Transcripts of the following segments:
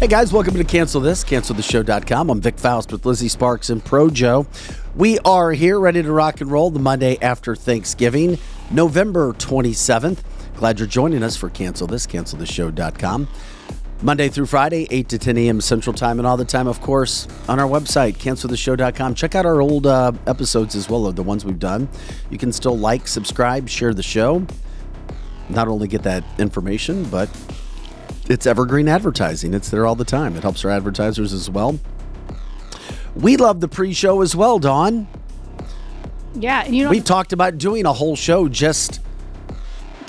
Hey guys, welcome to Cancel This, canceltheshow.com. I'm Vic Faust with Lizzie Sparks and Projo. We are here ready to rock and roll the Monday after Thanksgiving, November 27th. Glad you're joining us for Cancel This, canceltheshow.com. Monday through Friday, 8 to 10 a.m. Central Time, and all the time, of course, on our website, canceltheshow.com. Check out our old uh, episodes as well, of the ones we've done. You can still like, subscribe, share the show. Not only get that information, but it's evergreen advertising. It's there all the time. It helps our advertisers as well. We love the pre-show as well, Dawn. Yeah, and you know, We've talked about doing a whole show just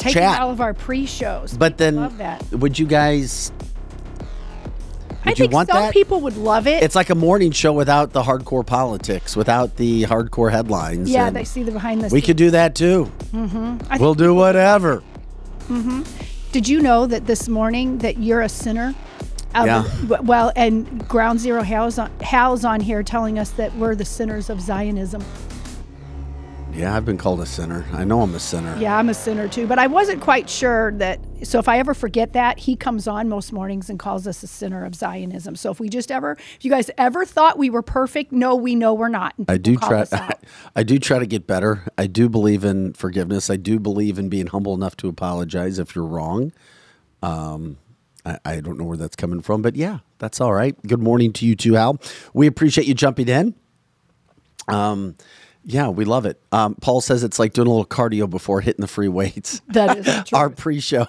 taking chat. all of our pre-shows. but then would you guys I would you think want some that? people would love it. It's like a morning show without the hardcore politics, without the hardcore headlines. yeah, and they see the behind the we scenes. could do that too. I We'll do whatever. Did you know that this morning that you're a sinner? Um, Yeah. Well, and Ground Zero Hal's on, Hal's on here telling us that we're the sinners of Zionism. Yeah, I've been called a sinner. I know I'm a sinner. Yeah, I'm a sinner too, but I wasn't quite sure that. So if I ever forget that, he comes on most mornings and calls us a sinner of Zionism. So if we just ever, if you guys ever thought we were perfect, no, we know we're not. I do try. out. I do try to get better. I do believe in forgiveness. I do believe in being humble enough to apologize if you're wrong. Um, I, I don't know where that's coming from, but yeah, that's all right. Good morning to you too, Al. We appreciate you jumping in. Um, yeah, we love it. Um, Paul says it's like doing a little cardio before hitting the free weights. That is Our pre-show.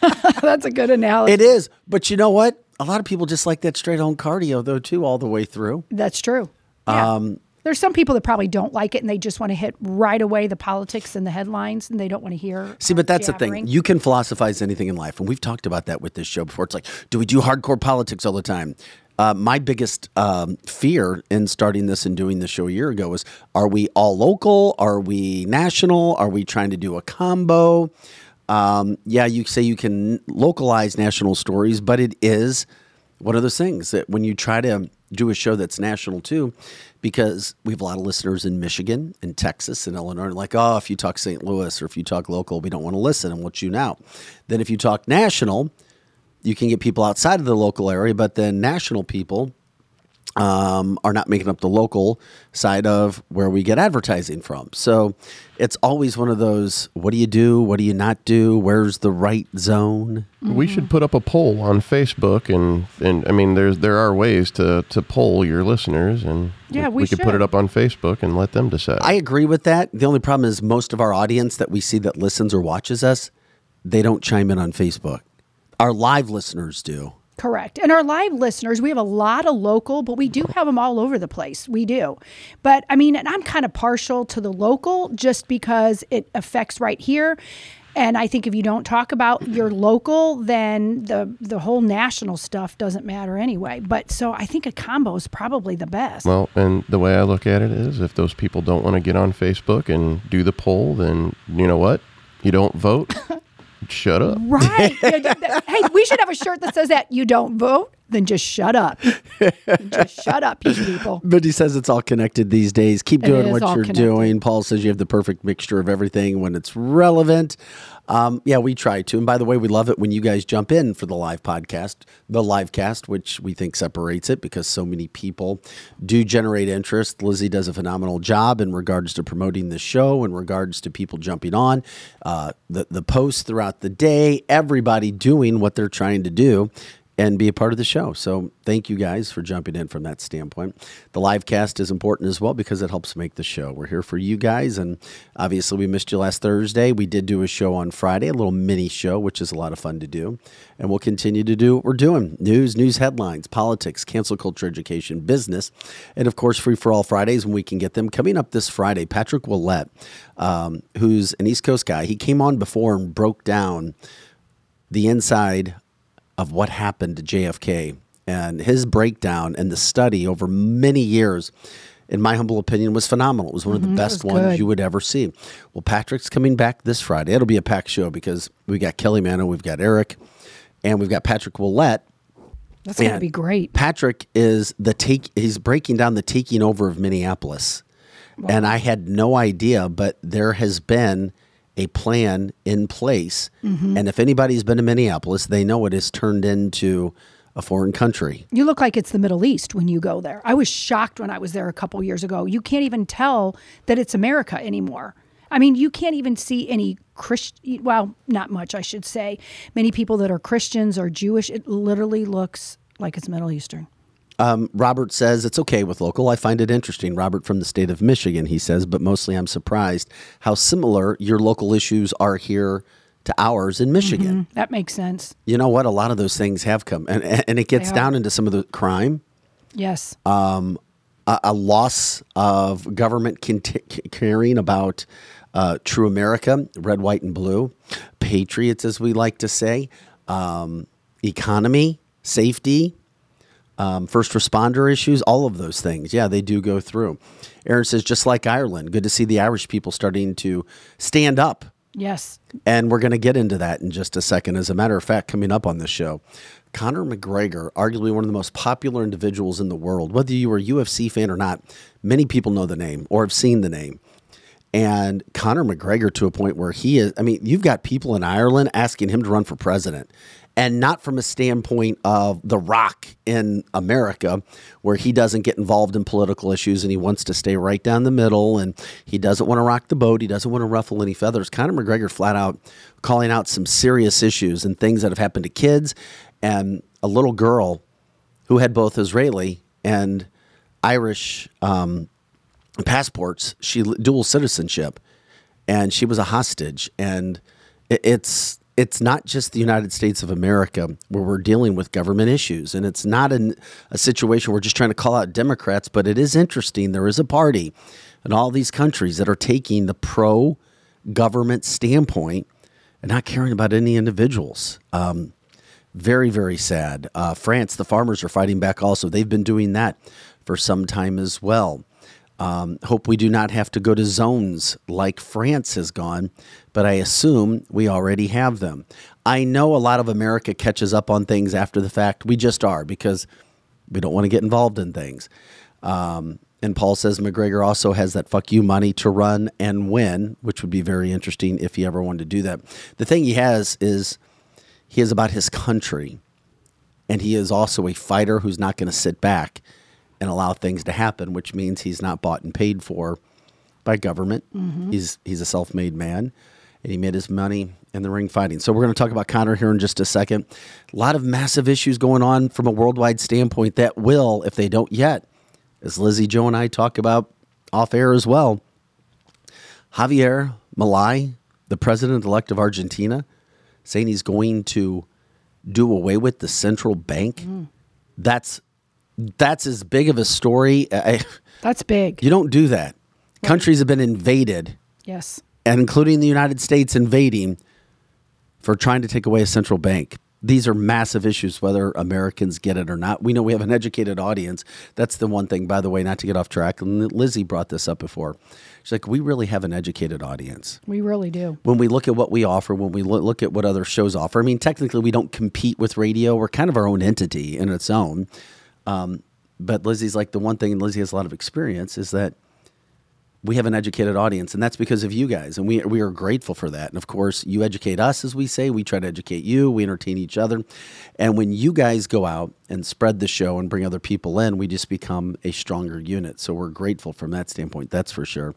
That's a good analogy. it is, but you know what? A lot of people just like that straight on cardio though too, all the way through. That's true. Yeah. Um, There's some people that probably don't like it and they just want to hit right away the politics and the headlines and they don't want to hear. See, but that's the thing. You can philosophize anything in life, and we've talked about that with this show before. It's like, do we do hardcore politics all the time? Uh, my biggest um, fear in starting this and doing the show a year ago was: Are we all local? Are we national? Are we trying to do a combo? Um, yeah, you say you can localize national stories, but it is one of those things that when you try to do a show that's national too, because we have a lot of listeners in Michigan and Texas and Illinois, like, oh, if you talk St. Louis or if you talk local, we don't want to listen and we'll tune out. Then if you talk national, you can get people outside of the local area, but then national people um, are not making up the local side of where we get advertising from. So it's always one of those what do you do? What do you not do? Where's the right zone? We should put up a poll on Facebook, and and I mean, there's there are ways to to poll your listeners, and Yeah, we could put it up on Facebook and let them decide. I agree with that. The only problem is most of our audience that we see that listens or watches us, they don't chime in on Facebook. Our live listeners do. Correct. And our live listeners, we have a lot of local, but we do have them all over the place. We do. But I mean, and I'm kind of partial to the local just because it affects right here. And I think if you don't talk about your local, then the the whole national stuff doesn't matter anyway. But so I think a combo is probably the best. well, and the way I look at it is, if those people don't want to get on Facebook and do the poll, then you know what? You don't vote. Shut up. Right. Hey, we should have a shirt that says that you don't vote, then just shut up. just shut up, you people. But he says it's all connected these days. Keep doing what you're connected. doing. Paul says you have the perfect mixture of everything when it's relevant. Um, yeah, we try to. And by the way, we love it when you guys jump in for the live podcast, the live cast, which we think separates it because so many people do generate interest. Lizzie does a phenomenal job in regards to promoting the show, in regards to people jumping on, uh, the, the posts throughout the day, everybody doing what they're trying to do and be a part of the show. So thank you guys for jumping in from that standpoint. The live cast is important as well because it helps make the show. We're here for you guys. And obviously, we missed you last Thursday. We did do a show on Friday, a little mini show, which is a lot of fun to do. And we'll continue to do what we're doing news, news headlines, politics, cancel culture education, business, and of course, free for all Fridays when we can get them. Coming up this Friday, Patrick Willette, um, who's an East Coast guy, he came on before and broke down the inside of what happened to JFK and his breakdown and the study over many years in my humble opinion, was phenomenal. It was one of the mm-hmm. best ones good. you would ever see. Well, Patrick's coming back this Friday. It'll be a packed show because we got Kelly Mano, we've got Eric, and we've got Patrick Willette. That's going to be great. Patrick is the take. He's breaking down the taking over of Minneapolis, and I had no idea, but there has been a plan in place. Mm-hmm. And if anybody's been to Minneapolis, they know it has turned into a foreign country. You look like it's the Middle East when you go there. I was shocked when I was there a couple years ago. You can't even tell that it's America anymore. I mean, you can't even see any Christian, well, not much, I should say. Many people that are Christians or Jewish, it literally looks like it's Middle Eastern. Um, Robert says it's okay with local. I find it interesting. Robert from the state of Michigan, he says, but mostly I'm surprised how similar your local issues are here to ours in Michigan. That makes sense. You know what? A lot of those things have come, and and it gets down into some of the crime. Yes. a, a loss of government conti- caring about uh, true America, red, white, and blue, patriots, as we like to say, um, economy, safety, um, first responder issues, all of those things. Yeah, they do go through. Aaron says, just like Ireland, good to see the Irish people starting to stand up yes. and we're going to get into that in just a second. As a matter of fact, coming up on this show, Conor McGregor, arguably one of the most popular individuals in the world, whether you are a UFC fan or not, many people know the name or have seen the name. And Conor McGregor to a point where he is, I mean, you've got people in Ireland asking him to run for president. And not from a standpoint of The Rock in America, where he doesn't get involved in political issues and he wants to stay right down the middle and he doesn't want to rock the boat. He doesn't want to ruffle any feathers. Conor McGregor flat out calling out some serious issues and things that have happened to kids and a little girl who had both Israeli and Irish um, passports. She dual citizenship, and she was a hostage. And it, it's it's not just the United States of America where we're dealing with government issues, and it's not an, a situation we're just trying to call out Democrats. But it is interesting. There is a party in all these countries that are taking the pro government standpoint and not caring about any individuals. Um, very, very sad. Uh, France, the farmers are fighting back also. They've been doing that for some time as well. Um, hope we do not have to go to zones like France has gone, but I assume we already have them. I know a lot of America catches up on things after the fact. We just are because we don't want to get involved in things. Um, and Paul says McGregor also has that fuck you money to run and win, which would be very interesting if he ever wanted to do that. The thing he has is he is about his country, and he is also a fighter who's not going to sit back and allow things to happen, which means he's not bought and paid for by government. Mm-hmm. He's he's a self-made man, and he made his money in the ring fighting. So we're going to talk about Conor here in just a second. A lot of massive issues going on from a worldwide standpoint that will, if they don't yet, as Lizzie, Joe, and I talk about off air as well. Javier Milei, the president elect of Argentina, saying he's going to do away with the central bank. Mm. That's that's as big of a story. I, That's big. you don't do that. Countries have been invaded, yes. and including the United States invading for trying to take away a central bank. These are massive issues, whether Americans get it or not. We know we have an educated audience. That's the one thing, by the way, not to get off track. And Lizzie brought this up before. She's like, we really have an educated audience We really do. when we look at what we offer, when we look at what other shows offer, I mean, technically we don't compete with radio. We're kind of our own entity in its own. Um, but Lizzie's like the one thing, and Lizzie has a lot of experience, is that we have an educated audience, and that's because of you guys, and we we are grateful for that. And of course, you educate us, as we say. We try to educate you. We entertain each other, and when you guys go out and spread the show and bring other people in, we just become a stronger unit. So we're grateful from that standpoint. That's for sure.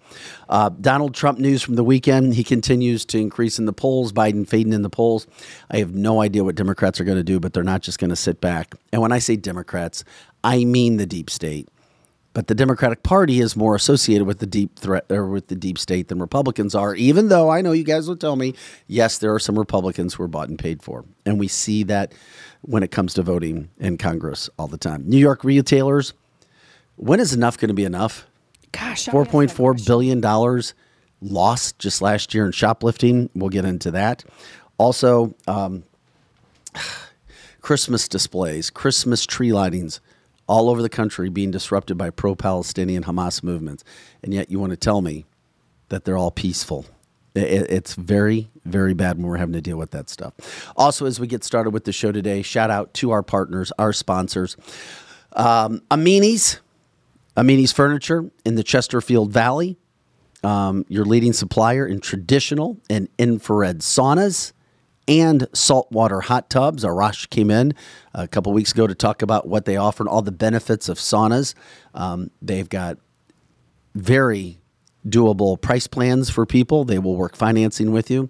Uh, Donald Trump news from the weekend. He continues to increase in the polls. Biden fading in the polls. I have no idea what Democrats are going to do, but they're not just going to sit back. And when I say Democrats, I mean the deep state. But the Democratic Party is more associated with the deep threat or with the deep state than Republicans are, even though I know you guys will tell me, yes, there are some Republicans who are bought and paid for. And we see that when it comes to voting in Congress all the time. New York retailers, when is enough going to be enough? Gosh. Four point four billion dollars lost just last year in shoplifting. We'll get into that. Also, um, Christmas displays, Christmas tree lightings all over the country being disrupted by pro Palestinian Hamas movements. And yet you want to tell me that they're all peaceful. It's very, very bad when we're having to deal with that stuff. Also, as we get started with the show today, shout out to our partners, our sponsors, um, Amini's, Amini's Furniture in the Chesterfield Valley, um, your leading supplier in traditional and infrared saunas and saltwater hot tubs. Arash came in a couple weeks ago to talk about what they offer and all the benefits of saunas. Um, they've got very doable price plans for people. They will work financing with you.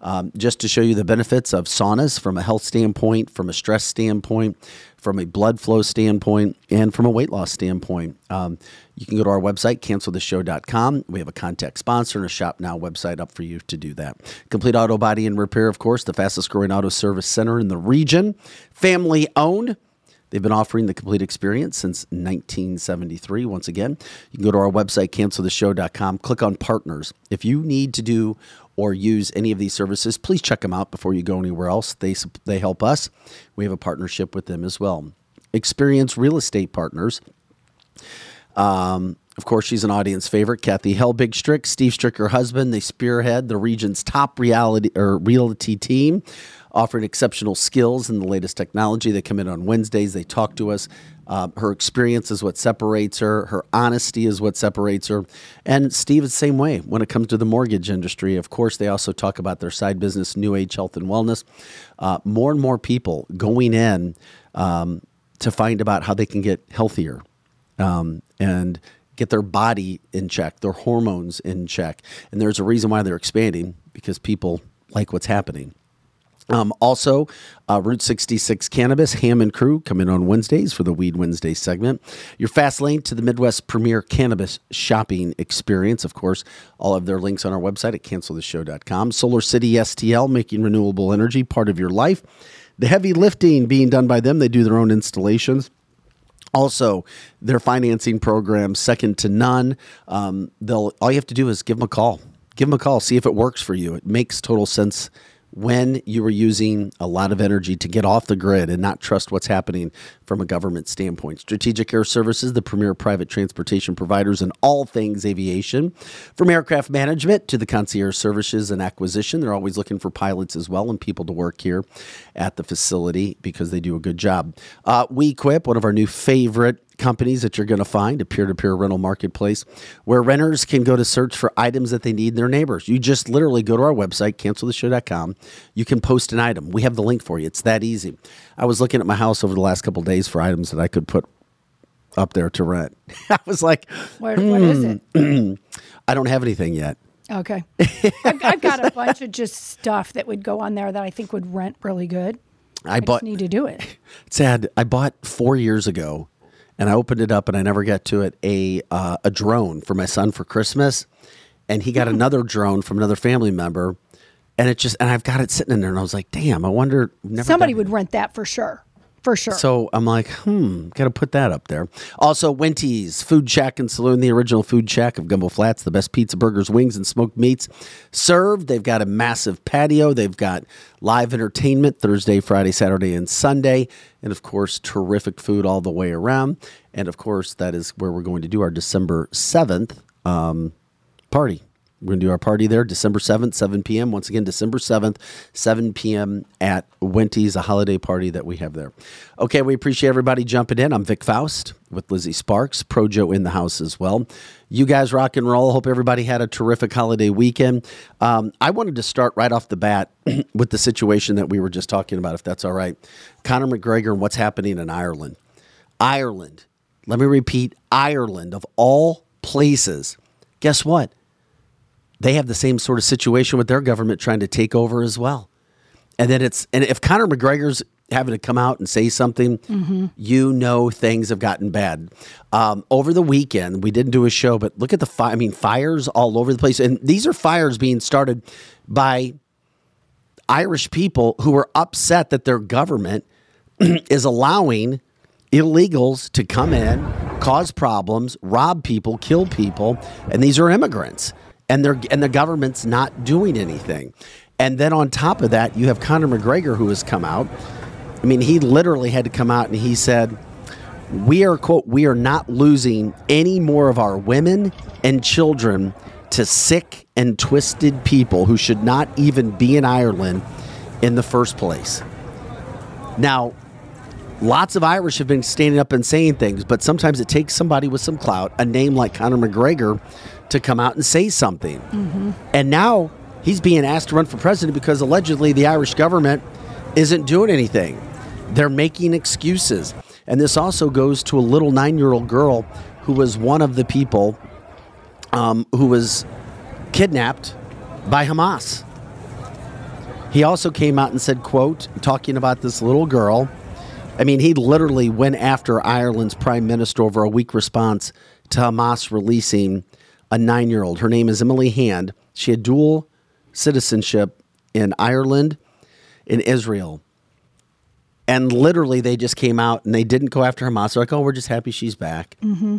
Um, just to show you the benefits of saunas from a health standpoint, from a stress standpoint, from a blood flow standpoint, and from a weight loss standpoint. Um, you can go to our website, canceltheshow.com. We have a contact sponsor and a Shop Now website up for you to do that. Complete Auto Body and Repair, of course, the fastest growing auto service center in the region, family owned. They've been offering the complete experience since 1973. Once again, you can go to our website, canceltheshow.com, click on partners. If you need to do or use any of these services, please check them out before you go anywhere else. They, they help us. We have a partnership with them as well. Experience Real Estate Partners. Um, of course, she's an audience favorite. Kathy Helbig Strick, Steve Strick, her husband, they spearhead the region's top reality or realty team offering exceptional skills and the latest technology. They come in on Wednesdays. They talk to us. Uh, her experience is what separates her. Her honesty is what separates her. And Steve is the same way when it comes to the mortgage industry. Of course, they also talk about their side business, New Age Health and Wellness. Uh, more and more people going in um, to find about how they can get healthier um, and get their body in check, their hormones in check. And there's a reason why they're expanding because people like what's happening. Um, also, uh, Route 66 Cannabis, Ham and Crew come in on Wednesdays for the Weed Wednesday segment. Your fast lane to the Midwest premier cannabis shopping experience. Of course, all of their links on our website at canceltheshow.com. Solar City STL, making renewable energy part of your life. The heavy lifting being done by them, they do their own installations. Also, their financing program second to none. Um, they'll all you have to do is give them a call. Give them a call. See if it works for you. It makes total sense when you were using a lot of energy to get off the grid and not trust what's happening from a government standpoint. Strategic Air Services, the premier private transportation providers in all things aviation. From aircraft management to the concierge services and acquisition, they're always looking for pilots as well and people to work here at the facility because they do a good job. Uh, Wequip, one of our new favorite companies that you're going to find a peer-to-peer rental marketplace where renters can go to search for items that they need in their neighbors you just literally go to our website canceltheshow.com you can post an item we have the link for you it's that easy i was looking at my house over the last couple days for items that i could put up there to rent i was like Where, what is it? hmm, i don't have anything yet Okay. I've, I've got a bunch of just stuff that would go on there that I think would rent really good. i, I bought just need to do it. sad i bought four years ago and I opened it up and I never got to it a uh, a drone for my son for Christmas, and he got another drone from another family member, and it just and I've got it sitting in there, and I was like, damn, I wonder. Never Somebody would rent that for sure. For sure. So I'm like, hmm, got to put that up there. Also, Winty's Food Shack and Saloon, the original food shack of Gumbo Flats, the best pizza, burgers, wings, and smoked meats served. They've got a massive patio. They've got live entertainment Thursday, Friday, Saturday, and Sunday. And of course, terrific food all the way around. And of course, that is where we're going to do our December 7th um, party. We're going to do our party there December 7th, 7 p.m. Once again, December 7th, 7 p.m. at Wenty's, a holiday party that we have there. Okay, we appreciate everybody jumping in. I'm Vic Faust with Lizzie Sparks, Projo in the house as well. You guys rock and roll. Hope everybody had a terrific holiday weekend. Um, I wanted to start right off the bat with the situation that we were just talking about, if that's all right. Conor McGregor and what's happening in Ireland. Ireland. Let me repeat Ireland, of all places. Guess what? They have the same sort of situation with their government trying to take over as well. And then it's and if Conor McGregor's having to come out and say something, you know things have gotten bad. Um, over the weekend, we didn't do a show, but look at the fire. I mean, fires all over the place, and these are fires being started by Irish people who are upset that their government is allowing illegals to come in, cause problems, rob people, kill people, and these are immigrants. And they're and the government's not doing anything. And then on top of that, you have Conor McGregor who has come out. I mean, he literally had to come out and he said, We are, quote, we are not losing any more of our women and children to sick and twisted people who should not even be in Ireland in the first place. Now, lots of Irish have been standing up and saying things, but sometimes it takes somebody with some clout, a name like Conor McGregor, to come out and say something. And now he's being asked to run for president because allegedly the Irish government isn't doing anything. They're making excuses. And this also goes to a little nine year old girl who was one of the people um, who was kidnapped by Hamas. He also came out and said, quote, talking about this little girl. I mean, he literally went after Ireland's prime minister over a weak response to Hamas releasing a nine year old. Her name is Emily Hand. She had dual citizenship in Ireland, in Israel. And literally, they just came out and they didn't go after Hamas. They're like, oh, we're just happy she's back. Mm-hmm.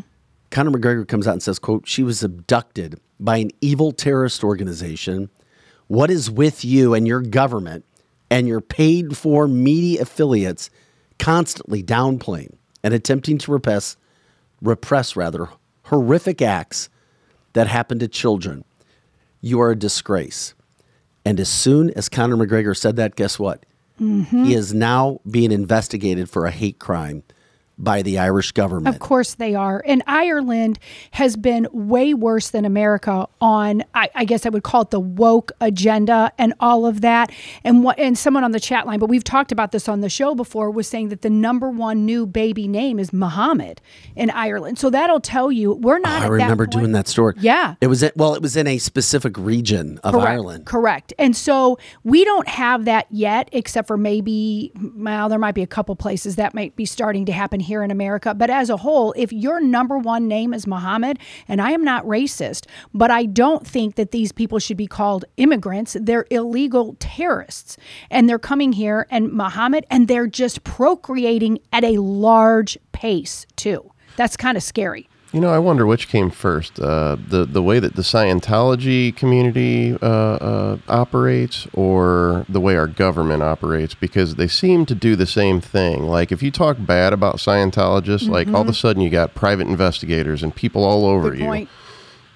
Conor McGregor comes out and says, quote, she was abducted by an evil terrorist organization. What is with you and your government and your paid for media affiliates constantly downplaying and attempting to repress, repress rather, horrific acts that happen to children? You are a disgrace. And as soon as Conor McGregor said that, guess what? Mm-hmm. He is now being investigated for a hate crime by the Irish government. Of course they are. And Ireland has been way worse than America on, I, I guess I would call it the woke agenda and all of that. And what and someone on the chat line, but we've talked about this on the show before, was saying that the number one new baby name is Muhammad in Ireland. So that'll tell you we're not. Oh, I remember that doing that story. Yeah. It was well, it was in a specific region of Correct. Ireland. Correct. And so we don't have that yet, except for maybe, well, there might be a couple places that might be starting to happen here in America. But as a whole, if your number one name is Muhammad, and I am not racist, but I don't think that these people should be called immigrants. They're illegal terrorists. And they're coming here and Muhammad, and they're just procreating at a large pace, too. That's kind of scary. You know, I wonder which came first, uh, the the way that the Scientology community uh, uh, operates, or the way our government operates, because they seem to do the same thing. Like if you talk bad about Scientologists, like all of a sudden you got private investigators and people all over Mm-hmm. Good you, point.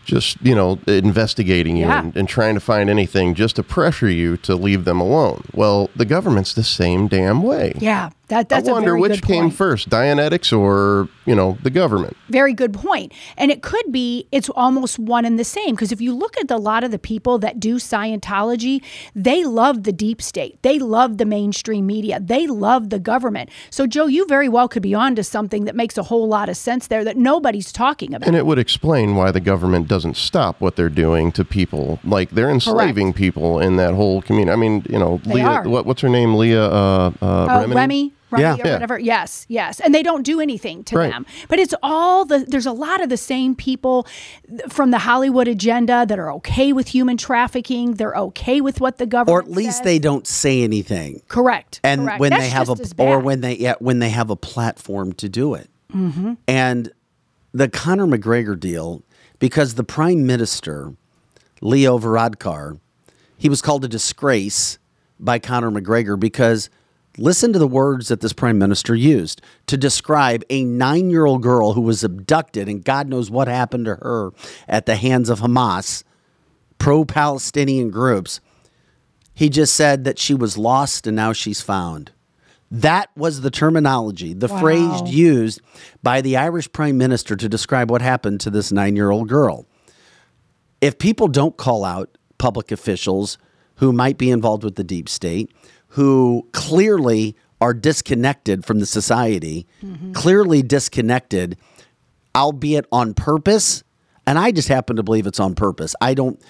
just you know investigating you Yeah. and, and trying to find anything just to pressure you to leave them alone. Well, the government's the same damn way. Yeah, that, that's I wonder which came first, Dianetics or you know the government. Very good point. And it could be it's almost one and the same because if you look at a lot of the people that do Scientology, they love the deep state. They love the mainstream media. They love the government. So Joe, you very well could be onto something that makes a whole lot of sense there that nobody's talking about. And it would explain why the government doesn't stop what they're doing to people. Like they're enslaving people in that whole community. I mean, you know, They Leah, what, what's her name? Leah uh, uh, Uh, Remini? Remy, Yeah. or Yeah. whatever. Yes, yes. And they don't do anything to Right. them. But it's all the there's a lot of the same people from the Hollywood agenda that are okay with human trafficking. They're okay with what the government Or at least says. they don't say anything. correct. And correct. when That's they have a or when they yeah, when they have a platform to do it. Mm-hmm. And the Conor McGregor deal, because the Prime Minister, Leo Varadkar, he was called a disgrace by Conor McGregor because listen to the words that this Prime Minister used to describe a nine year old girl who was abducted and God knows what happened to her at the hands of Hamas, pro Palestinian groups. He just said that she was lost and now she's found. That was the terminology, the Wow. phrase used by the Irish Prime Minister to describe what happened to this nine year old girl. If people don't call out public officials who might be involved with the deep state, who clearly are disconnected from the society, mm-hmm. clearly disconnected, albeit on purpose, and I just happen to believe it's on purpose. I don't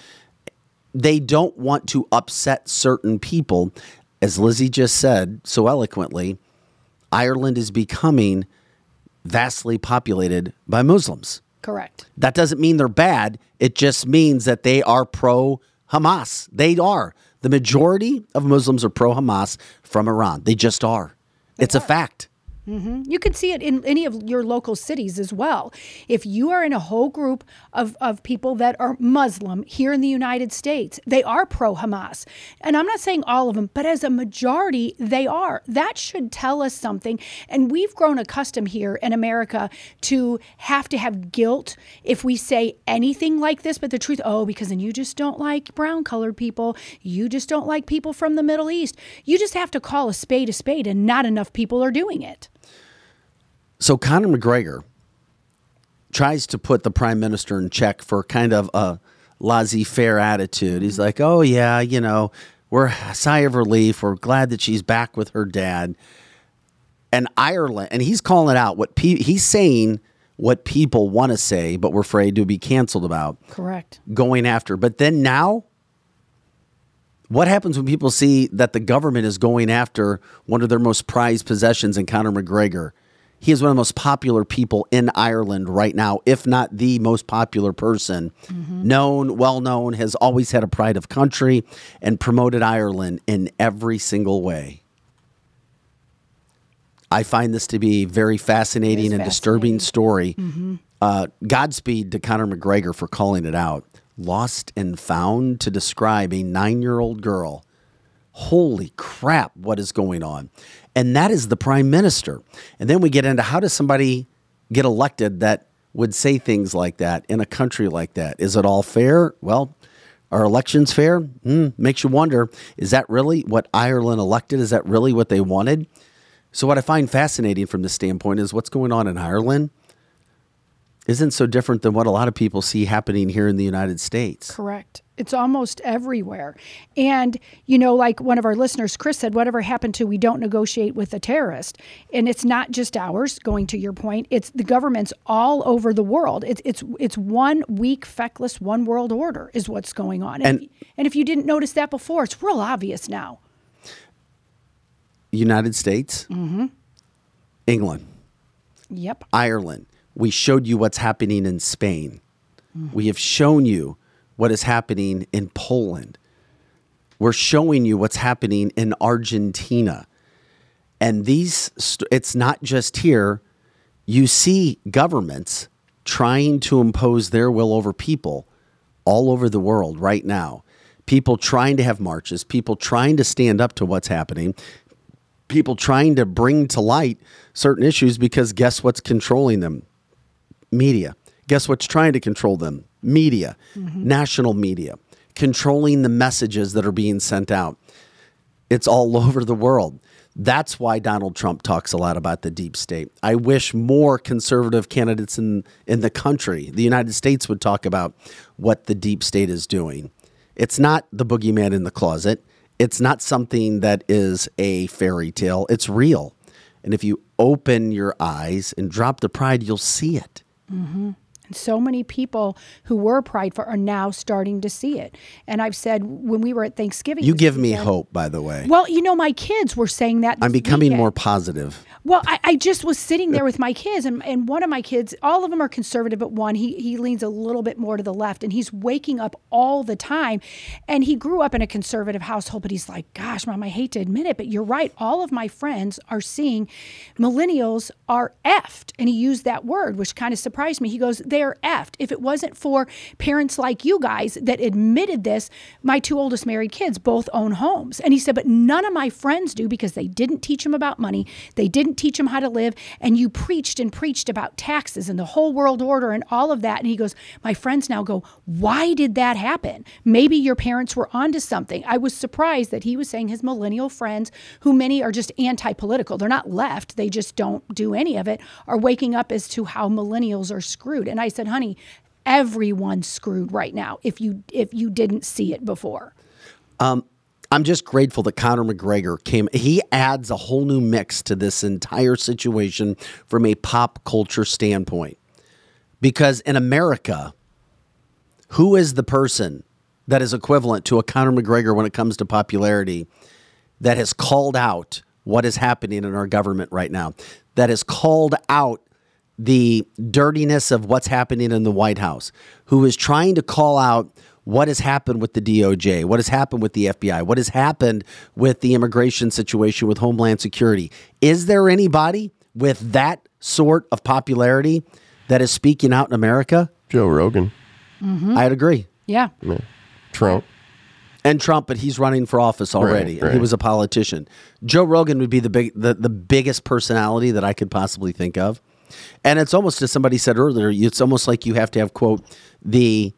they don't want to upset certain people. As Lizzie just said so eloquently, Ireland is becoming vastly populated by Muslims. correct. That doesn't mean they're bad. It just means that they are pro Hamas. They are. The majority of Muslims are pro Hamas from Iran. They just are. It's a fact. Mm-hmm. You can see it in any of your local cities as well. If you are in a whole group of, of people that are Muslim here in the United States, they are pro Hamas. And I'm not saying all of them, but as a majority, they are. That should tell us something. And we've grown accustomed here in America to have to have guilt if we say anything like this, but the truth, oh, because then you just don't like brown colored people. You just don't like people from the Middle East. You just have to call a spade a spade, and not enough people are doing it. So Conor McGregor tries to put the prime minister in check for kind of a laissez-faire attitude. He's like, "Oh yeah, you know, we're a sigh of relief. We're glad that she's back with her dad." And Ireland, and he's calling it out what pe- he's saying what people want to say, but we're afraid to be canceled about Correct. going after. But then now, what happens when people see that the government is going after one of their most prized possessions in Conor McGregor? He is one of the most popular people in Ireland right now, if not the most popular person. Known, well known, has always had a pride of country and promoted Ireland in every single way. I find this to be very fascinating and disturbing story. Uh, Godspeed to Conor McGregor for calling it out. Lost and found to describe a nine year old girl. Holy crap, what is going on? And that is the prime minister. And then we get into how does somebody get elected that would say things like that in a country like that? Is it all fair? Well, are elections fair? Hmm, makes you wonder is that really what Ireland elected? Is that really what they wanted? So, what I find fascinating from this standpoint is what's going on in Ireland isn't so different than what a lot of people see happening here in the United States. Correct. It's almost everywhere. And, you know, like one of our listeners, Chris said, whatever happened to we don't negotiate with a terrorist. And it's not just ours, going to your point, it's the governments all over the world. It's it's it's one weak, feckless, one world order is what's going on. And, And- if, and if you didn't notice that before, it's real obvious now. United States, mm-hmm. England, Yep. Ireland. We showed you what's happening in Spain. Mm. We have shown you what is happening in Poland. We're showing you what's happening in Argentina. And these, it's not just here. You see governments trying to impose their will over people all over the world right now. People trying to have marches, people trying to stand up to what's happening, people trying to bring to light certain issues because guess what's controlling them? Media. Guess what's trying to control them? Media, mm-hmm. national media, controlling the messages that are being sent out. It's all over the world. That's why Donald Trump talks a lot about the deep state. I wish more conservative candidates in, in the country, the United States, would talk about what the deep state is doing. It's not the boogeyman in the closet. It's not something that is a fairy tale. It's real. And if you open your eyes and drop the pride, you'll see it. Mm-hmm. And so many people who were prideful are now starting to see it. And I've said when we were at Thanksgiving, You give me hope, by the way. Well, you know, my kids were saying that. I'm becoming weekend. more positive. Well, I, I just was sitting there with my kids, and, and one of my kids, all of them are conservative, but one, he, he leans a little bit more to the left, and he's waking up all the time. And he grew up in a conservative household, but he's like, Gosh, mom, I hate to admit it, but you're right. All of my friends are seeing millennials are effed. And he used that word, which kind of surprised me. He goes, They're effed. If it wasn't for parents like you guys that admitted this, my two oldest married kids both own homes. And he said, But none of my friends do because they didn't teach them about money. They didn't teach them how to live. And you preached and preached about taxes and the whole world order and all of that. And he goes, My friends now go, Why did that happen? Maybe your parents were onto something. I was surprised that he was saying his millennial friends, who many are just anti political, they're not left, they just don't do any of it, are waking up as to how millennials are screwed. And I said, Honey, everyone's screwed right now if you if you didn't see it before. Um, I'm just grateful that Conor McGregor came. He adds a whole new mix to this entire situation from a pop culture standpoint. Because in America, who is the person that is equivalent to a Conor McGregor when it comes to popularity that has called out what is happening in our government right now? That has called out the dirtiness of what's happening in the White House, who is trying to call out what has happened with the DOJ, what has happened with the FBI, what has happened with the immigration situation with Homeland Security. Is there anybody with that sort of popularity that is speaking out in America, Joe Rogan, mm-hmm. I'd agree. Yeah. yeah. Trump. And Trump, but he's running for office already. and He was a politician. Joe Rogan would be the big, the, the biggest personality that I could possibly think of. And it's almost as somebody said earlier, it's almost like you have to have quote the,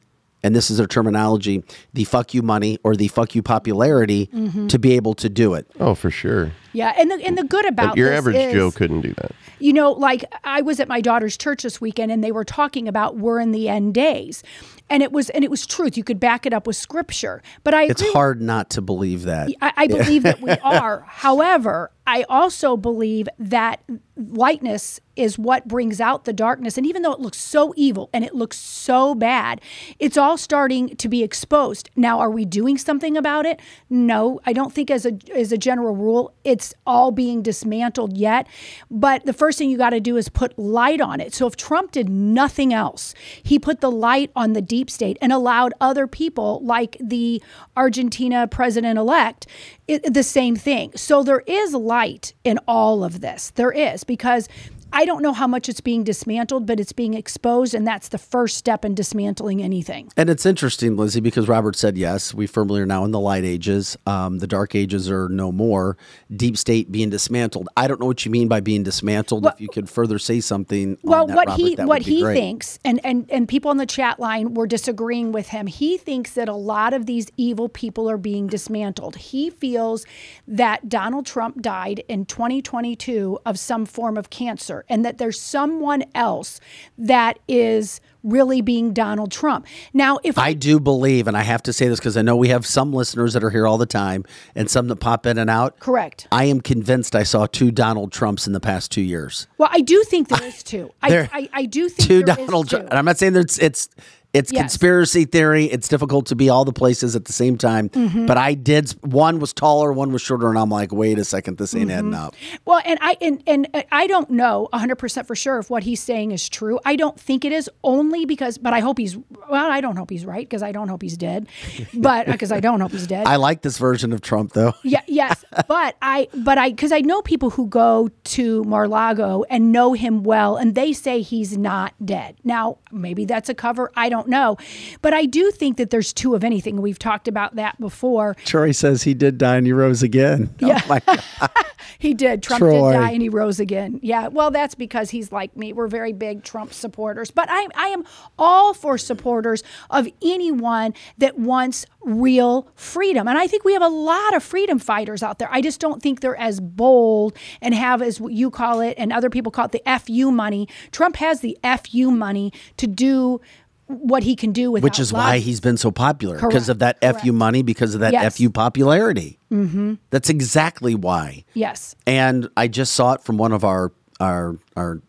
and this is their terminology, the fuck you money or the fuck you popularity mm-hmm. to be able to do it. Oh, for sure. Yeah. And the and the good about Your this average is, Joe couldn't do that. you know, like I was at my daughter's church this weekend and they were talking about we're in the end days. And it was and it was truth. You could back it up with scripture. But I It's agree hard not to believe that. I, I believe that we are. However, I also believe that lightness is what brings out the darkness. And even though it looks so evil and it looks so bad, it's all starting to be exposed. Now, are we doing something about it? No, I don't think as a as a general rule, it's all being dismantled yet. But the first thing you got to do is put light on it. So if Trump did nothing else, he put the light on the deep state and allowed other people like the Argentina president elect the same thing. So there is light in all of this. There is because I don't know how much it's being dismantled, but it's being exposed, and that's the first step in dismantling anything. And it's interesting, Lizzie, because Robert said yes, we firmly are now in the light ages. Um, the dark ages are no more. Deep state being dismantled. I don't know what you mean by being dismantled. if you could further say something. Well, on that, what Robert, he what he great. thinks, and, and and people on the chat line were disagreeing with him. He thinks that a lot of these evil people are being dismantled. He feels that Donald Trump died in 2022 of some form of cancer, and that there's someone else that is really being Donald Trump. Now, if I do believe, and I have to say this because I know we have some listeners that are here all the time and some that pop in and out. correct, I am convinced I saw two Donald Trumps in the past two years. well, I do think there is two. I, There- I I do think Two Donald two. Trumps. And I'm not saying that it's it's it's Yes. conspiracy theory. It's difficult to be all the places at the same time. Mm-hmm. But I did. One was taller, one was shorter, and I'm like, wait a second, this ain't Mm-hmm. adding up. Well, and I and and I don't know 100% for sure if what he's saying is true. I don't think it is only because but I hope he's well, I don't hope he's right because I don't hope he's dead. But because I don't hope he's dead. I like this version of Trump though. yeah, yes, but I but I cuz I know people who go to Mar-Lago and know him well and they say he's not dead. Now, maybe that's a cover, I don't know. But I do think that there's two of anything. We've talked about that before. Troy says he did die and he rose again. Oh yeah. Oh my God. He did. Trump Troy. did die and he rose again. Yeah. Well, that's because he's like me. We're very big Trump supporters. But I, I am all for supporters of anyone that wants real freedom. And I think we have a lot of freedom fighters out there. I just don't think they're as bold and have, as you call it, and other people call it, the FU money. Trump has the FU money to do what he can do with Which is why he's been so popular because of that Correct. FU money, because of that Yes. FU popularity. Mm-hmm. That's exactly why. Yes. And I just saw it from one of our our our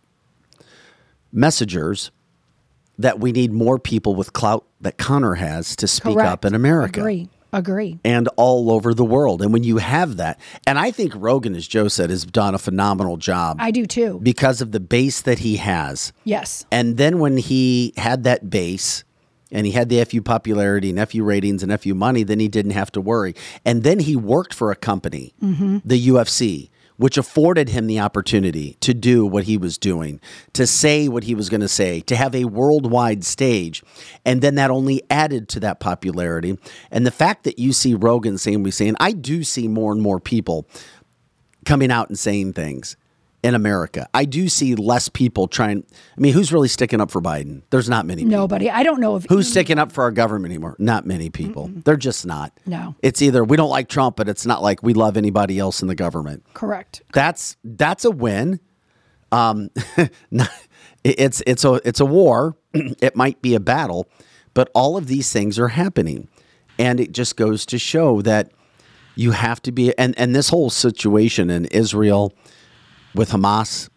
messengers that we need more people with clout that Conor has to speak Correct. up in America Agree. Agree. and all over the world. And when you have that, and I think Rogan, as Joe said, has done a phenomenal job I do too. because of the base that he has. Yes. And then when he had that base and he had the FU popularity and FU ratings and FU money, then he didn't have to worry. And then he worked for a company, mm-hmm. the UFC, which afforded him the opportunity to do what he was doing, to say what he was going to say, to have a worldwide stage. And then that only added to that popularity. And the fact that you see Rogan saying, we saying, I do see more and more people coming out and saying things in America. I do see less people trying. I mean, who's really sticking up for Biden? There's not many. people. Nobody. I don't know if Who's sticking up for our government anymore? Not many people. They're just not. No. It's either we don't like Trump, but it's not like we love anybody else in the government. correct. That's that's a win. Um, it's it's a it's a war. it might be a battle, but all of these things are happening, and it just goes to show that you have to be. And and this whole situation in Israel with Hamas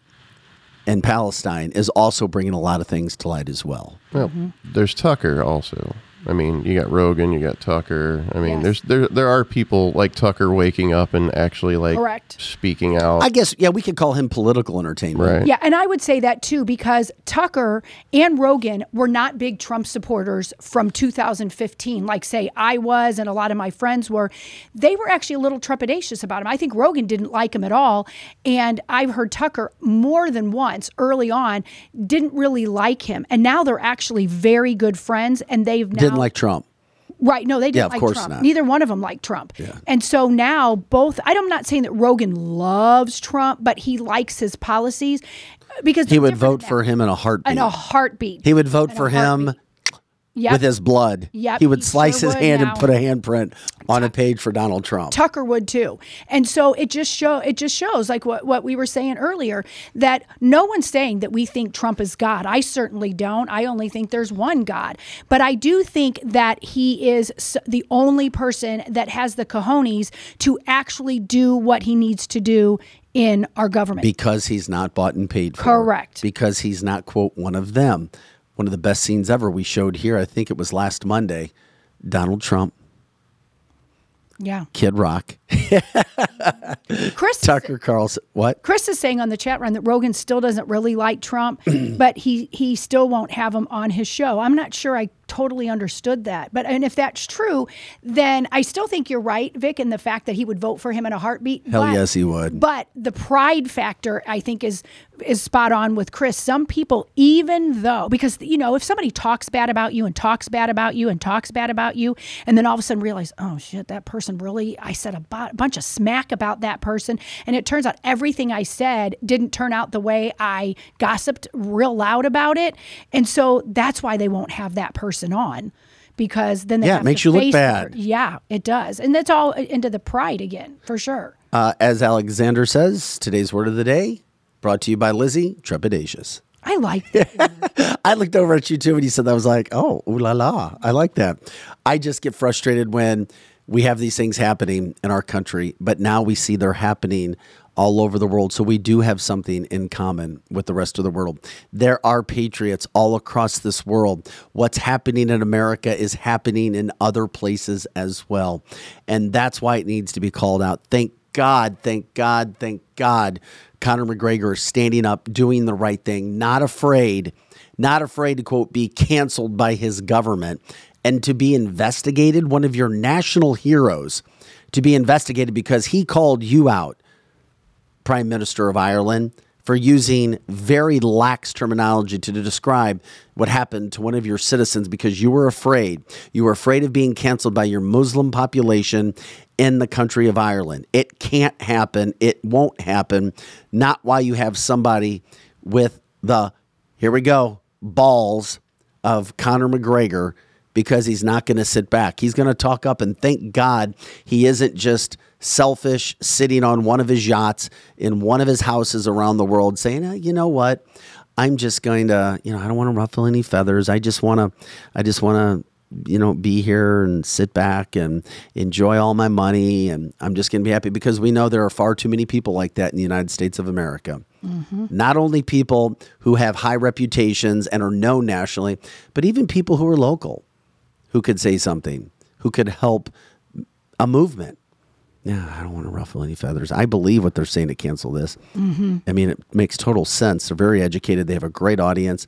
and Palestine is also bringing a lot of things to light as well. Well, mm-hmm. there's Tucker also. I mean, you got Rogan, you got Tucker. I mean, Yes. there's there there are people like Tucker waking up and actually like Correct. speaking out. I guess yeah, we could call him political entertainment. right. Yeah, and I would say that too because Tucker and Rogan were not big Trump supporters from 2015, like say I was and a lot of my friends were. They were actually a little trepidatious about him. I think Rogan didn't like him at all, and I've heard Tucker more than once early on didn't really like him, and now they're actually very good friends, and they've now Didn't like Trump. Right. No, they didn't Yeah, of like course Trump. not. Neither one of them liked Trump. Yeah. And so now both, I'm not saying that Rogan loves Trump, but he likes his policies uh, because He would vote for him in a heartbeat. in a heartbeat. he would vote In a for him heartbeat. Yep. with his blood. Yep, he would he slice sure his would hand now. and put a handprint on a page for Donald Trump. Tucker would too. And so it just show it just shows like what, what we were saying earlier that no one's saying that we think Trump is God. I certainly don't. I only think there's one God. But I do think that he is the only person that has the cojones to actually do what he needs to do in our government. because he's not bought and paid for. Correct. Because he's not, quote, one of them. One of the best scenes ever we showed here, I think it was last Monday. Donald Trump, yeah. Kid Rock, Chris Tucker Carlson. What? Chris is saying on the chat run that Rogan still doesn't really like Trump, but he he still won't have him on his show. I'm not sure I totally understood that. But and if that's true, then I still think you're right, Vic, in the fact that he would vote for him in a heartbeat. Hell But- yes, he would. But the pride factor, I think, is is spot on with Chris. Some people, even though, because you know, if somebody talks bad about you and talks bad about you and talks bad about you, and then all of a sudden realize, oh shit, that person really, I said a bu- bunch of smack about that person, and it turns out everything I said didn't turn out the way I gossiped real loud about it, and so that's why they won't have that person on. Because then they Yeah, it makes you look bad. their- yeah, it does, and that's all into the pride again, for sure. Uh, as Alexander says, today's word of the day brought to you by Lizzie, trepidatious. I like that. I looked over at you too when you said that. I was like, oh, ooh la la. I like that. I just get frustrated when we have these things happening in our country, but now we see they're happening all over the world. So we do have something in common with the rest of the world. There are patriots all across this world. What's happening in America is happening in other places as well. And that's why it needs to be called out. Thank God, thank God, thank God. Conor McGregor is standing up, doing the right thing, not afraid, not afraid to quote, be canceled by his government and to be investigated. One of your national heroes to be investigated because he called you out, Prime Minister of Ireland, for using very lax terminology to describe what happened to one of your citizens because you were afraid. You were afraid of being canceled by your Muslim population in the country of Ireland. It can't happen. It won't happen. Not while you have somebody with the, here we go, balls of Conor McGregor because he's not going to sit back. He's going to talk up and thank God he isn't just selfish sitting on one of his yachts in one of his houses around the world saying, "Eh, you know what? I'm just going to, you know, I don't want to ruffle any feathers. I just want to, I just want to, you know, be here and sit back and enjoy all my money. And I'm just going to be happy because we know there are far too many people like that in the United States of America. Not only people who have high reputations and are known nationally, but even people who are local who could say something, who could help a movement. Yeah, I don't want to ruffle any feathers. I believe what they're saying to cancel this. Mm-hmm. I mean, it makes total sense. They're very educated. They have a great audience.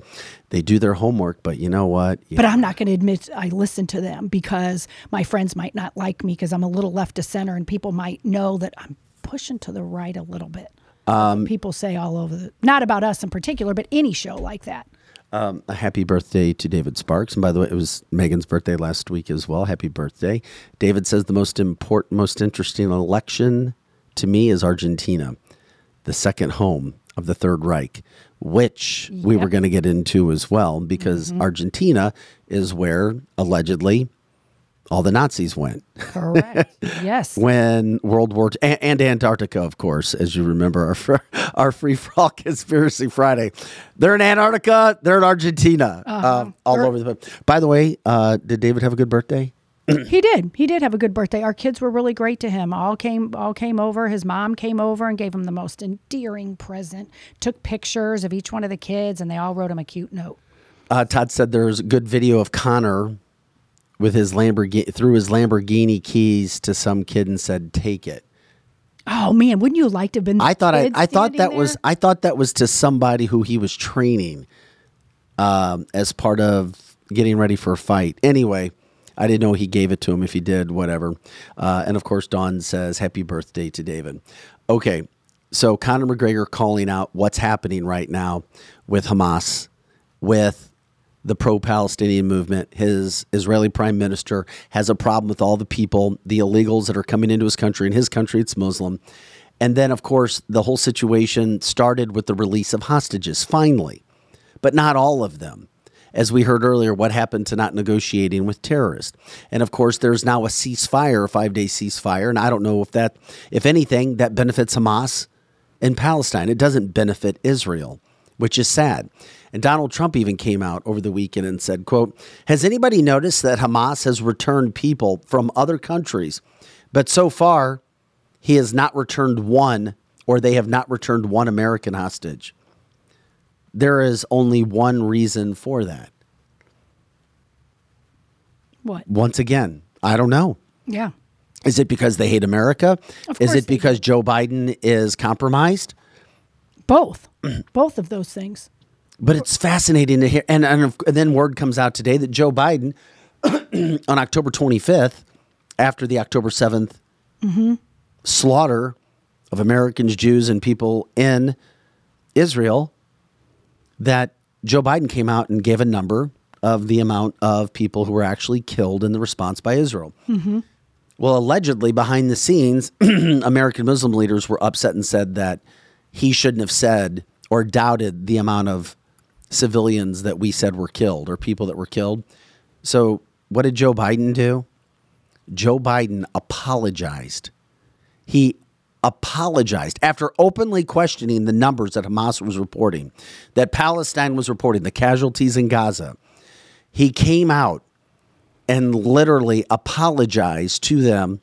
They do their homework, but you know what? But I'm not going to admit I listen to them because my friends might not like me because I'm a little left of center and people might know that I'm pushing to the right a little bit. Um, people say all over the, not about us in particular, but any show like that. Um, a happy birthday to David Sparks. And by the way, it was Megan's birthday last week as well. Happy birthday. David says the most important, most interesting election to me is Argentina, the second home of the Third Reich, which we were going to get into as well, because Argentina is where allegedly all the Nazis went Correct. yes. when World War II, and, and Antarctica, of course, as you remember our our free for all conspiracy Friday. They're in Antarctica. They're in Argentina. Um, all over the place. By the way, uh, did David have a good birthday? he did. He did have a good birthday. Our kids were really great to him. All came all came over. His mom came over and gave him the most endearing present. Took pictures of each one of the kids and they all wrote him a cute note. Uh, Todd said there's good video of Conor with his Lamborghini threw his Lamborghini keys to some kid and said, "Take it." Oh man, wouldn't you like to have been? the I thought I, I thought that was? I thought that was to somebody who he was training um, as part of getting ready for a fight. Anyway, I didn't know he gave it to him. If he did, whatever. Uh, and of course, Dawn says, "Happy birthday to David." Okay, so Conor McGregor calling out what's happening right now with Hamas, with the pro-Palestinian movement. His Israeli prime minister has a problem with all the people, the illegals that are coming into his country. In his country, it's Muslim. And then, of course, the whole situation started with the release of hostages, finally, but not all of them. As we heard earlier, what happened to not negotiating with terrorists? And of course, there's now a ceasefire, a five day ceasefire. And I don't know if that, if anything, that benefits Hamas in Palestine. It doesn't benefit Israel, which is sad. And Donald Trump even came out over the weekend and said, quote, Has anybody noticed that Hamas has returned people from other countries? But so far, he has not returned one, or they have not returned one American hostage. There is only one reason for that. what? Once again, I don't know. Yeah. Is it because they hate America? Of Is it because Joe Biden is compromised? Both. Both of those things. But it's fascinating to hear. And, and, then word comes out today that Joe Biden, on October 25th, after the October 7th slaughter of Americans, Jews, and people in Israel, that Joe Biden came out and gave a number of the amount of people who were actually killed in the response by Israel. Well, allegedly, behind the scenes, American Muslim leaders were upset and said that he shouldn't have said or doubted the amount of civilians that we said were killed or people that were killed. So, what did Joe Biden do? Joe Biden apologized. He apologized after openly questioning the numbers that Hamas was reporting, that Palestine was reporting, the casualties in Gaza. He came out and literally apologized to them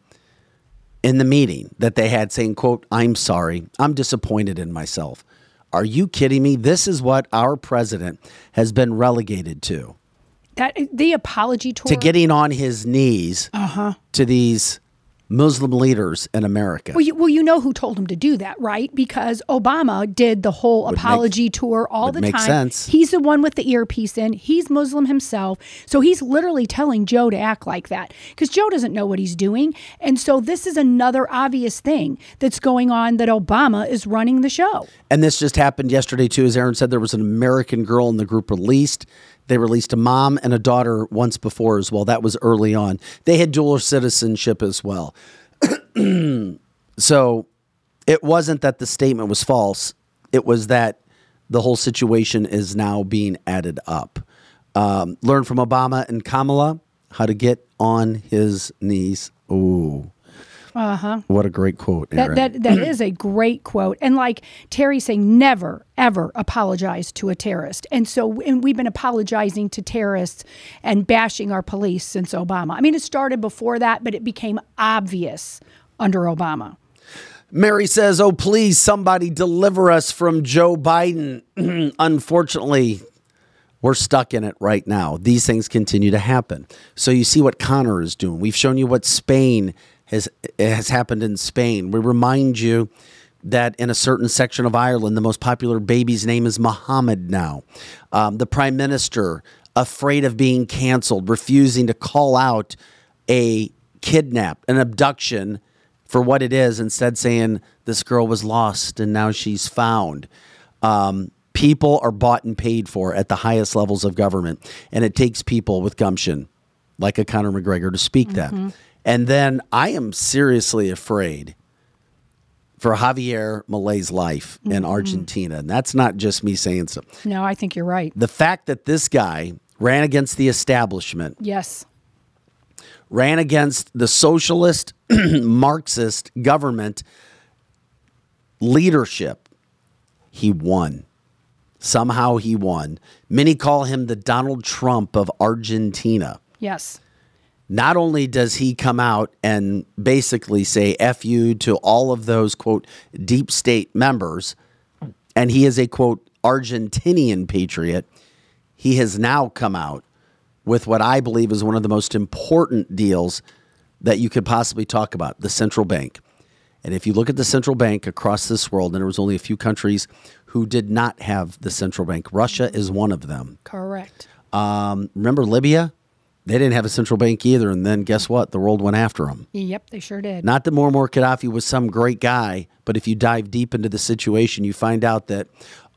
in the meeting that they had saying quote i'm sorry i'm disappointed in myself are you kidding me? This is what our president has been relegated to. That the apology tour. to getting on his knees uh-huh. to these muslim leaders in america Well you, well, you know who told him to do that, right? Because Obama did the whole apology tour all the make time. sense. He's the one with the earpiece in. He's Muslim himself. So he's literally telling Joe to act like that because Joe doesn't know what he's doing. And so this is another obvious thing that's going on that Obama is running the show. And this just happened yesterday too. As Aaron said, there was an American girl in the group released. They released a mom and a daughter once before as well. That was early on. They had dual citizenship as well. so it wasn't that the statement was false. It was that the whole situation is now being added up. Um, learn from Obama and Kamala how to get on his knees. Ooh. Uh huh. What a great quote, Aaron. That that that is a great quote. And like Terry saying, never ever apologize to a terrorist. And so, and we've been apologizing to terrorists and bashing our police since Obama. I mean, it started before that, but it became obvious under Obama. Mary says, Oh, please, somebody deliver us from Joe Biden. Unfortunately, we're stuck in it right now. These things continue to happen. So you see what Conor is doing. We've shown you what Spain has has happened in Spain. We remind you that in a certain section of Ireland, the most popular baby's name is Mohammed now. Um, the prime minister, afraid of being canceled, refusing to call out a kidnap, an abduction for what it is, instead saying this girl was lost and now she's found. Um, people are bought and paid for at the highest levels of government, and it takes people with gumption, like a Conor McGregor, to speak that. And then I am seriously afraid for Javier Milei's life in mm-hmm. Argentina, and that's not just me saying so. No, I think you're right. The fact that this guy ran against the establishment Yes. ran against the socialist Marxist government leadership. He won. Somehow he won. Many call him the Donald Trump of Argentina. Yes. Not only does he come out and basically say F you to all of those, quote, deep state members, and he is a, quote, Argentinian patriot, he has now come out with what I believe is one of the most important deals that you could possibly talk about the central bank. And if you look at the central bank across this world, and there was only a few countries who did not have the central bank. Russia is one of them. Correct. Um, remember Libya? They didn't have a central bank either. And then guess what? The world went after them. Yep, they sure did. Not that Muammar Gaddafi was some great guy, but if you dive deep into the situation, you find out that,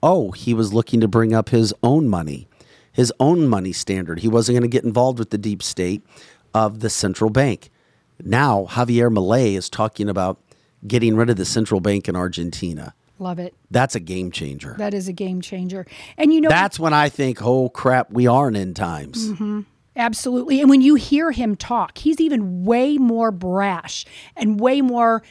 oh, he was looking to bring up his own money, his own money standard. He wasn't going to get involved with the deep state of the central bank. Now, Javier Milei is talking about getting rid of the central bank in Argentina. Love it. That's a game changer. That is a game changer. And you know, That's when I think, oh crap, we are in end times. Mm-hmm. Absolutely. And when you hear him talk, he's even way more brash and way more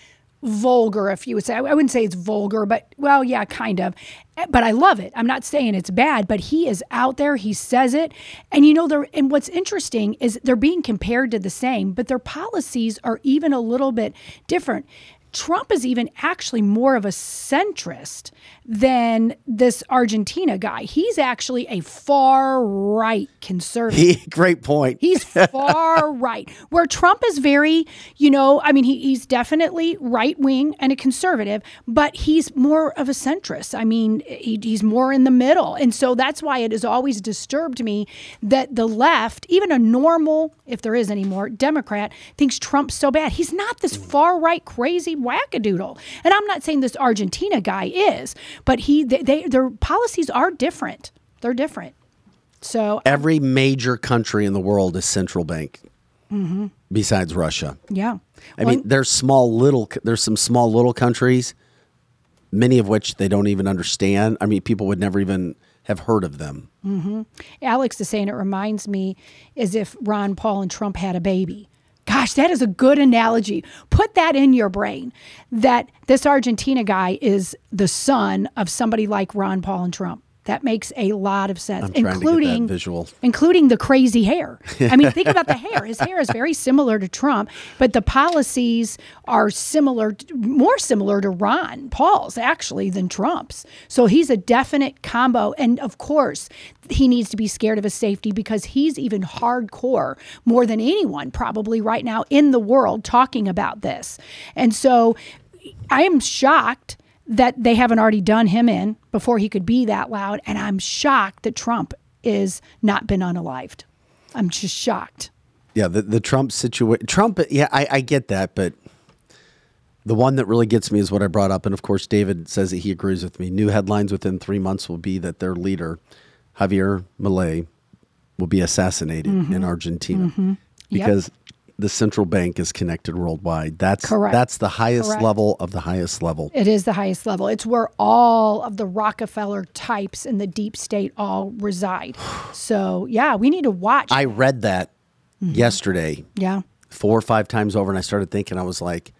vulgar, if you would say. I wouldn't say it's vulgar, but well, yeah, kind of. Eh, but I love it. I'm not saying it's bad, but he is out there. He says it. And you know, they're, and what's interesting is they're being compared to the same, but their policies are even a little bit different. Trump is even actually more of a centrist than this Argentina guy. He's actually a far right conservative. He, great point. He's far right. Where Trump is very, you know, I mean, he, he's definitely right wing and a conservative, but he's more of a centrist. I mean, he, he's more in the middle. And so that's why it has always disturbed me that the left, even a normal, if there is any more, Democrat, thinks Trump's so bad. He's not this far right, crazy wackadoodle. And I'm not saying this Argentina guy is, but he, they, they their policies are different. They're different. So um, Every major country in the world is central bank, mm-hmm. besides Russia. yeah. I Well, mean, there's small little. There's some small little countries, many of which they don't even understand. I mean, people would never even have heard of them. Mm-hmm. Alex is saying it reminds me as if Ron Paul and Trump had a baby. Gosh, that is a good analogy. Put that in your brain that this Argentina guy is the son of somebody like Ron Paul and Trump. That makes a lot of sense, I'm trying to get that including visual. including the crazy hair. I mean, think about the hair. His hair is very similar to Trump, but the policies are similar, more similar to Ron Paul's actually than Trump's. So he's a definite combo. And of course, he needs to be scared of his safety because he's even hardcore more than anyone probably right now in the world talking about this. And so I am shocked that they haven't already done him in before he could be that loud. And I'm shocked that Trump is not been unalived. I'm just shocked. Yeah, the the Trump situation. Trump. Yeah, I, I get that, but the one that really gets me is what I brought up, and of course, David says that he agrees with me. New headlines within three months will be that their leader, Javier Milei, will be assassinated Mm-hmm. in Argentina because the central bank is connected worldwide. That's Correct. That's the highest Correct. level of the highest level. It is the highest level. It's where all of the Rockefeller types in the deep state all reside. So, yeah, we need to watch. I read that Mm-hmm. yesterday yeah. four or five times over, and I started thinking, I was like,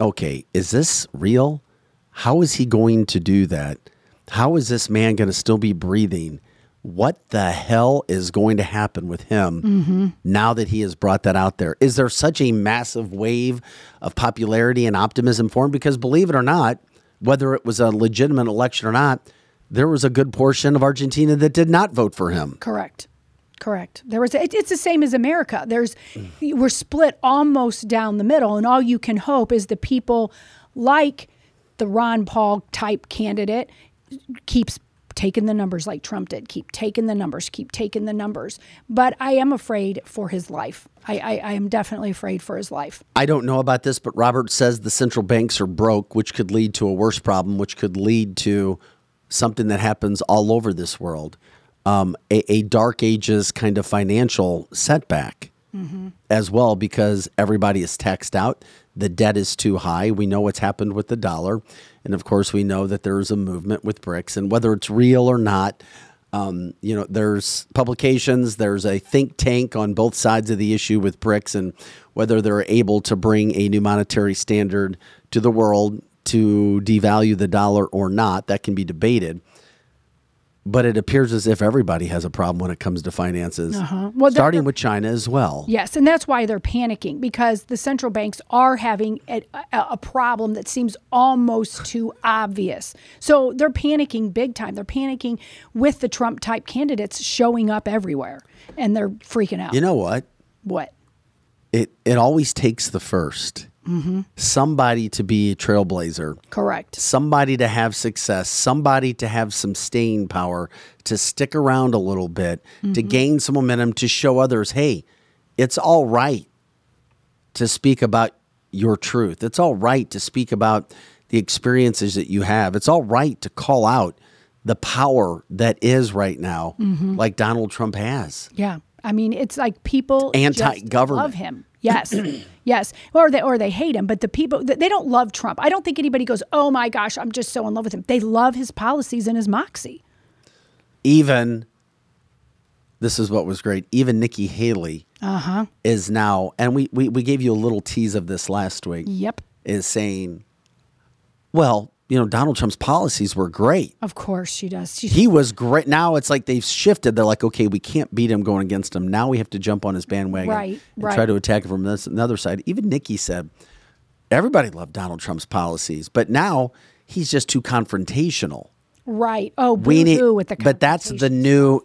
okay, is this real? How is he going to do that? How is this man going to still be breathing? What the hell is going to happen with him mm-hmm. now that he has brought that out there? Is there such a massive wave of popularity and optimism for him? Because believe it or not, whether it was a legitimate election or not, there was a good portion of Argentina that did not vote for him. Correct. Correct. There was. It, it's the same as America. There's, mm. we're split almost down the middle, and all you can hope is the people like the Ron Paul type candidate keeps taking the numbers like Trump did. Keep taking the numbers. Keep taking the numbers. But I am afraid for his life. I, I, I am definitely afraid for his life. I don't know about this, but Robert says the central banks are broke, which could lead to a worse problem, which could lead to something that happens all over this world um, a, a dark ages kind of financial setback as well, because everybody is taxed out. The debt is too high. We know what's happened with the dollar. And of course, we know that there is a movement with BRICS. And whether it's real or not, um, you know, there's publications, there's a think tank on both sides of the issue with BRICS and whether they're able to bring a new monetary standard to the world to devalue the dollar or not. That can be debated. But it appears as if everybody has a problem when it comes to finances, Uh-huh. Well, starting they're- with China as well. Yes, and that's why they're panicking because the central banks are having a, a, problem that seems almost too obvious. So they're panicking big time. They're panicking with the Trump type candidates showing up everywhere, and they're freaking out. You know what? what? It it always takes the 1st Mm-hmm. somebody to be a trailblazer, Correct. somebody to have success, somebody to have some staying power, to stick around a little bit, Mm-hmm. to gain some momentum, to show others, hey, it's all right to speak about your truth. It's all right to speak about the experiences that you have. It's all right to call out the power that is right now, Mm-hmm. like Donald Trump has. Yeah. I mean, it's like people Anti-government. love him. Yes, yes, or they or they hate him. But the people they don't love Trump. I don't think anybody goes, "Oh my gosh, I'm just so in love with him." They love his policies and his moxie. even this is what was great. Even Nikki Haley Uh-huh. is now, and we, we we gave you a little tease of this last week. Yep. Is saying, well, you know, Donald Trump's policies were great. Of course she does. He was great. Now it's like they've shifted. They're like, okay, we can't beat him going against him. Now we have to jump on his bandwagon Right, and right. try to attack him from this another side. Even Nikki said everybody loved Donald Trump's policies, but now he's just too confrontational. right. Oh, we need with the but that's the new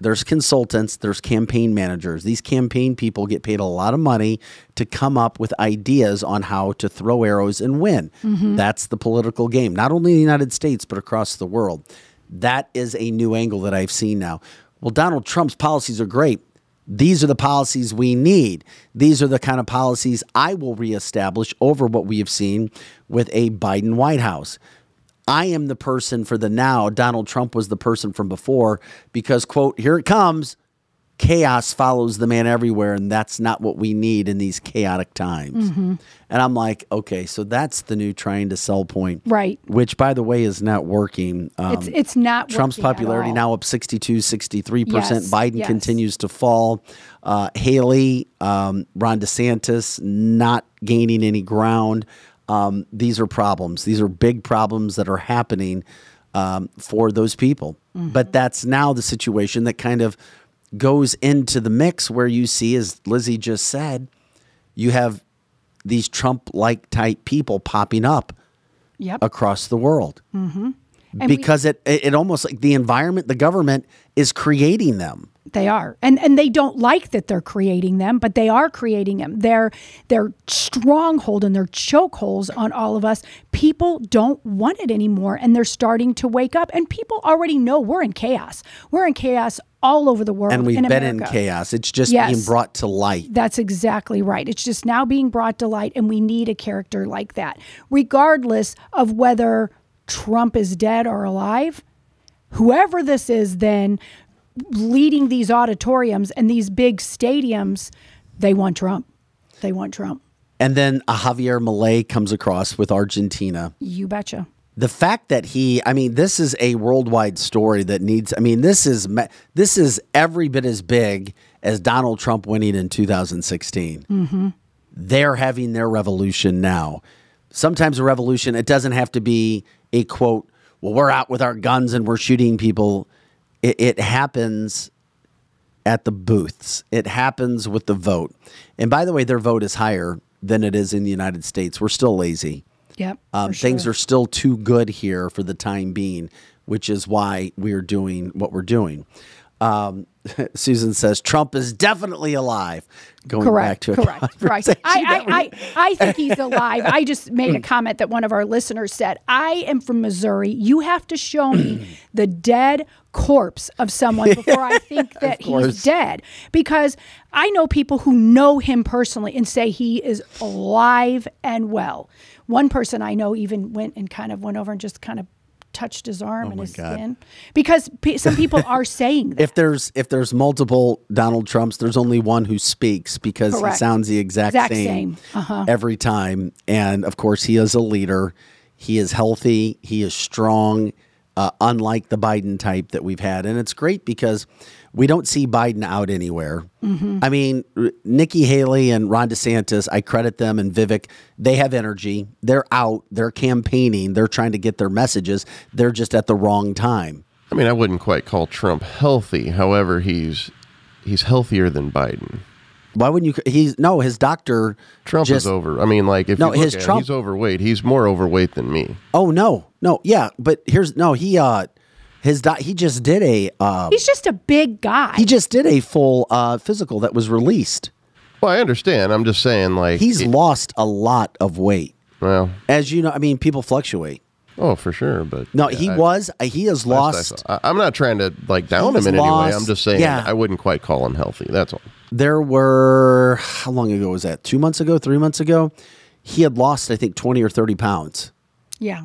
there's consultants there's campaign managers these campaign people get paid a lot of money to come up with ideas on how to throw arrows and win Mm-hmm. that's the political game not only in the united states but across the world that is a new angle that i've seen now well donald trump's policies are great these are the policies we need. These are the kind of policies I will reestablish over what we have seen with a Biden White House. I am the person for the now. Donald Trump was the person from before because, quote, here it comes. Chaos follows the man everywhere, and that's not what we need in these chaotic times. Mm-hmm. And I'm like, okay, so that's the new trying to sell point. Right. Which, by the way, is not working. Um, It's it's not Trump's popularity now up 62, 63%. Yes, Biden yes. continues to fall. Uh, Haley, um, Ron DeSantis, not gaining any ground. Um, these are problems. These are big problems that are happening um, for those people. Mm-hmm. But that's now the situation that kind of goes into the mix where you see, as Lizzie just said, you have these Trump like type people popping up Yep. across the world Mm-hmm. We- because it, it it almost like the environment the government is creating them They are, and and they don't like that they're creating them, but they are creating them. They're they're stronghold and they're chokeholds on all of us. People don't want it anymore, and they're starting to wake up. And people already know we're in chaos. We're in chaos all over the world, and we've in been America. in chaos it's just Yes. being brought to light That's exactly right. It's just now being brought to light, and we need a character like that, regardless of whether Trump is dead or alive. Whoever this is, then leading these auditoriums and these big stadiums, they want Trump. They want Trump. and then a javier Milei comes across with argentina You betcha. the fact that he i mean this is a worldwide story that needs i mean this is this is every bit as big as donald trump winning in 2016 Mm-hmm. they're having their revolution now sometimes a revolution it doesn't have to be a quote well we're out with our guns and we're shooting people it, it happens at the booths it happens with the vote and by the way their vote is higher than it is in the united states we're still lazy Yep. um, things are still too good here for the time being, which is why we're doing what we're doing. Um, Susan says Trump is definitely alive. Going back correct. to a correct. Correct. I, I, I, I think he's alive. I just made a comment that one of our listeners said, I am from Missouri. You have to show me the dead corpse of someone before I think that he's dead. Because I know people who know him personally and say he is alive and well. One person I know even went and kind of went over and just kind of touched his arm and his Oh God. skin because pe- some people are saying that. if there's if there's multiple Donald Trumps, there's only one who speaks because Correct. he sounds the exact, Exact same, same. Uh-huh. every time. And of course, he is a leader. He is healthy. He is strong. Uh, unlike the Biden type that we've had, and it's great because we don't see Biden out anywhere. Mm-hmm. I mean, R- Nikki Haley and Ron DeSantis, I credit them and Vivek. They have energy. They're out. They're campaigning. They're trying to get their messages. They're just at the wrong time. I mean, I wouldn't quite call Trump healthy. However, he's he's healthier than Biden. Why wouldn't you? He's no, his doctor. Trump just, is over. I mean, like if No, you look his at him, Trump- he's overweight. He's more overweight than me. Oh no, no, yeah, but here's no. He uh, his doc. He just did a uh, He's just a big guy. he just did a full uh physical that was released. Well, I understand. I'm just saying, like He's it- lost a lot of weight, well, as you know. I mean, people fluctuate. oh for sure. But No, yeah, he I- was. uh, He has last I lost. I, am not trying to like down him He's in any way. lost- I'm just saying yeah. I wouldn't quite call him healthy. That's all. There were how long ago was that? Two months ago, three months ago. He had lost, I think, twenty or thirty pounds. yeah.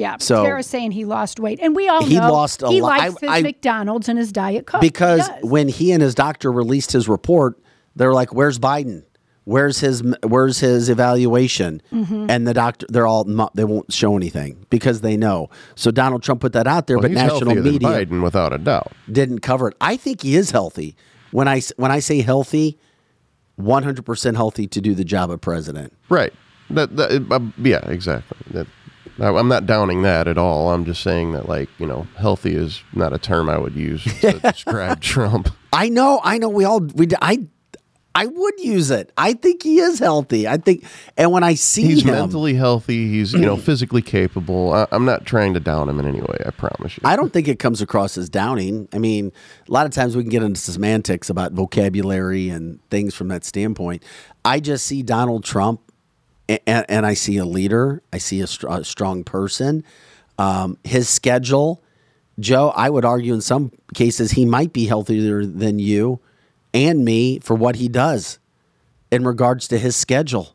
Yeah. So- Tara's saying he lost weight. And we all He know lost a he lot. likes his I- McDonald's and his Diet Coke. because He does. when he and his doctor released his report, they're like, "Where's Biden? Where's his Where's his evaluation?" Mm-hmm. And the doctor, they're all mu- they won't show anything because they know. So Donald Trump put that out there, Well, but he's national healthier media than Biden without a doubt. didn't cover it. I think he is healthy. When I s- when I say healthy, one hundred percent healthy to do the job of president. Right. That, that uh, yeah, exactly. That I- I'm not downing that at all. I'm just saying that like you know, healthy is not a term I would use to describe Trump. I know, I know. We all we I I would use it. I think he is healthy. I think, and when I see He's him, mentally healthy. He's you know physically capable. I, I'm not trying to down him in any way. I promise you. I don't think it comes across as downing. I mean, a lot of times we can get into semantics about vocabulary and things from that standpoint. I just see Donald Trump, and, and I see a leader. I see a, str- a strong person. Um, his schedule, Joe, I would argue in some cases he might be healthier than you and me for what he does in regards to his schedule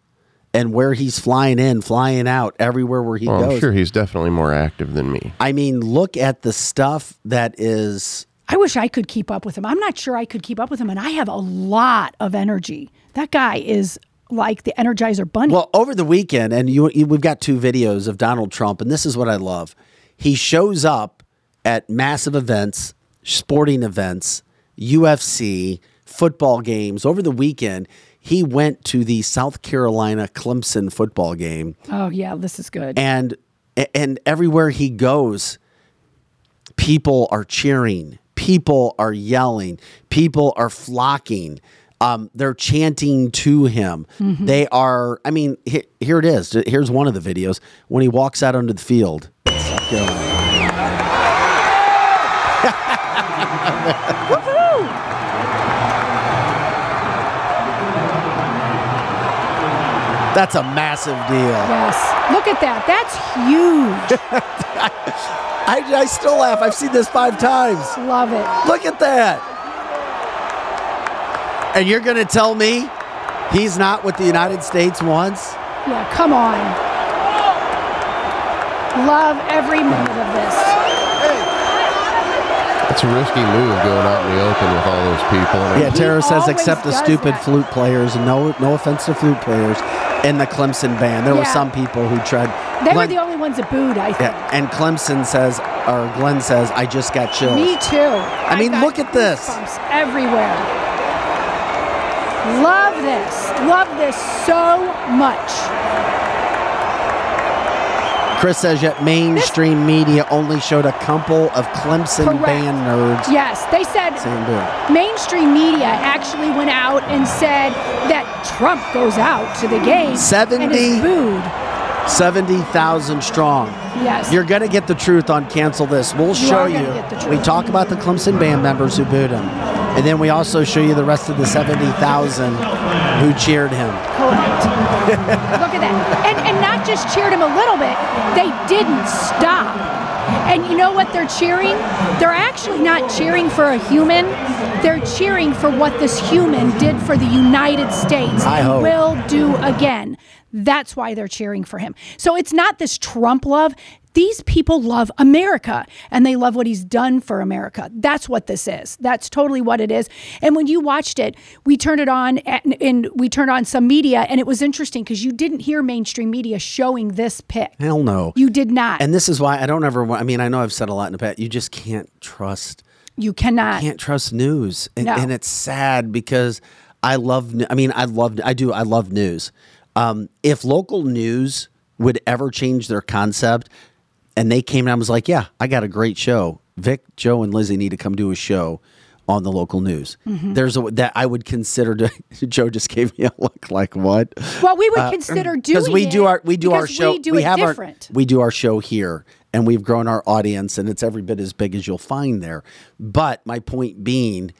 and where he's flying in, flying out, everywhere where he Well, goes. I'm sure he's definitely more active than me. I mean, look at the stuff that is. I wish I could keep up with him. I'm not sure I could keep up with him. And I have a lot of energy. That guy is like the Energizer Bunny. Well, over the weekend, and you, you, we've got two videos of Donald Trump, and this is what I love. He shows up at massive events, sporting events, UFC, football games. Over the weekend, he went to the South Carolina Clemson football game, oh, yeah, this is good. and and everywhere he goes, people are cheering, people are yelling, people are flocking. Um, they're chanting to him. They are. I mean, he- here it is. Here's one of the videos when he walks out onto the field. That's a massive deal. yes. Look at that. That's huge. I, I still laugh. I've seen this five times. Love it. Look at that. And you're going to tell me he's not what the United States wants? Yeah, come on. Love every minute of this. It's a risky move going out in the open with all those people. And Yeah, He Tara says except the stupid that. flute players. No, no offense to flute players in the Clemson band. There were some people who tried. They were the only ones that booed, I think. yeah, and Clemson says, or Glenn says, I just got chills. Me too. I mean, look at this. goosebumps Everywhere. Love this. Love this so much. Chris says yet mainstream media only showed a couple of Clemson Correct. band nerds Yes, they said mainstream media actually went out and said that Trump goes out to the game and 70? is booed. 70,000 strong. Yes. You're going to get the truth on Cancel This. We'll show you. get the truth. We talk about the Clemson band members who booed him. And then we also show you the rest of the 70,000 who cheered him. Correct. Look at that. And, and not just cheered him a little bit, they didn't stop. And you know what they're cheering? They're actually not cheering for a human. They're cheering for what this human did for the United States I hope. will do again. That's why they're cheering for him. So it's not this Trump love. These people love America and they love what he's done for America. That's what this is. That's totally what it is. And when you watched it, we turned it on and, and we turned on some media, and it was interesting because you didn't hear mainstream media showing this pic. Hell no. You did not. and this is why I don't ever want, I mean, I know I've said a lot in the past. You just can't trust you cannot. can't trust news, and, No. and it's sad because I love. I mean, I love. I do. I love news. Um, if local news would ever change their concept, and they came and I was like, "Yeah, I got a great show," Vic, Joe, and Lizzie need to come do a show on the local news. Mm-hmm. There's a that I would consider to. Joe just gave me a look like what? Well, we would consider doing Because we do our we do our show. We do it have different. our we do our show here, and we've grown our audience, and it's every bit as big as you'll find there. But my point being.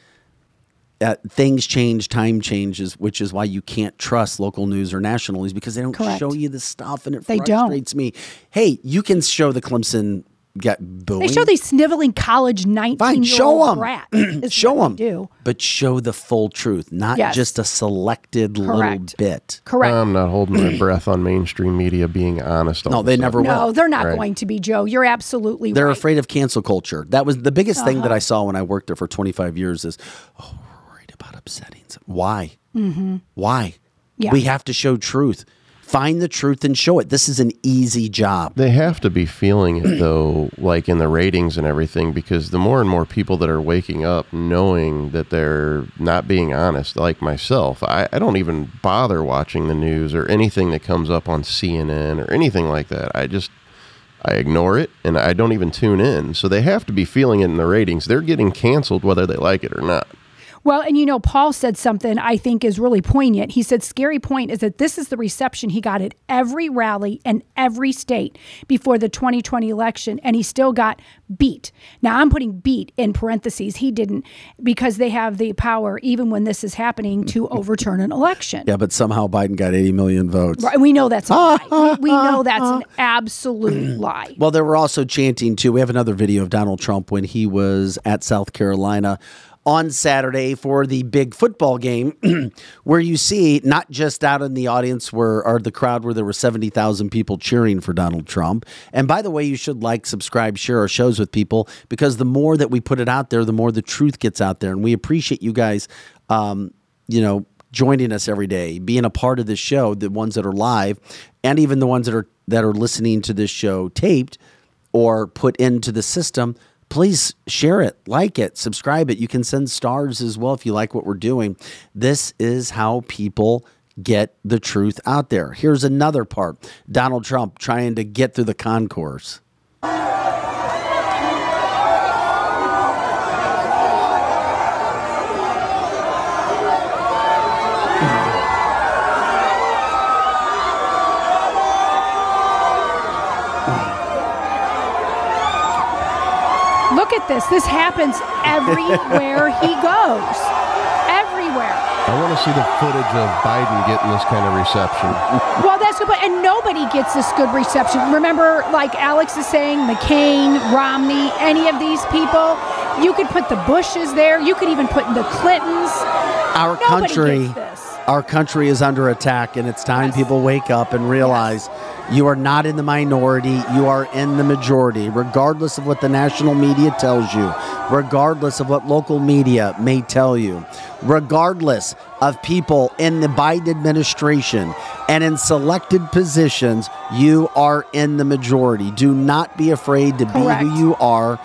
Uh, things change, time changes, which is why you can't trust local news or national news because they don't Correct. show you the stuff, and it They don't. frustrates me. Hey, you can show the Clemson get booing. they show these sniveling college nineteen Fine, year show old them. brat. is show them. Do But show the full truth, not Yes. just a selected little bit. correct? I'm not holding my breath on mainstream media being honest. No, they sudden. never no, will. they're not Right. going to be Joe. You're absolutely They're right. afraid of cancel culture. That was the biggest thing Uh-huh. that I saw when I worked there for 25 years is, oh, we're worried about upsetting. Why? Mm-hmm. Why? Yeah. We have to show truth. Find the truth and show it. This is an easy job. They have to be feeling it though, like in the ratings and everything, because the more and more people that are waking up knowing that they're not being honest, like myself, I, I don't even bother watching the news or anything that comes up on CNN or anything like that. I just I ignore it and I don't even tune in. So they have to be feeling it in the ratings. They're getting canceled whether they like it or not. Well, and you know, Paul said something I think is really poignant. He said, Scary point is that this is the reception he got at every rally in every state before the 2020 election, and he still got beat. Now, I'm putting beat in parentheses. He didn't, because they have the power, even when this is happening, to overturn an election. Yeah, but somehow Biden got 80 million votes. Right, We know that's a lie. We, we know that's an absolute lie. Well, they were also chanting too. We have another video of Donald Trump when he was at South Carolina on Saturday for the big football game, where you see not just out in the audience where or the crowd where there were seventy thousand people cheering for Donald Trump. And by the way, you should like, subscribe, share our shows with people because the more that we put it out there, the more the truth gets out there. And we appreciate you guys. Um, you know, joining us every day, being a part of this show, the ones that are live, and even the ones that are that are listening to this show taped or put into the system. Please share it, like it, subscribe it. You can send stars as well if you like what we're doing. This is how people get the truth out there. Here's another part Donald Trump trying to get through the concourse. Look this. This happens everywhere he goes. Everywhere. I want to see the footage of Biden getting this kind of reception. Well, that's good. point. And nobody gets this good reception. Remember, like Alex is saying, McCain, Romney, any of these people, you could put the Bushes there. You could even put the Clintons. Our Nobody country gets this. Our country is under attack and it's time people wake up and realize you are not in the minority you are in the majority regardless of what the national media tells you regardless of what local media may tell you regardless of people in the Biden administration and in selected positions you are in the majority. Do not be afraid to Correct. be who you are.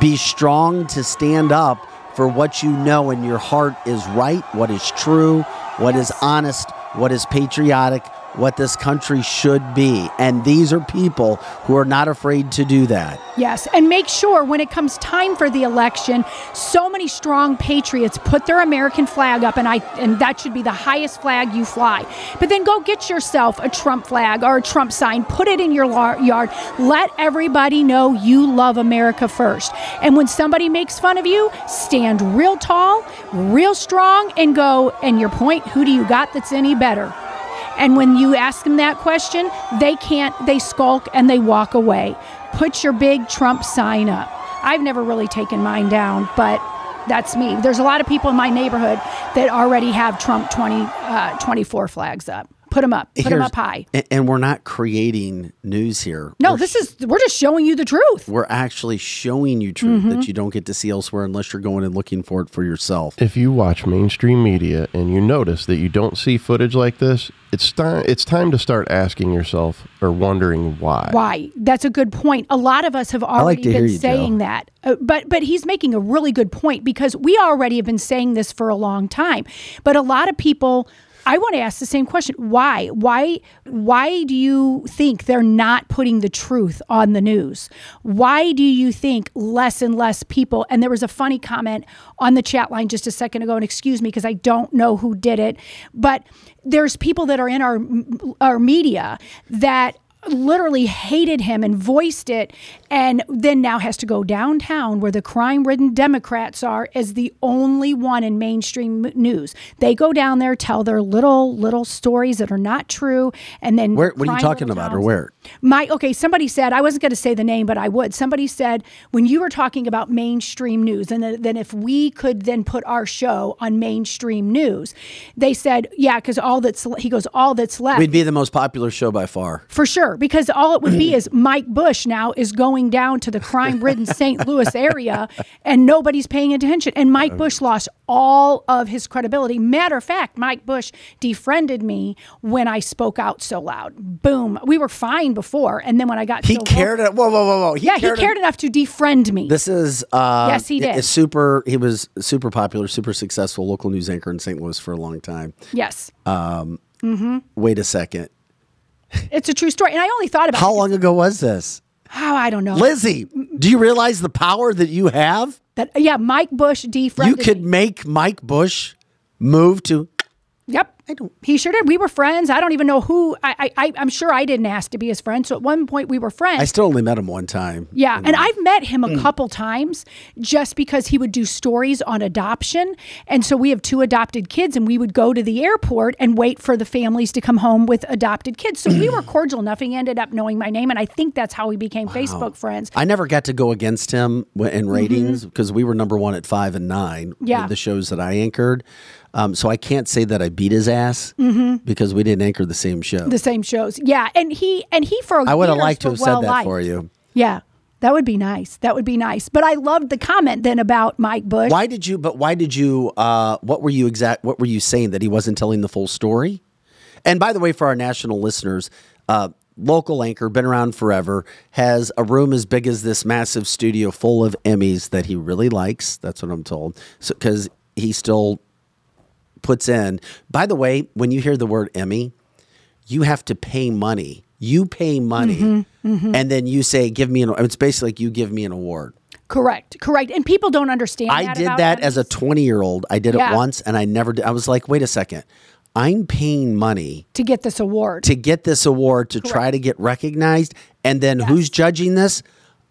Be strong to stand up for what you know in your heart is right, what is true, what is honest, what is patriotic, what this country should be. And these are people who are not afraid to do that. Yes, and make sure when it comes time for the election, so many strong patriots put their American flag up, and I and that should be the highest flag you fly. But then go get yourself a Trump flag or a Trump sign, put it in your yard. Let everybody know you love America first. And when somebody makes fun of you, stand real tall, real strong, and go. And your point, who do you got that's any better? And when you ask them that question, they can't, they skulk and they walk away. Put your big Trump sign up. I've never really taken mine down, but that's me. There's a lot of people in my neighborhood that already have Trump 20, uh, 24 flags up. Put them up. Put them up high. a- And we're not creating news here. No, We're this is, we're just showing you the truth. we're actually showing you truth Mm-hmm. that you don't get to see elsewhere unless you're going and looking for it for yourself. If you watch mainstream media and you notice that you don't see footage like this, it's time it's time to start asking yourself or wondering why. Why? That's a good point. A lot of us have already to hear been you, saying Joe. that. Uh, but but he's making a really good point because we already have been saying this for a long time. But a lot of people I want to ask the same question. Why? Why why do you think they're not putting the truth on the news? Why do you think less and less people and there was a funny comment on the chat line just a second ago and excuse me because I don't know who did it, but there's people that are in our our media that literally hated him and voiced it and then now has to go downtown where the crime-ridden democrats are as the only one in mainstream news they go down there tell their little little stories that are not true and then Where, what are you talking about, or where? my okay somebody said i wasn't going to say the name but i would somebody said when you were talking about mainstream news and then, then if we could then put our show on mainstream news they said yeah because all that's he goes all that's left We'd be the most popular show by far. for sure, because all it would be is Mike Bush now is going down to the crime ridden St. Louis area and nobody's paying attention. And Mike Bush lost all of his credibility. Matter of fact, Mike Bush defriended me when I spoke out so loud. Boom. We were fine before. And then when I got He so cared. vocal- Whoa, whoa, whoa, whoa. yeah, he cared enough to defriend me. This is uh, Yes, he did. super. He was super popular, super successful local news anchor in St. Louis for a long time. yes. Um mm-hmm. wait a second. It's a true story. And I only thought about How it. long ago was this, Oh, I don't know. Lizzie? Do you realize the power that you have? that, yeah, Mike Bush defriended You could me. make Mike Bush move to. Yep. I don't. He sure did. We were friends. I don't even know who. I, I, I'm sure I didn't ask to be his friend. So at one point we were friends. I still only met him one time. yeah, and I've met him Mm. a couple times just because he would do stories on adoption. And so we have two adopted kids, and we would go to the airport and wait for the families to come home with adopted kids. So we were cordial enough. He ended up knowing my name, and I think that's how we became Facebook friends. I never got to go against him in ratings because we were number one at five and nine. Mm-hmm. Yeah. with the shows that I anchored. Um, so I can't say that I beat his ass because we didn't anchor the same show. Mm-hmm. The same shows. Yeah, and he and he for I would have liked to have said that well-liked. for you. Yeah, that would be nice. That would be nice. But I loved the comment then about Mike Bush. Why did you? But why did you? Uh, what were you exact? What were you saying that he wasn't telling the full story? And by the way, for our national listeners, uh, local anchor, been around forever, has a room as big as this massive studio full of Emmys that he really likes. That's what I'm told. So because he still puts in. By the way, when you hear the word Emmy, you have to pay money. You pay money, Mm-hmm, and then you say, "Give me an." It's basically like you give me an award. Correct, correct. And people don't understand. I that did that as a 20 year old. I did Yeah. it once and I never did. I was like, wait a second. I'm paying money to get this award. to get this award to try to get recognized. And then who's judging this?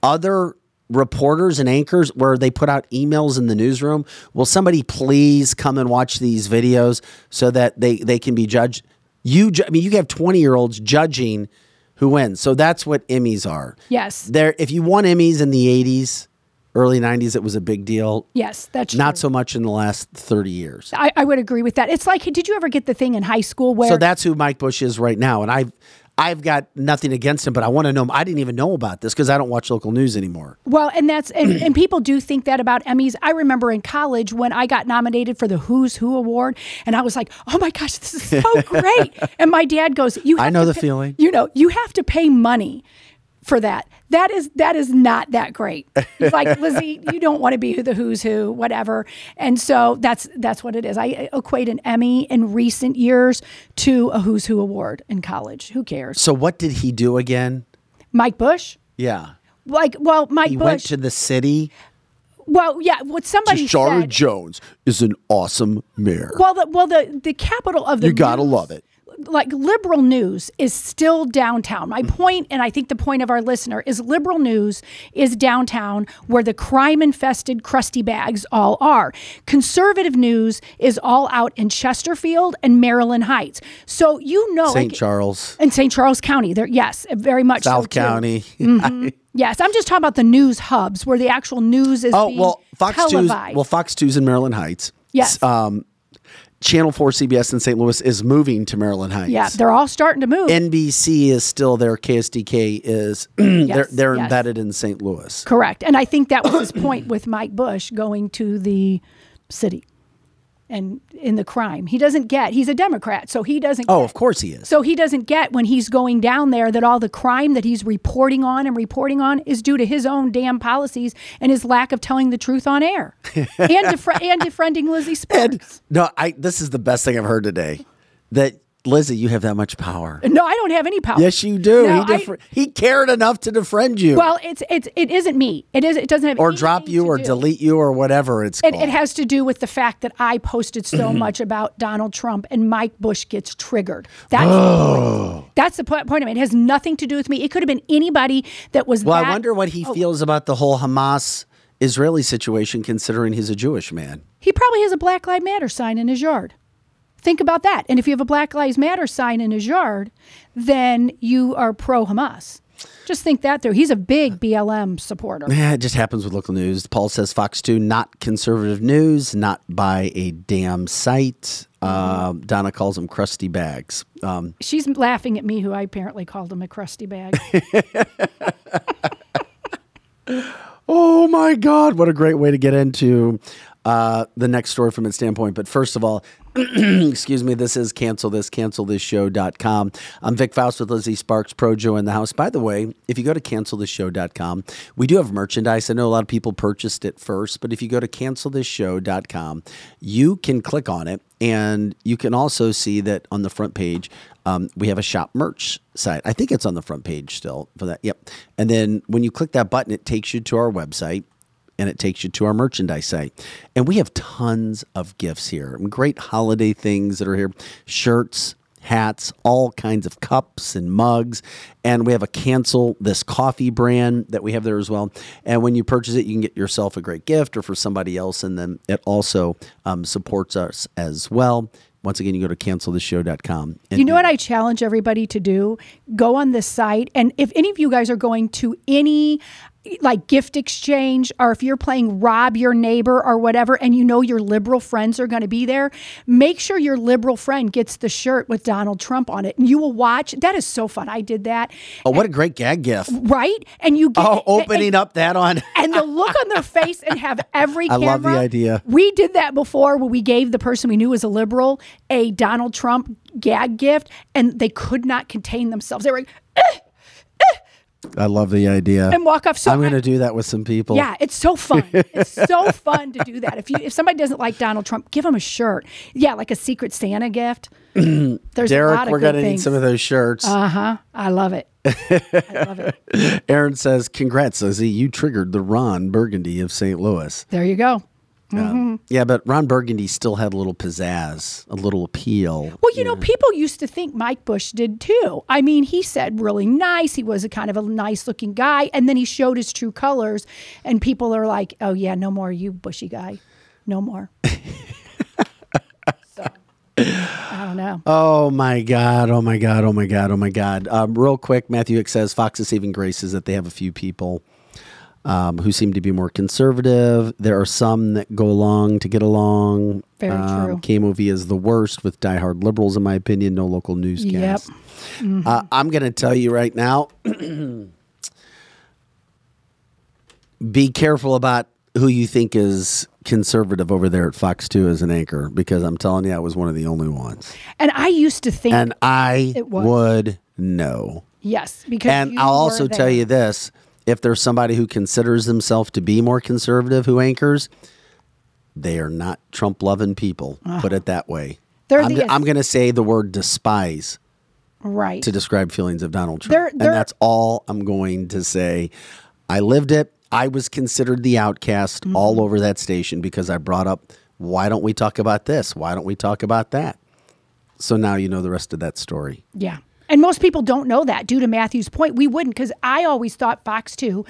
Other reporters and anchors where they put out emails in the newsroom. Will somebody please come and watch these videos so that they, they can be judged? You, ju- I mean, you have 20 year olds judging who wins. So that's what Emmys are. yes, There, if you won Emmys in the 80s, early 90s, it was a big deal. yes, that's Not true. so much in the last 30 years. I, I would agree with that. It's like, did you ever get the thing in high school where So that's who Mike Bush is right now. And I've I've got nothing against him, but I want to know. I didn't even know about this because I don't watch local news anymore. Well, and that's and, and people do think that about Emmys. I remember in college when I got nominated for the Who's Who award, and I was like, "Oh my gosh, this is so great!" and my dad goes, "You, I know the pay- feeling. You know, you have to pay money." For that, that is that is not that great. He's like Lizzie, you don't want to be the who's who, whatever. And so that's that's what it is. I equate an Emmy in recent years to a who's who award in college. Who cares? So what did he do again? Mike Bush, Yeah, like well, Mike he Bush. went to the city. well, yeah, what somebody Tishaura said. Jones is an awesome mayor. Well, the well the the capital of the You gotta love it. Like liberal news is still downtown. Mm-hmm. My point, and I think the point of our listener is liberal news is downtown where the crime infested crusty bags all are. Conservative news is all out in Chesterfield and Maryland Heights. So you know St. like- Charles, in St. Charles County. There yes, very much so, South too. County. Yes, I'm just talking about the news hubs where the actual news is oh well, Fox televised. well, Fox Two's in Maryland Heights. Yes. Um, Channel Four CBS in St. Louis is moving to Maryland Heights. yeah, they're all starting to move. NBC is still there. KSDK is they're they're yes. embedded in St. Louis. Correct. And I think that was his point with Mike Bush going to the city and in the crime. He doesn't get, he's a Democrat, so he doesn't Oh, get, of course he is. so he doesn't get when he's going down there that all the crime that he's reporting on and reporting on is due to his own damn policies and his lack of telling the truth on air and, defri- and defriending Lizzie Sparks. No, I. This is the best thing I've heard today. that Lizzie, you have that much power. No, I don't have any power. Yes, you do. No, he I- he cared enough to defriend you, Well, it's it's it isn't me. It is. It doesn't have or drop you, or do- delete you, or whatever it's It, it has to do with the fact that I posted so much about Donald Trump and Mike Bush gets triggered. That's the oh. point. That's the po- point of it. It has nothing to do with me. It could have been anybody that was. well, that, I wonder what he oh. feels about the whole Hamas Israeli situation, considering he's a Jewish man. He probably has a Black Lives Matter sign in his yard. Think about that. And if you have a Black Lives Matter sign in his yard, then you are pro Hamas. Just think that through. He's a big BLM supporter. Yeah, it just happens with local news. Paul says Fox 2, not conservative news, not by a damn site. Um, Donna calls him crusty bags. Um, She's laughing at me, who I apparently called him a crusty bag. oh my God, what a great way to get into uh, the next story from its standpoint. But first of all, excuse me, this is cancel this, cancel this show.com. I'm Vic Faust with Lizzie Sparks, Pro Joe in the house. By the way, if you go to cancelthisshow.com, we do have merchandise. I know a lot of people purchased it first, but if you go to cancelthisshow.com, you can click on it and you can also see that on the front page, um, we have a shop merch site. I think it's on the front page still for that. Yep. And then when you click that button, it takes you to our website and it takes you to our merchandise site. And we have tons of gifts here. Great holiday things that are here shirts, hats, all kinds of cups and mugs. And we have a cancel this coffee brand that we have there as well. And when you purchase it, you can get yourself a great gift or for somebody else. And then it also um, supports us as well. Once again, you go to cancelthisshow.com. And You know what I challenge everybody to do? Go on this site, and if any of you guys are going to any like gift exchange, or if you're playing rob your neighbor or whatever, and you know your liberal friends are going to be there, make sure your liberal friend gets the shirt with Donald Trump on it, and you will watch. That is so fun. I did that, Oh, what a great gag gift. right? And you get Oh, opening and, up that on. and the look on their face and have every I camera. love the idea. We did that before where we gave the person we knew was a liberal a Donald Trump gag gift and they could not contain themselves. They were like, I love the idea. and walk off. So I'm going to do that with some people. yeah, it's so fun. It's so fun to do that. If you if somebody doesn't like Donald Trump, give them a shirt. Yeah, like a Secret Santa gift. There's a lot of things. Derek, we're going to need some of those shirts. Uh huh. I love it. I love it. Aaron says, Congrats, Lizzie. You triggered the Ron Burgundy of St. Louis. There you go. Um, yeah, but Ron Burgundy still had a little pizzazz, a little appeal. Well, you know, people used to think Mike Bush did too. I mean, he said really nice. He was a kind of a nice looking guy. And then he showed his true colors, and people are like, oh, yeah, no more you, bushy guy. No more. so, I don't know. Oh my God. Oh my God. Oh my God. Oh my God. Um, real quick, Matthew Hicks says Fox's saving grace is that they have a few people um, who seem to be more conservative. There are some that go along to get along. Very true. KMOV is the worst with diehard liberals, in my opinion. No local newscast. Mm-hmm. Uh, I'm going to tell you right now be careful about who you think is conservative over there at Fox 2 as an anchor because I'm telling you, I was one of the only ones. And I used to think, And I It was. would know. yes, because And I'll also tell you this if there's somebody who considers themselves to be more conservative who anchors, they are not Trump loving people. Put it that way. They're I'm, the- I'm going to say the word despise right. to describe feelings of Donald Trump. They're- and they're- that's all I'm going to say. I lived it. I was considered the outcast Mm-hmm. all over that station because I brought up, why don't we talk about this? Why don't we talk about that? So now you know the rest of that story. Yeah. And most people don't know that due to Matthew's point. We wouldn't because I always thought Fox 2,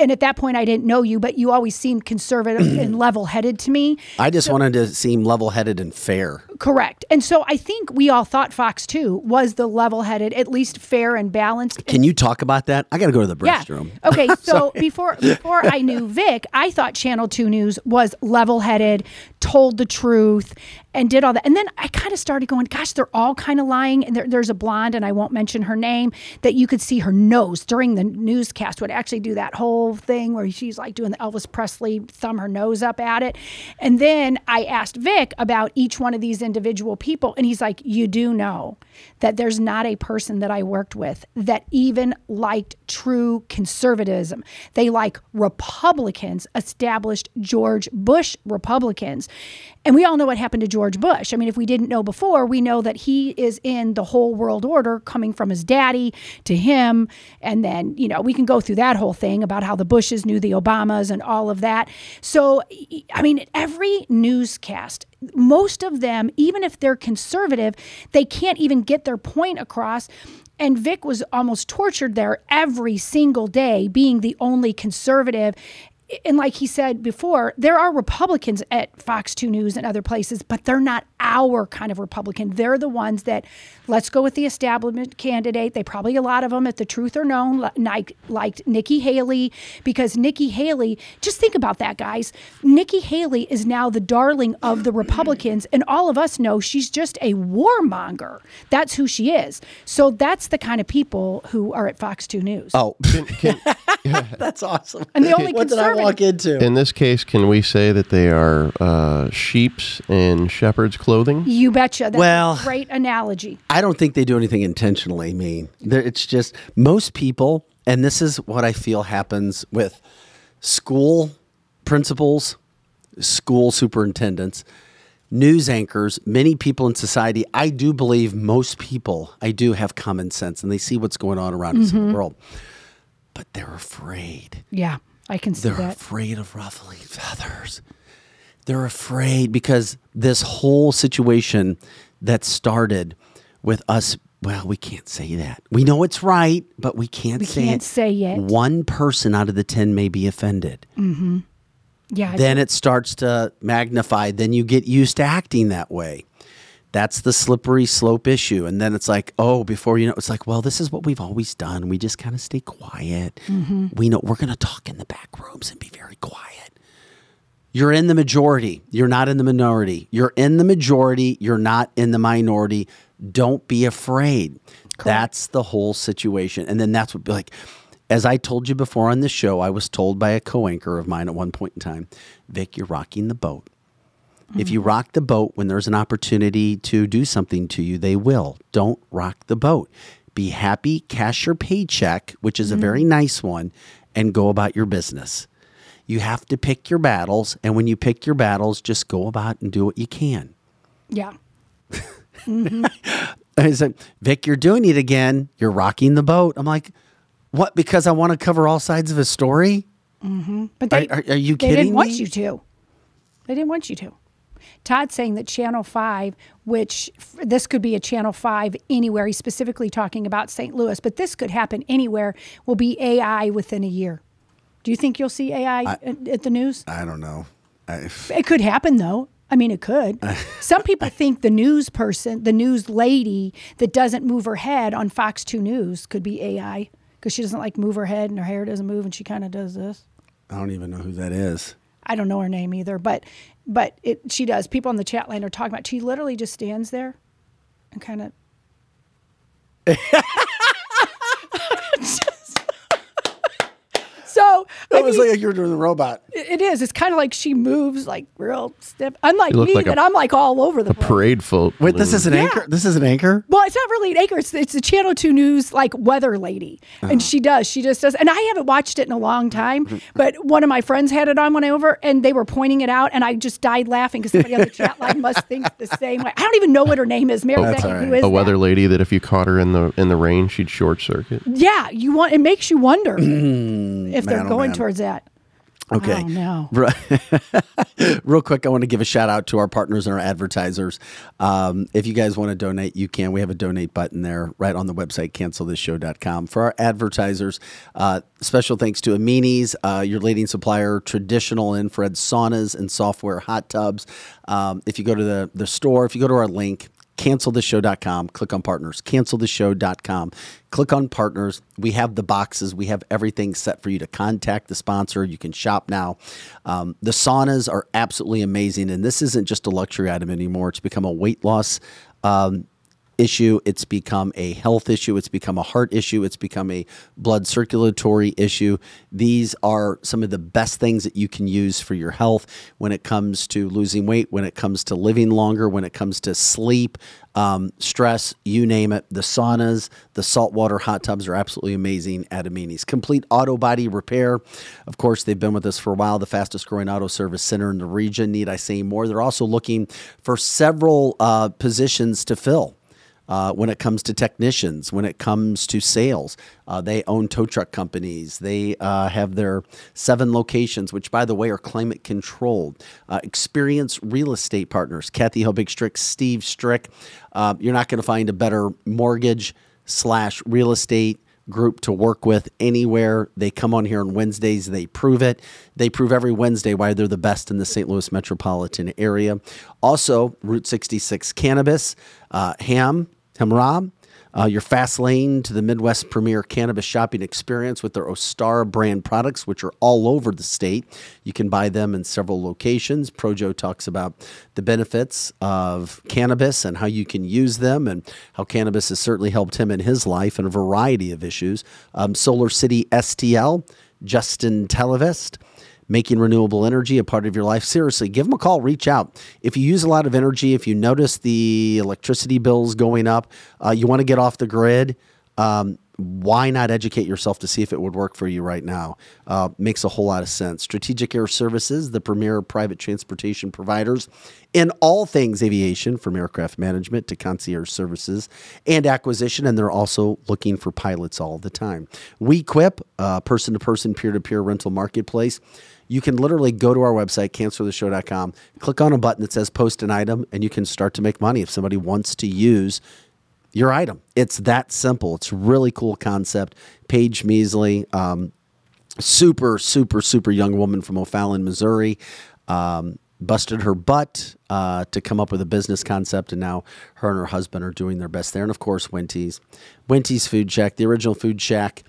and at that point I didn't know you, but you always seemed conservative and level headed to me. I just wanted to seem level headed and fair. Correct. And so I think we all thought Fox 2 was the level headed, at least fair and balanced. Can you talk about that? I got to go to the Yeah. restroom. Okay. So before before I knew Vic, I thought Channel Two News was level headed, told the truth, and did all that. And then I kind of started going, gosh, they're all kind of lying. And there, there's a blonde, and I won't mention her name, that you could see her nose during the newscast would actually do that whole thing where she's like doing the Elvis Presley thumb her nose up at it. And then I asked Vic about each one of these individual people. And he's like, You do know that there's not a person that I worked with that even liked true conservatism. They like Republicans, established George Bush Republicans. And we all know what happened to George Bush. I mean, if we didn't know before, we know that he is in the whole world order coming from his daddy to him. And then, you know, we can go through that whole thing about how the Bushes knew the Obamas and all of that. So, I mean, every newscast, most of them, even if they're conservative, they can't even get their point across. And Vic was almost tortured there every single day, being the only conservative and like he said before, there are Republicans at Fox 2 News and other places, but they're not our kind of Republican. They're the ones that let's go with the establishment candidate. They probably a lot of them, if the truth are known, like liked Nikki Haley because Nikki Haley. Just think about that, guys. Nikki Haley is now the darling of the Republicans, and all of us know she's just a warmonger. That's who she is. So that's the kind of people who are at Fox 2 News. Oh, Can, can, that's awesome. And the only what did conservative- walk into? in this case, can we say that they are uh, sheep's in shepherd's clothing? You betcha. That's Well- a great analogy. I don't think they do anything intentionally mean. There- It's just most people, and this is what I feel happens with school principals, school superintendents, news anchors, many people in society. I do believe most people, I do have common sense and they see what's going on around us in the world, but they're afraid. Yeah, I can see They're that. afraid of ruffling feathers. They're afraid because this whole situation that started with us. Well, we can't say that. We know it's right, but we can't We say can't it. say it. One person out of the 10 may be offended. Mm-hmm. Yeah, Then it starts to magnify. Then you get used to acting that way. That's the slippery slope issue. And then it's like, oh, before you know, it's like, well, this is what we've always done. We just kind of stay quiet. Mm-hmm. We know we're going to talk in the back rooms and be very quiet. You're in the majority. You're not in the minority. You're in the majority. You're not in the minority. Don't be afraid. That's the whole situation. And then that's what, like, as I told you before on this show, I was told by a co anchor of mine at one point in time, Vic, you're rocking the boat. If you rock the boat when there's an opportunity to do something to you, they will. Don't rock the boat. Be happy, cash your paycheck, which is a very mm-hmm. nice one, and go about your business. You have to pick your battles, and when you pick your battles, just go about and do what you can. yeah. Mm-hmm. I said, Vic, you're doing it again. You're rocking the boat. I'm like, what? Because I want to cover all sides of a story? Mm-hmm. But they, Are- are- are you they kidding didn't want you to. They didn't want you to. Todd's saying that Channel 5, which f- this could be a Channel 5 anywhere, he's specifically talking about St. Louis, but this could happen anywhere, will be AI within a year. Do you think you'll see AI at, at the news? I don't know. I, It could happen though. I mean, it could. Some people think the news person, the news lady that doesn't move her head on Fox 2 News could be AI because she doesn't like move her head and her hair doesn't move and she kind of does this. I don't even know who that is. I don't know her name either, but but it she does. People on the chat line are talking about. She literally just stands there and kind of. So I It was mean, like you were doing the robot. it is. It's kind of like she moves like real stiff. Unlike me, like that I'm like all over the place. Parade folk. Wait, this is an Yeah. anchor? This is an anchor? Well, it's not really an anchor. It's, it's the Channel 2 News, like, weather lady. Uh-huh. And she does. She just does. And I haven't watched it in a long time, but one of my friends had it on when I over, and they were pointing it out, and I just died laughing because somebody on the chat line must think the same way. I don't even know what her name is. Mary That's Beckett, all who right. is a weather that? lady that if you caught her in the in the rain, she'd short circuit. Yeah, you want it makes you wonder if they're man, oh, going man. Towards that. Okay. Oh, no. Real quick, I want to give a shout out to our partners and our advertisers. Um, if you guys want to donate, you can. We have a donate button there right on the website, cancelthisshow.com. For our advertisers, uh, special thanks to Amini's, uh, your leading supplier, traditional infrared saunas and saltwater hot tubs. Um, if you go to the, the store, if you go to our link, cancelthisshow.com click on partners. cancelthisshow.com click on partners. We have the boxes. We have everything set for you to contact the sponsor. You can shop now. Um, the saunas are absolutely amazing and this isn't just a luxury item anymore. It's become a weight loss um, issue. It's become a health issue. It's become a heart issue. It's become a blood circulatory issue. These are some of the best things that you can use for your health when it comes to losing weight, when it comes to living longer, when it comes to sleep, um, stress, you name it. The saunas, the saltwater hot tubs are absolutely amazing at Amini's. Complete auto body repair. Of course, they've been with us for a while, the fastest growing auto service center in the region. Need I say more? They're also looking for several uh, positions to fill. Uh, when it comes to technicians, when it comes to sales. Uh, they own tow truck companies. They uh, have their seven locations, which, by the way, are climate controlled. Uh, experienced real estate partners, Kathy Hobig Strick, Steve Strick. Uh, you're not going to find a better mortgage slash real estate group to work with anywhere. They come on here on Wednesdays. They prove it. They prove every Wednesday why they're the best in the St. Louis metropolitan area. Also, Route 66 Cannabis, uh, Ham, Hamram, uh, your fast lane to the Midwest premier cannabis shopping experience with their Ostara brand products, which are all over the state. You can buy them in several locations. Projo talks about the benefits of cannabis and how you can use them, and how cannabis has certainly helped him in his life in a variety of issues. Um, Solar City STL, Justin Televest making renewable energy a part of your life, seriously, give them a call. Reach out. If you use a lot of energy, if you notice the electricity bills going up, uh, you want to get off the grid. Um, why not educate yourself to see if it would work for you right now? Uh, makes a whole lot of sense. Strategic Air Services, the premier private transportation providers in all things aviation, from aircraft management to concierge services and acquisition, and they're also looking for pilots all the time. WeQuip, a person to person, peer to peer rental marketplace. You can literally go to our website, canceltheshow.com, click on a button that says post an item, and you can start to make money if somebody wants to use your item. It's that simple. It's a really cool concept. Paige Measley, um, super, super, super young woman from O'Fallon, Missouri. Um, busted her butt uh, to come up with a business concept, and now her and her husband are doing their best there. And of course, Winty's, Winty's Food Shack, the original Food Shack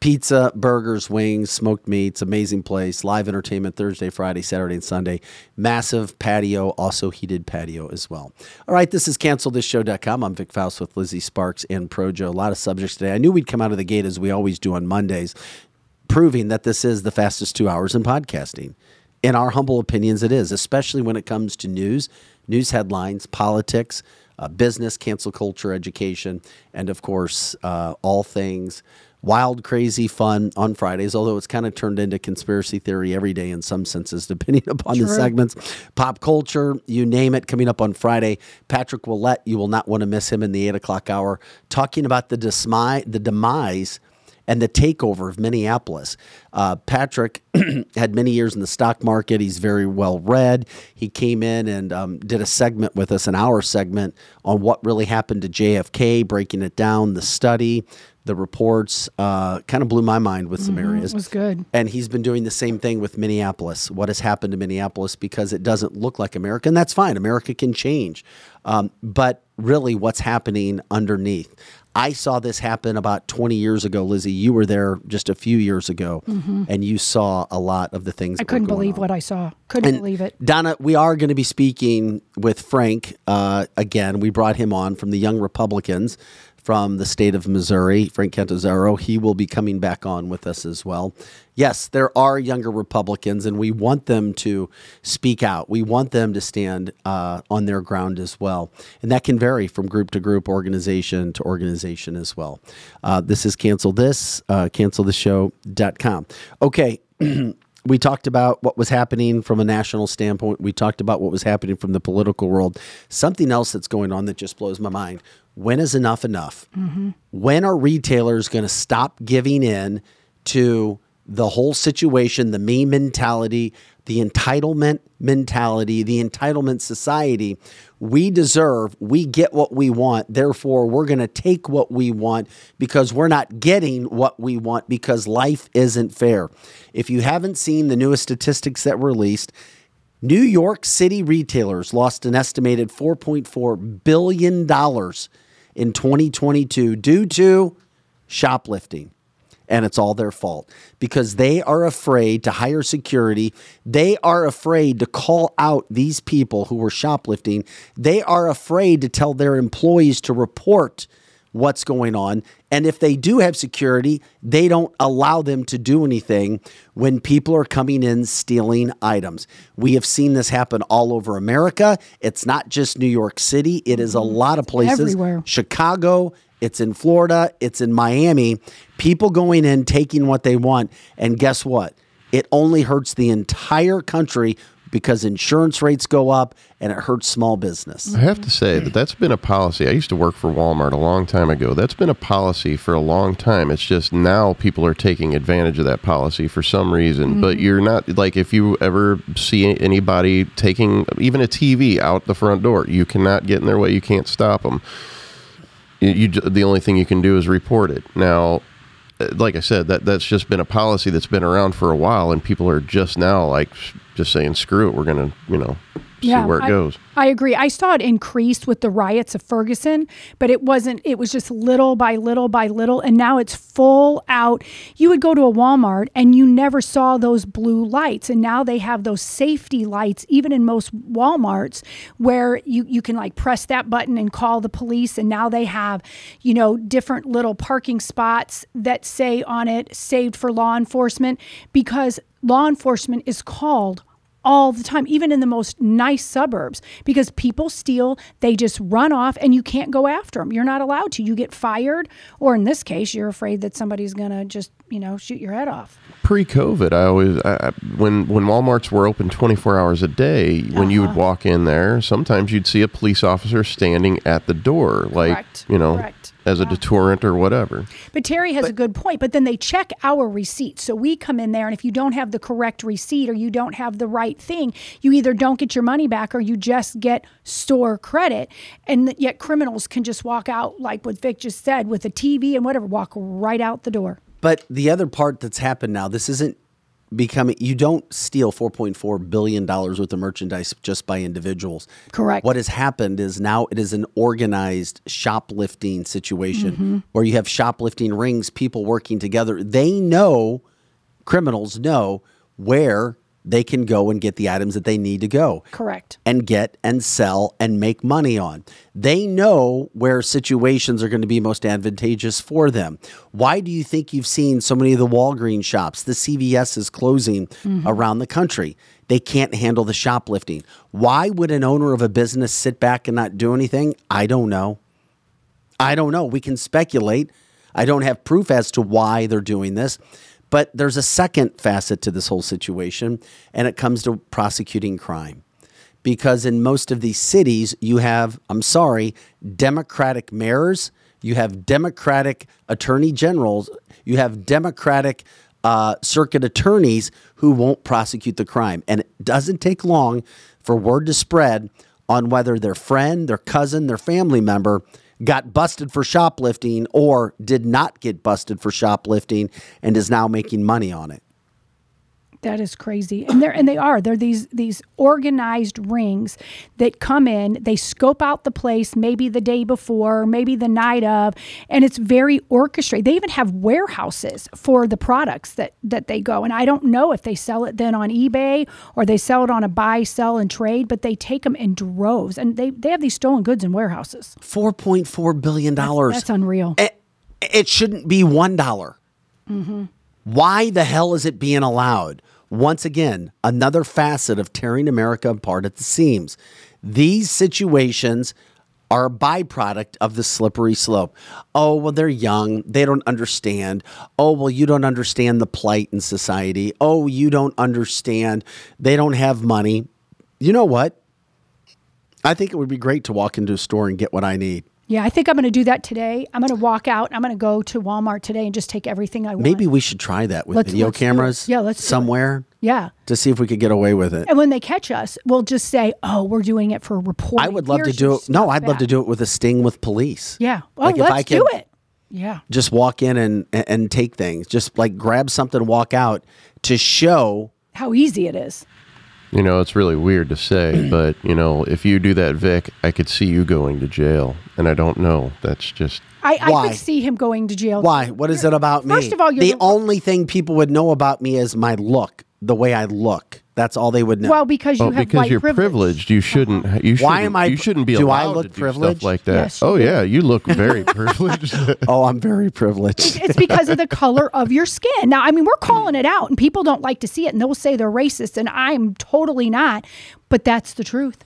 pizza, burgers, wings, smoked meats, amazing place. Live entertainment Thursday, Friday, Saturday, and Sunday. Massive patio, also heated patio as well. All right, this is cancelthisshow.com. I'm Vic Faust with Lizzie Sparks and Projo. A lot of subjects today. I knew we'd come out of the gate as we always do on Mondays, proving that this is the fastest two hours in podcasting. In our humble opinions, it is, especially when it comes to news, news headlines, politics, uh, business, cancel culture, education, and of course, uh, all things wild, crazy fun on Fridays, although it's kind of turned into conspiracy theory every day in some senses, depending upon True. the segments. Pop culture, you name it, coming up on Friday. Patrick Willett, you will not want to miss him in the eight o'clock hour, talking about the, dismi- the demise and the takeover of Minneapolis. Uh, Patrick had many years in the stock market. He's very well read. He came in and um, did a segment with us, an hour segment on what really happened to JFK, breaking it down, the study, the reports uh, kind of blew my mind with some mm-hmm, areas. It was good. And he's been doing the same thing with Minneapolis. What has happened to Minneapolis because it doesn't look like America, and that's fine. America can change. Um, but really, what's happening underneath? I saw this happen about 20 years ago, Lizzie. You were there just a few years ago, mm-hmm. and you saw a lot of the things. I couldn't believe on. what I saw. Couldn't and believe it. Donna, we are going to be speaking with Frank uh, again. We brought him on from the Young Republicans from the state of Missouri, Frank Cantazzaro. He will be coming back on with us as well. Yes, there are younger Republicans, and we want them to speak out. We want them to stand uh, on their ground as well. And that can vary from group to group, organization to organization as well. Uh, this is Cancel This, uh, canceltheshow.com. Okay. we talked about what was happening from a national standpoint. We talked about what was happening from the political world. Something else that's going on that just blows my mind. When is enough enough? Mm-hmm. When are retailers going to stop giving in to the whole situation, the me mentality, the entitlement mentality, the entitlement society. We deserve, we get what we want. Therefore, we're going to take what we want because we're not getting what we want because life isn't fair. If you haven't seen the newest statistics that were released, New York City retailers lost an estimated $4.4 billion in 2022 due to shoplifting and it's all their fault because they are afraid to hire security. They are afraid to call out these people who were shoplifting. They are afraid to tell their employees to report what's going on. And if they do have security, they don't allow them to do anything when people are coming in stealing items. We have seen this happen all over America. It's not just New York City, it is a mm-hmm. lot of places. everywhere. Chicago, it's in Florida, it's in Miami. People going in, taking what they want. And guess what? It only hurts the entire country because insurance rates go up and it hurts small business. I have to say that that's been a policy. I used to work for Walmart a long time ago. That's been a policy for a long time. It's just now people are taking advantage of that policy for some reason. But mm-hmm. you're not like if you ever see anybody taking even a TV out the front door, you cannot get in their way. You can't stop them. You, the only thing you can do is report it. Now, uh, like I said, that that's just been a policy that's been around for a while, and people are just now like just saying, "Screw it, we're gonna," you know, see where it I, goes. I agree. I saw it increase with the riots of Ferguson, but it wasn't, it was just little by little by little. And now it's full out. You would go to a Walmart and you never saw those blue lights. And now they have those safety lights, even in most Walmarts, where you, you can like press that button and call the police. And now they have, you know, different little parking spots that say on it, saved for law enforcement, because law enforcement is called all the time, even in the most nice suburbs, because people steal, they just run off and you can't go after them. You're not allowed to. You get fired, or in this case, you're afraid that somebody's going to just, you know, shoot your head off. pre-COVID, I always I, when when WalMarts were open 24 hours a day, when you would Uh-huh. walk in there, sometimes you'd see a police officer standing at the door, like Correct. you know, Correct. As a deterrent or whatever. But Terry has a good point. But then they check our receipts. So we come in there, and if you don't have the correct receipt or you don't have the right thing, you either don't get your money back or you just get store credit. And yet criminals can just walk out, like what Vic just said, with a TV and whatever, walk right out the door. But the other part that's happened now, this isn't becoming, you don't steal $4.4 billion worth of merchandise just by individuals. Correct. What has happened is now it is an organized shoplifting situation Mm-hmm. where you have shoplifting rings, people working together. They know, criminals know where they can go and get the items that they need to go Correct. and get and sell and make money on. They know where situations are going to be most advantageous for them. Why do you think you've seen so many of the Walgreens shops, the CVS is closing mm-hmm. around the country? They can't handle the shoplifting. Why would an owner of a business sit back and not do anything? I don't know. I don't know. We can speculate. I don't have proof as to why they're doing this. But there's a second facet to this whole situation, and it comes to prosecuting crime. Because in most of these cities, you have, I'm sorry, Democratic mayors, you have Democratic attorney generals, you have Democratic uh, circuit attorneys who won't prosecute the crime. And it doesn't take long for word to spread on whether their friend, their cousin, their family member got busted for shoplifting or did not get busted for shoplifting and is now making money on it. That is crazy. And they're and they are. They're these these organized rings that come in, they scope out the place maybe the day before, maybe the night of, and it's very orchestrated. They even have warehouses for the products that that they go. And I don't know if they sell it then on eBay or they sell it on a buy, sell and trade, but they take them in droves. And they they have these stolen goods in warehouses. $4.4 billion. That's unreal. it, it shouldn't be $1. dollar. Mm-hmm. Why the hell is it being allowed? Once again, another facet of tearing America apart at the seams. These situations are a byproduct of the slippery slope. Oh, well, they're young. They don't understand. Oh, well, you don't understand the plight in society. Oh, you don't understand. They don't have money. You know what? I think it would be great to walk into a store and get what I need. Yeah, I think I'm going to do that today. I'm going to walk out. I'm going to go to Walmart today and just take everything I want. Maybe we should try that with Let's- video let's cameras. Yeah, let's somewhere Yeah. to see if we could get away with it. And when they catch us, we'll just say, "Oh, we're doing it for reporting." I would love to do it. No, I'd love to do it with a sting with police. Yeah. Oh, Like, let's I do it. Yeah. Just walk in and and and take things. Just like grab something, walk out to show. How easy it is. You know, it's really weird to say, but you know, if you do that, Vic, I could see you going to jail, and I don't know. That's just I, I Why? could see him going to jail. Why? What is it about me? First of all, you're the the- only thing people would know about me is my look, the way I look. That's all they would know. Well, because you Well, have because white you're privilege. privileged, you shouldn't. You shouldn't. Why am I- You shouldn't be do I look to do privileged? stuff like that. Yes, oh do. yeah, you look very privileged. oh, I'm very privileged. It's because of the color of your skin. Now, I mean, we're calling it out, and people don't like to see it, and they'll say they're racist, and I'm totally not. But that's the truth.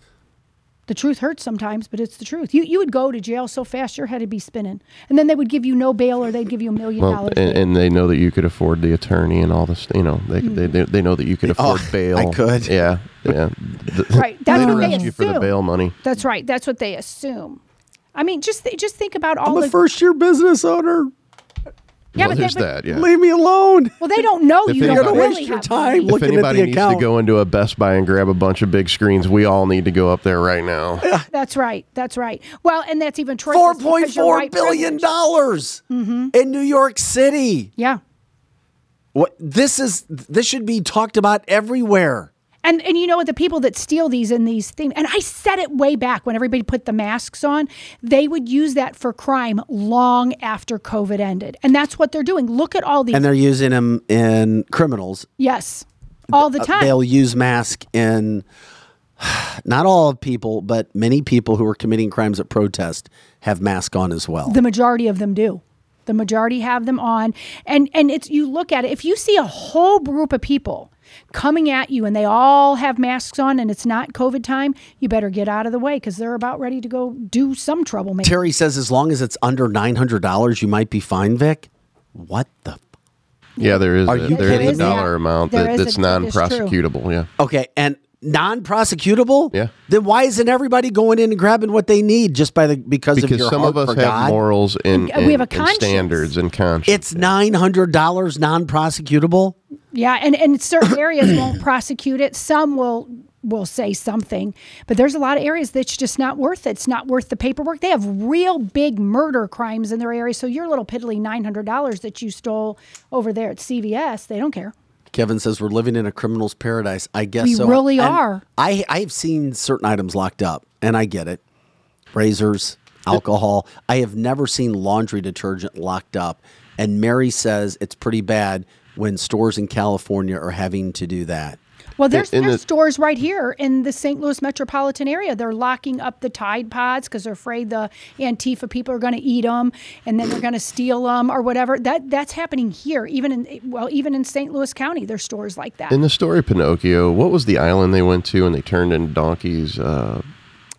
The truth hurts sometimes, but it's the truth. You you would go to jail so fast your head would be spinning, and then they would give you no bail, or they'd give you a million well, dollars. and, and they know that you could afford the attorney and all this. You know, they mm-hmm. they, they, they know that you could oh, afford Oh, bail. I could. Yeah, yeah. The- Right, that's They'd what they arrest you for the assume. bail money. That's right. That's what they assume. I mean, just th- just think about all I'm the first year business owner. Yeah, well, but, they, there's but- that. Yeah. Leave me alone. well, they don't know If you anybody- don't really waste your have time money. If looking at anybody the needs account. to go into a Best Buy and grab a bunch of big screens, we all need to go up there right now. That's right. That's right. Well, and that's even Troy. Four says point because you're four white billion privilege. dollars mm-hmm. in New York City. Yeah. What this is? This should be talked about everywhere. And and you know what? The people that steal these in these things, and I said it way back when everybody put the masks on, they would use that for crime long after COVID ended, and that's what they're doing. Look at all these. And they're using them in criminals. yes, all the Uh, time. They'll use mask in not all of people, but many people who are committing crimes at protest have mask on as well. the majority of them do. The majority have them on, and and it's you look at it. If you see a whole group of people coming at you and they all have masks on and it's not COVID time, you better get out of the way because they're about ready to go do some troublemaking. Terry says as long as it's under nine hundred dollars, you might be fine, Vic. What the? Yeah, there is. Are a, you there kidding is a me? dollar amount There that, is a- that's that is true. non-prosecutable. Yeah. Okay, and non-prosecutable. Yeah. Then why isn't everybody going in and grabbing what they need just by the because, of Because your some heart of us have God? morals and, And we have a and- and standards and conscience. It's nine hundred dollars non-prosecutable. Yeah, and and certain areas won't prosecute it. Some will will say something, but there's a lot of areas that's just not worth it. It's not worth the paperwork. They have real big murder crimes in their area, so your little piddly nine hundred dollars that you stole over there at CVS, they don't care. Kevin says we're living in a criminal's paradise. I guess We so. really And are. I I've seen certain items locked up, and I get it. Razors, alcohol. I have never seen laundry detergent locked up. And Mary says it's pretty bad when stores in California are having to do that. Well, there's, in there's the- stores right here in the St. Louis metropolitan area. They're locking up the Tide Pods because they're afraid the Antifa people are going to eat them and then they're going to steal them or whatever. That that's happening here, even in well, even in St. Louis County, there's stores like that. in the story Pinocchio. What was the island they went to and they turned into donkeys? Uh,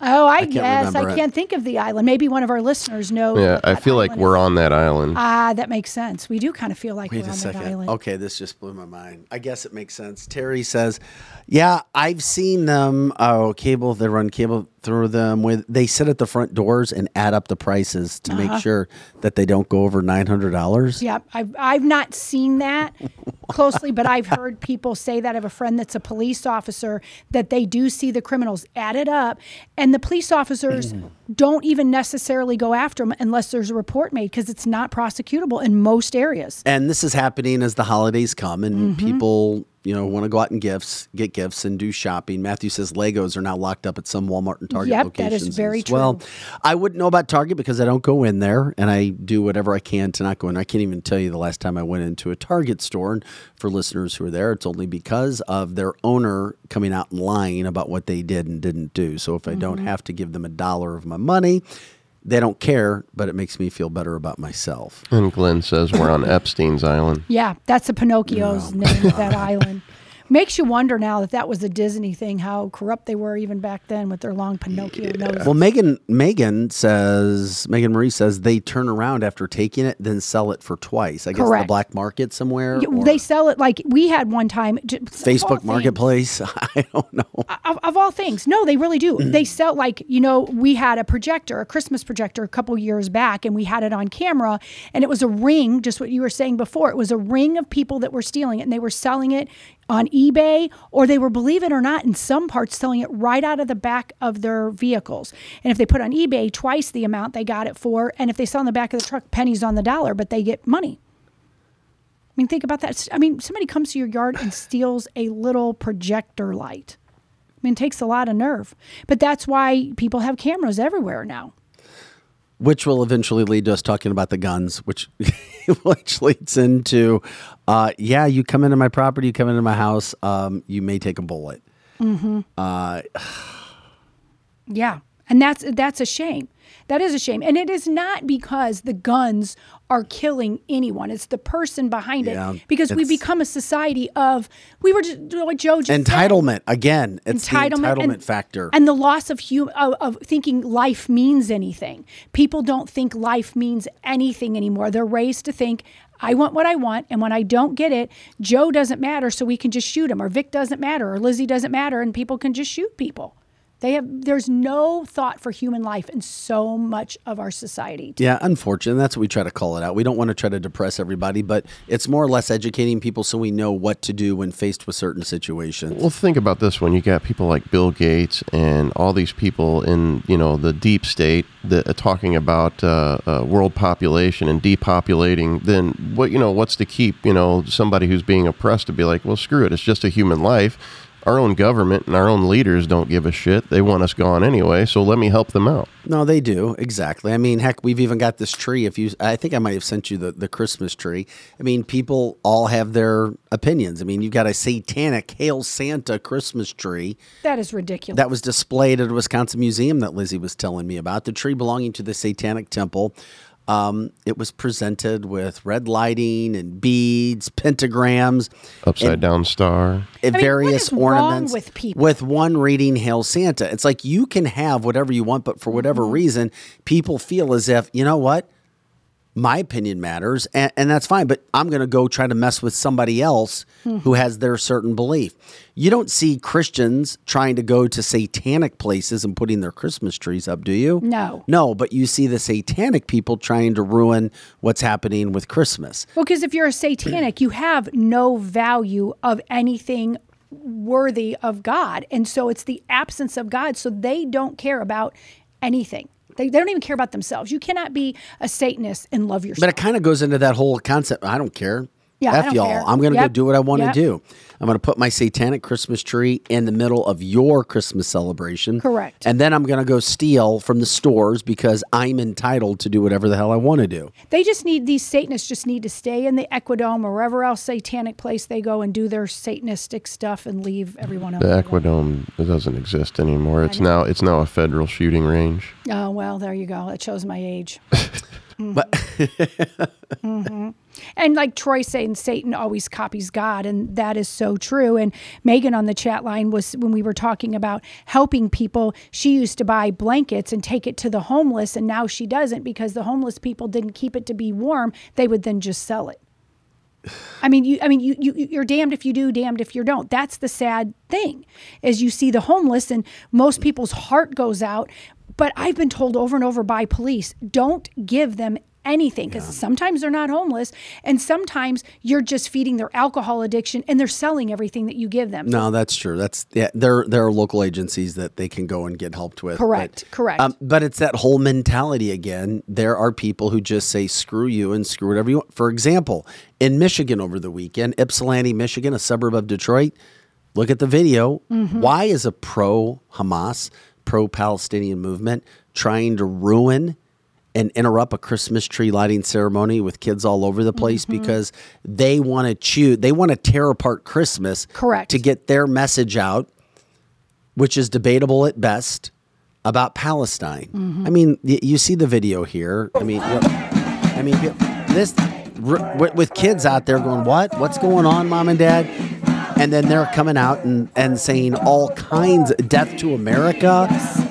Oh, I, can't guess I it. can't think of the island. Maybe one of our listeners know. yeah, what I feel like we're is. on that island. Ah, that makes sense. We do kind of feel like Wait we're a on second. that island. Okay, this just blew my mind. I guess it makes sense. Terry says, "Yeah, I've seen them. Oh, cable. They run cable through them. With they sit at the front doors and add up the prices to Uh-huh. make sure that they don't go over nine hundred dollars. Yeah, I've I've not seen that closely, but I've heard people say that. I have a friend that's a police officer that they do see the criminals added up, and the police officers don't even necessarily go after them unless there's a report made because it's not prosecutable in most areas. And this is happening as the holidays come and Mm-hmm. people, you know, want to go out and gifts, get gifts and do shopping. Matthew says Legos are now locked up at some Walmart and Target Yep, that is very as Well, true. I wouldn't know about Target because I don't go in there and I do whatever I can to not go in. I can't even tell you the last time I went into a Target store. And for listeners who are there, it's only because of their owner coming out and lying about what they did and didn't do. So if I don't Mm-hmm. have to give them a dollar of my money, they don't care, but it makes me feel better about myself. and Glenn says we're on Epstein's island. Yeah, that's the Pinocchio's name of that island. Makes you wonder now that that was a Disney thing, how corrupt they were even back then with their long Pinocchio noses. Well, Megan Megan says Megan Marie says they turn around after taking it, then sell it for twice. I guess the black market somewhere. Yeah, they sell it like we had one time. j- of all Facebook things. Marketplace. I don't know. of, of all things. No, they really do. Mm. they sell like you know we had a projector, a Christmas projector, a couple years back, and we had it on camera, and it was a ring. Just what you were saying before, it was a ring of people that were stealing it, and they were selling it on eBay, or they were, believe it or not, in some parts selling it right out of the back of their vehicles. And if they put on eBay twice the amount they got it for, and if they sell in the back of the truck, pennies on the dollar, but they get money. I mean, think about that. I mean, somebody comes to your yard and steals a little projector light. I mean, it takes a lot of nerve. But that's why people have cameras everywhere now. Which will eventually lead to us talking about the guns, which which leads into, uh, yeah, you come into my property, you come into my house, um, you may take a bullet. uh Yeah. And that's that's a shame. That is a shame. And it is not because the guns are killing anyone. It's the person behind Yeah, it. Because we become a society of we were just what Joe just said. Entitlement again. It's the entitlement and, factor. and the loss of, hum- of of thinking life means anything. People don't think life means anything anymore. They're raised to think I want what I want, and when I don't get it, Joe doesn't matter, so we can just shoot him, or Vic doesn't matter, or Lizzie doesn't matter, and people can just shoot people. They have there's no thought for human life in so much of our society. Yeah, unfortunate. That's what we try to call it out. We don't want to try to depress everybody, but it's more or less educating people so we know what to do when faced with certain situations. Well, think about this one. You got people like Bill Gates and all these people in you know the deep state that are talking about uh, uh, world population and depopulating. Then what you know? What's to keep you know somebody who's being oppressed to be like, well, screw it. It's just a human life. Our own government and our own leaders don't give a shit. They want us gone anyway. So let me help them out. No, they do exactly. I mean, heck, we've even got this tree. If you, I think I might have sent you the the Christmas tree. I mean, people all have their opinions. I mean, you've got a satanic Hail Santa Christmas tree That is ridiculous. that was displayed at a Wisconsin museum that Lizzie was telling me about. The tree belonging to the Satanic Temple. Um, it was presented with red lighting and beads, pentagrams, Upside down star. and what various is wrong ornaments with people? with one reading Hail Santa. It's like you can have whatever you want, but for whatever Mm-hmm. reason, people feel as if, you know what? My opinion matters, and, and that's fine, but I'm going to go try to mess with somebody else Hmm. who has their certain belief. You don't see Christians trying to go to satanic places and putting their Christmas trees up, do you? No. No, but you see the satanic people trying to ruin what's happening with Christmas. Well, because if you're a satanic, you have no value of anything worthy of God. And so it's the absence of God. So they don't care about anything. They, they don't even care about themselves. You cannot be a Satanist and love yourself. But it kind of goes into that whole concept. I don't care. Yeah, I F don't y'all. care. I'm going to go do what I want to Yep. do. I'm going to put my satanic Christmas tree in the middle of your Christmas celebration. Correct. And then I'm going to go steal from the stores because I'm entitled to do whatever the hell I want to do. they just need, these Satanists just need to stay in the Equidome or wherever else satanic place they go and do their Satanistic stuff and leave everyone else. The Equidome it doesn't exist anymore. It's now it's now a federal shooting range. Oh, well, there you go. It shows my age. Mm-hmm. But mm-hmm. And like Troy saying, Satan always copies God, and that is so true. And Megan on the chat line was when we were talking about helping people. She used to buy blankets and take it to the homeless, and now she doesn't because the homeless people didn't keep it to be warm. They would then just sell it. I mean, you. I mean, you, you. You're damned if you do, damned if you don't. That's the sad thing, is you see the homeless, and most people's heart goes out. But I've been told over and over by police, don't give them anything because sometimes they're not homeless, and sometimes you're just feeding their alcohol addiction, and they're selling everything that you give them. no, that's true. That's yeah. There there are local agencies that they can go and get helped with. but- Correct, correct. Um, but it's that whole mentality again. There are people who just say screw you and screw whatever you want. For example, in Michigan over the weekend, Ypsilanti, Michigan, a suburb of Detroit. Look at the video. Mm-hmm. Why is a pro Hamas, pro Palestinian movement trying to ruin and interrupt a Christmas tree lighting ceremony with kids all over the place Mm-hmm. because they want to chew, they want to tear apart Christmas Correct. to get their message out which is debatable at best, about Palestine. Mm-hmm. I mean, y- you see the video here. I mean, I mean, this with kids out there going, "What? What's going on, mom and dad?" And then they're coming out and, and saying all kinds of death to America.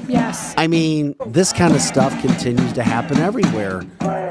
Yes. I mean, this kind of stuff continues to happen everywhere.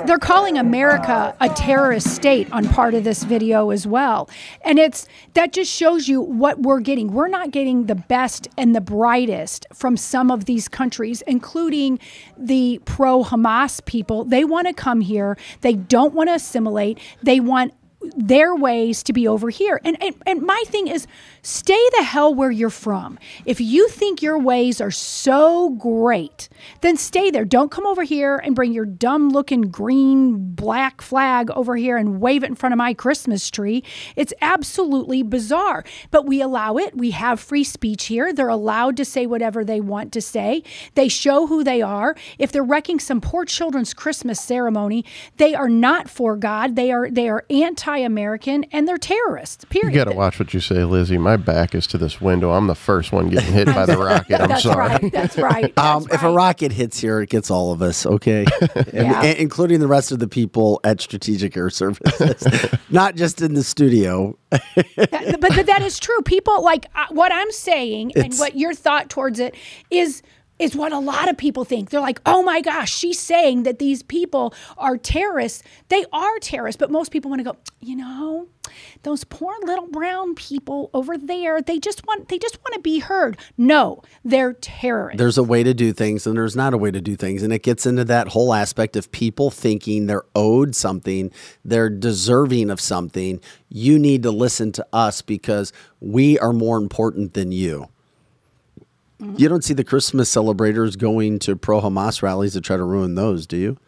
they're calling America a terrorist state on part of this video as well. And it's that just shows you what we're getting. We're not getting the best and the brightest from some of these countries, including the pro Hamas people. They want to come here. They don't want to assimilate. They want their ways to be over here. And, and and my thing is stay the hell where you're from. If you think your ways are so great, then stay there. Don't come over here and bring your dumb looking green black flag over here and wave it in front of my Christmas tree. It's absolutely bizarre. But we allow it. We have free speech here. They're allowed to say whatever they want to say. They show who they are. If they're wrecking some poor children's Christmas ceremony, they are not for God. They are they are anti-American and they're terrorists. Period. You got to watch what you say, Lizzie. My back is to this window. I'm the first one getting hit by the rocket. I'm That's sorry. right. That's right. Um, That's If a rocket hits here, it gets all of us, okay? And- Yeah. and- including the rest of the people at Strategic Air Services, not just in the studio. That- but, but that is true. People like uh, what I'm saying and what your thought towards it is is what a lot of people think. They're like, "Oh my gosh, she's saying that these people are terrorists." They are terrorists, but most people want to go, "You know, those poor little brown people over there, they just want they just want to be heard." No, they're terrorists. There's a way to do things and there's not a way to do things. And it gets into that whole aspect of people thinking they're owed something, they're deserving of something. You need to listen to us because we are more important than you. Mm-hmm. You don't see the Christmas celebrators going to pro Hamas rallies to try to ruin those, do you?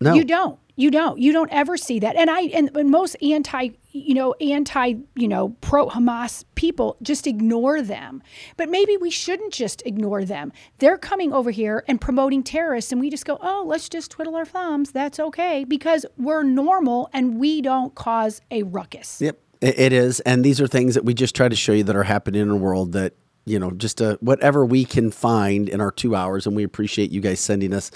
No. You don't. You don't. You don't ever see that. And I and, and most anti, you know, anti, you know, pro Hamas people just ignore them. But maybe we shouldn't just ignore them. They're coming over here and promoting terrorists and we just go, "Oh, let's just twiddle our thumbs. That's okay because we're normal and we don't cause a ruckus." Yep, it it is, and these are things that we just try to show you that are happening in a world that you know just uh, whatever we can find in our two hours, and we appreciate you guys sending us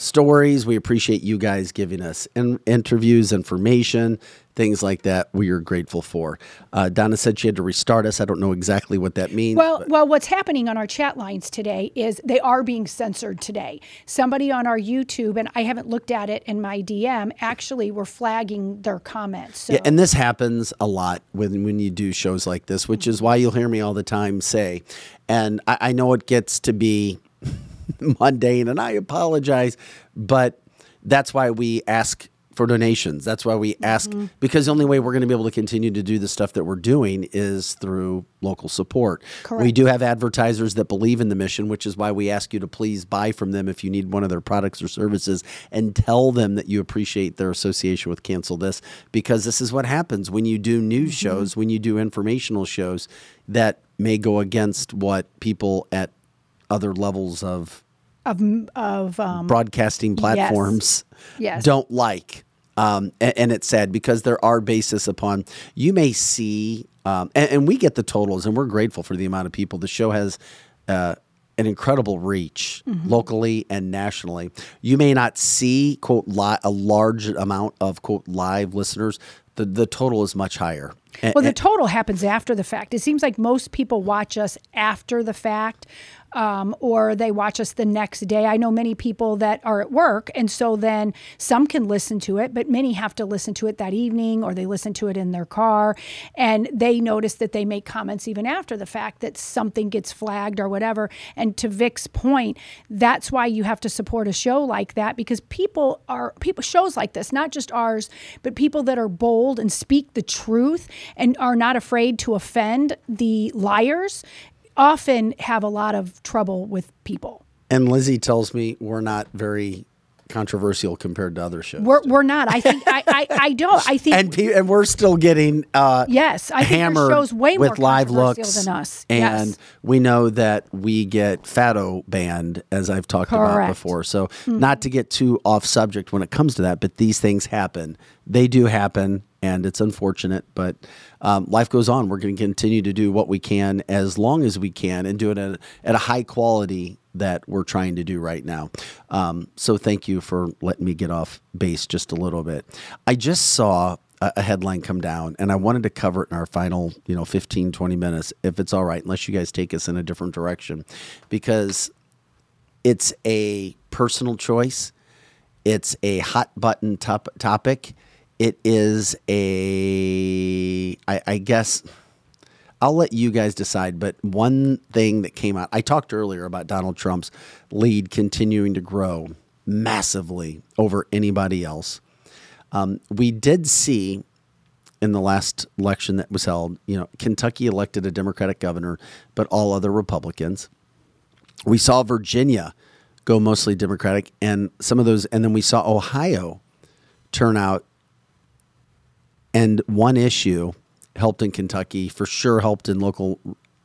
stories. We appreciate you guys giving us in- interviews, information, things like that. We are grateful for. Uh, Donna said she had to restart us. I don't know exactly what that means. Well, well, what's happening on our chat lines today is they are being censored today. Somebody on our YouTube, and I haven't looked at it in my DM, actually were flagging their comments. So. Yeah, and this happens a lot when when you do shows like this, which is why you'll hear me all the time say, and I, I know it gets to be mundane, and I apologize, but that's why we ask for donations. That's why we ask mm-hmm. because the only way we're going to be able to continue to do the stuff that we're doing is through local support. We do have advertisers that believe in the mission, which is why we ask you to please buy from them if you need one of their products or services and tell them that you appreciate their association with Cancel This because this is what happens when you do news mm-hmm. shows, when you do informational shows that may go against what people at other levels of of of um, broadcasting platforms Yes. don't like. Um, and, and it's sad because there are basis upon you may see, um, and, and we get the totals, and we're grateful for the amount of people. The show has uh, an incredible reach locally and nationally. You may not see quote li- a large amount of quote live listeners. The the total is much higher. And- well, the total happens after the fact. It seems like most people watch us after the fact, um, or they watch us the next day. I know many people that are at work, and so then some can listen to it, but many have to listen to it that evening, or they listen to it in their car, and they notice that they make comments even after the fact that something gets flagged or whatever. And to Vic's point, that's why you have to support a show like that because people are people shows like this, not just ours, but people that are bold and speak the truth and are not afraid to offend the liars often have a lot of trouble with people. and Lizzie tells me we're not very controversial compared to other shows. We're, we're not. I think I, I, I don't. I think and pe- and we're still getting uh, yes. I think shows way more live looks than us. and yes. we know that we get shadow banned as I've talked about before. So not to get too off subject when it comes to that, but these things happen. They do happen, and it's unfortunate, but um, life goes on. We're going to continue to do what we can as long as we can, and do it at, at a high quality that we're trying to do right now. Um, so thank you for letting me get off base just a little bit. I just saw a a headline come down and I wanted to cover it in our final, you know, 15, 20 minutes, if it's all right, unless you guys take us in a different direction, because it's a personal choice. It's a hot button top, topic. It is a, I, I guess, I'll let you guys decide. But one thing that came out, I talked earlier about Donald Trump's lead continuing to grow massively over anybody else. Um, we did see in the last election that was held. You know, Kentucky elected a Democratic governor, but all other Republicans. We saw Virginia go mostly Democratic, and some of those, and then we saw Ohio turn out. And one issue helped in Kentucky, for sure helped in local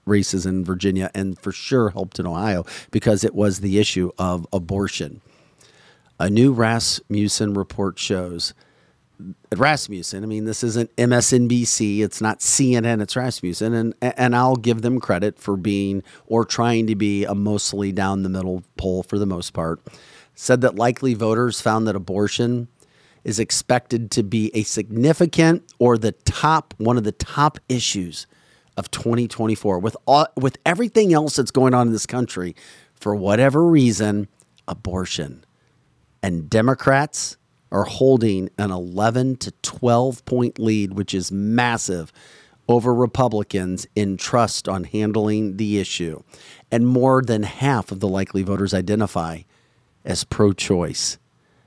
races in Virginia, and for sure helped in Ohio because it was the issue of abortion. A new Rasmussen report shows Rasmussen. I mean, this isn't MSNBC. It's not CNN. It's Rasmussen, and and I'll give them credit for being or trying to be a mostly down the middle poll for the most part. Said that likely voters found that abortion is expected to be a significant or the top one of the top issues of 2024 with all, with everything else that's going on in this country for whatever reason abortion and Democrats are holding an 11 to 12 point lead, which is massive over Republicans in trust on handling the issue. And more than half of the likely voters identify as pro choice.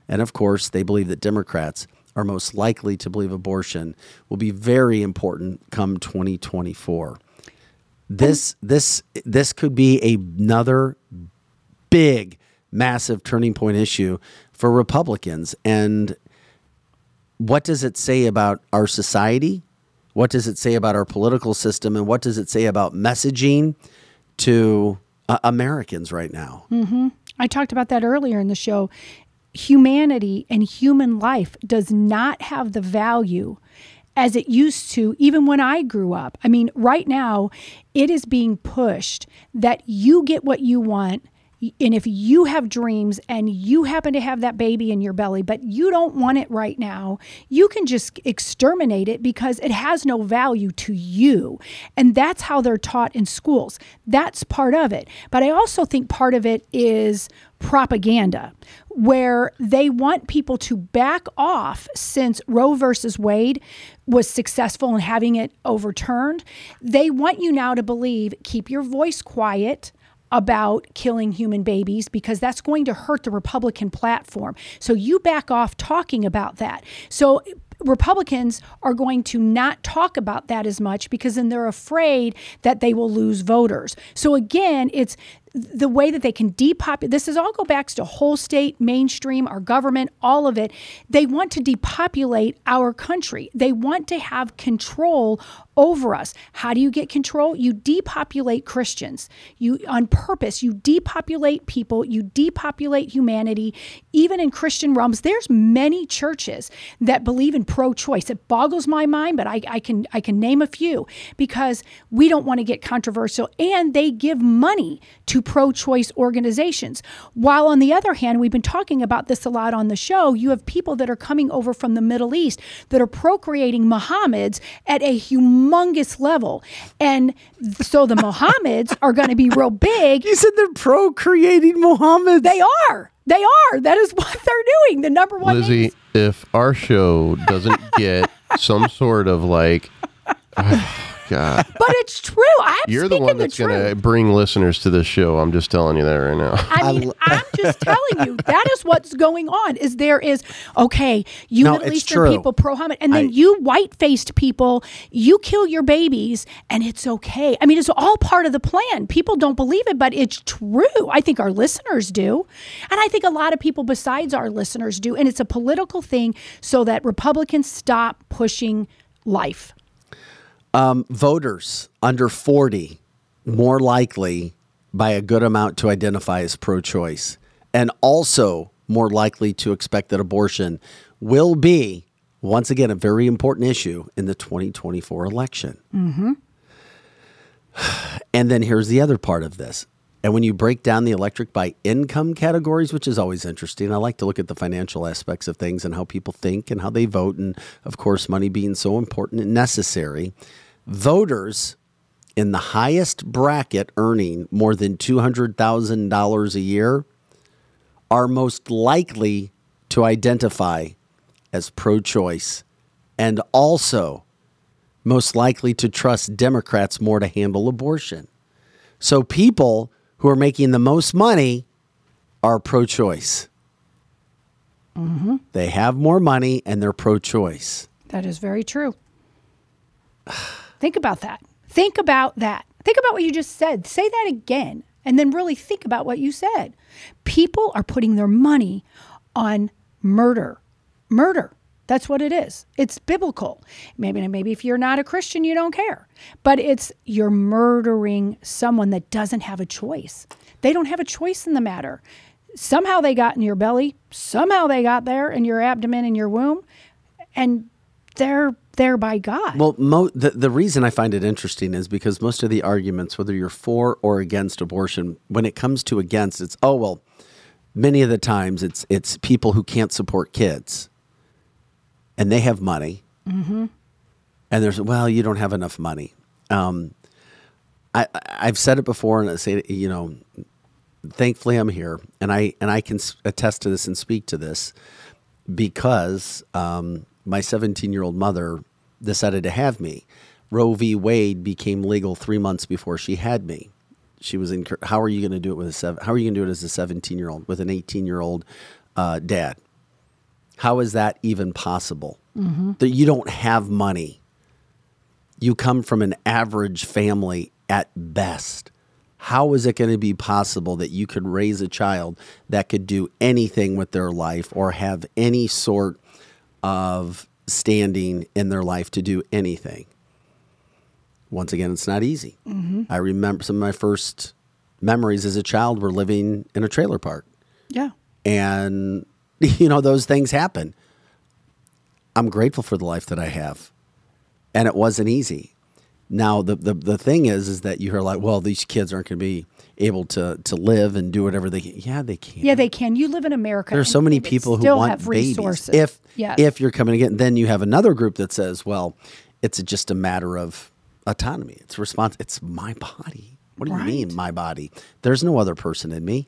And of course, they believe that Democrats are most likely to believe abortion will be very important come 2024. This this this could be another big massive turning point issue for Republicans. And what does it say about our society? What does it say about our political system? And what does it say about messaging to uh, Americans right now? Mm-hmm. I talked about that earlier in the show. Humanity and human life does not have the value as it used to, even when I grew up. I mean, right now, it is being pushed that you get what you want and if you have dreams and you happen to have that baby in your belly, but you don't want it right now, you can just exterminate it because it has no value to you. And that's how they're taught in schools. That's part of it. But I also think part of it is propaganda where they want people to back off since Roe versus Wade was successful in having it overturned. They want you now to believe keep your voice quiet about killing human babies because that's going to hurt the Republican platform. So you back off talking about that. So Republicans are going to not talk about that as much because then they're afraid that they will lose voters. So again, it's the way that they can depopulate this is all go back to whole state mainstream our government all of it. They want to depopulate our country. They want to have control over us. How do you get control? You depopulate christians. You on purpose you depopulate people. You depopulate humanity. Even in christian realms there's many churches that believe in pro-choice it boggles my mind but i, I can i can name a few because we don't want to get controversial and they give money to pro choice organizations. While on the other hand, we've been talking about this a lot on the show, you have people that are coming over from the Middle East that are procreating Mohammeds at a humongous level. And so the Mohammeds are going to be real big. You said they're procreating Mohammeds. They are. They are. That is what they're doing. The number one. Lizzie, if our show doesn't get some sort of like. God. But it's true. I'm You're the one that's going to bring listeners to this show. I'm just telling you that right now. I mean, I'm just telling you that is what's going on. Is there is okay, you No, Middle it's Eastern true. people pro Muhammad, and then I- you white faced people, you kill your babies, and it's okay. I mean, it's all part of the plan. People don't believe it, but it's true. I think our listeners do, and I think a lot of people besides our listeners do. And it's a political thing so that Republicans stop pushing life. Voters under 40 more likely by a good amount to identify as pro choice and also more likely to expect that abortion will be, once again, a very important issue in the 2024 election. Mm-hmm. And then here's the other part of this. And when you break down the electric by income categories, which is always interesting, I like to look at the financial aspects of things and how people think and how they vote. And of course, money being so important and necessary. Voters in the highest bracket earning more than $200,000 a year are most likely to identify as pro choice and also most likely to trust Democrats more to handle abortion. So people who are making the most money are pro choice. Mm-hmm. They have more money and they're pro choice. That is very true. think about that. Think about that. Think about what you just said. Say that again. And then really think about what you said. People are putting their money on murder. Murder. That's what it is. It's biblical. Maybe maybe if you're not a Christian, you don't care. But it's you're murdering someone that doesn't have a choice. They don't have a choice in the matter. Somehow they got in your belly, somehow they got there in your abdomen in your womb, and they're there by God. Well, mo- the, the reason I find it interesting is because most of the arguments, whether you're for or against abortion, when it comes to against, it's, oh, well, many of the times it's, it's people who can't support kids and they have money. Mm-hmm. And there's, well, you don't have enough money. Um, I, I've said it before and I say, you know, thankfully I'm here and I, and I can attest to this and speak to this because um, my 17 year old mother decided to have me. Roe v. Wade became legal three months before she had me. She was in. How are you going to do it with a seven? How are you going to do it as a 17 year old with an 18 year old uh, dad? How is that even possible? That you don't have money. You come from an average family at best. How is it going to be possible that you could raise a child that could do anything with their life or have any sort of standing in their life to do anything? Once again, it's not easy. Mm-hmm. I remember some of my first memories as a child were living in a trailer park yeah. and you know those things happen. I'm grateful for the life that i have. And it wasn't easy. Now the, the, the thing is is that you hear like well these kids aren't going to be able to to live and do whatever they can. Yeah they can. Yeah, they can. You live in America. there's so many people who want have babies. resources. if yes. if you're coming again then you have another group that says well it's just a matter of autonomy. It's response it's my body. What do you mean my body? There's no other person in me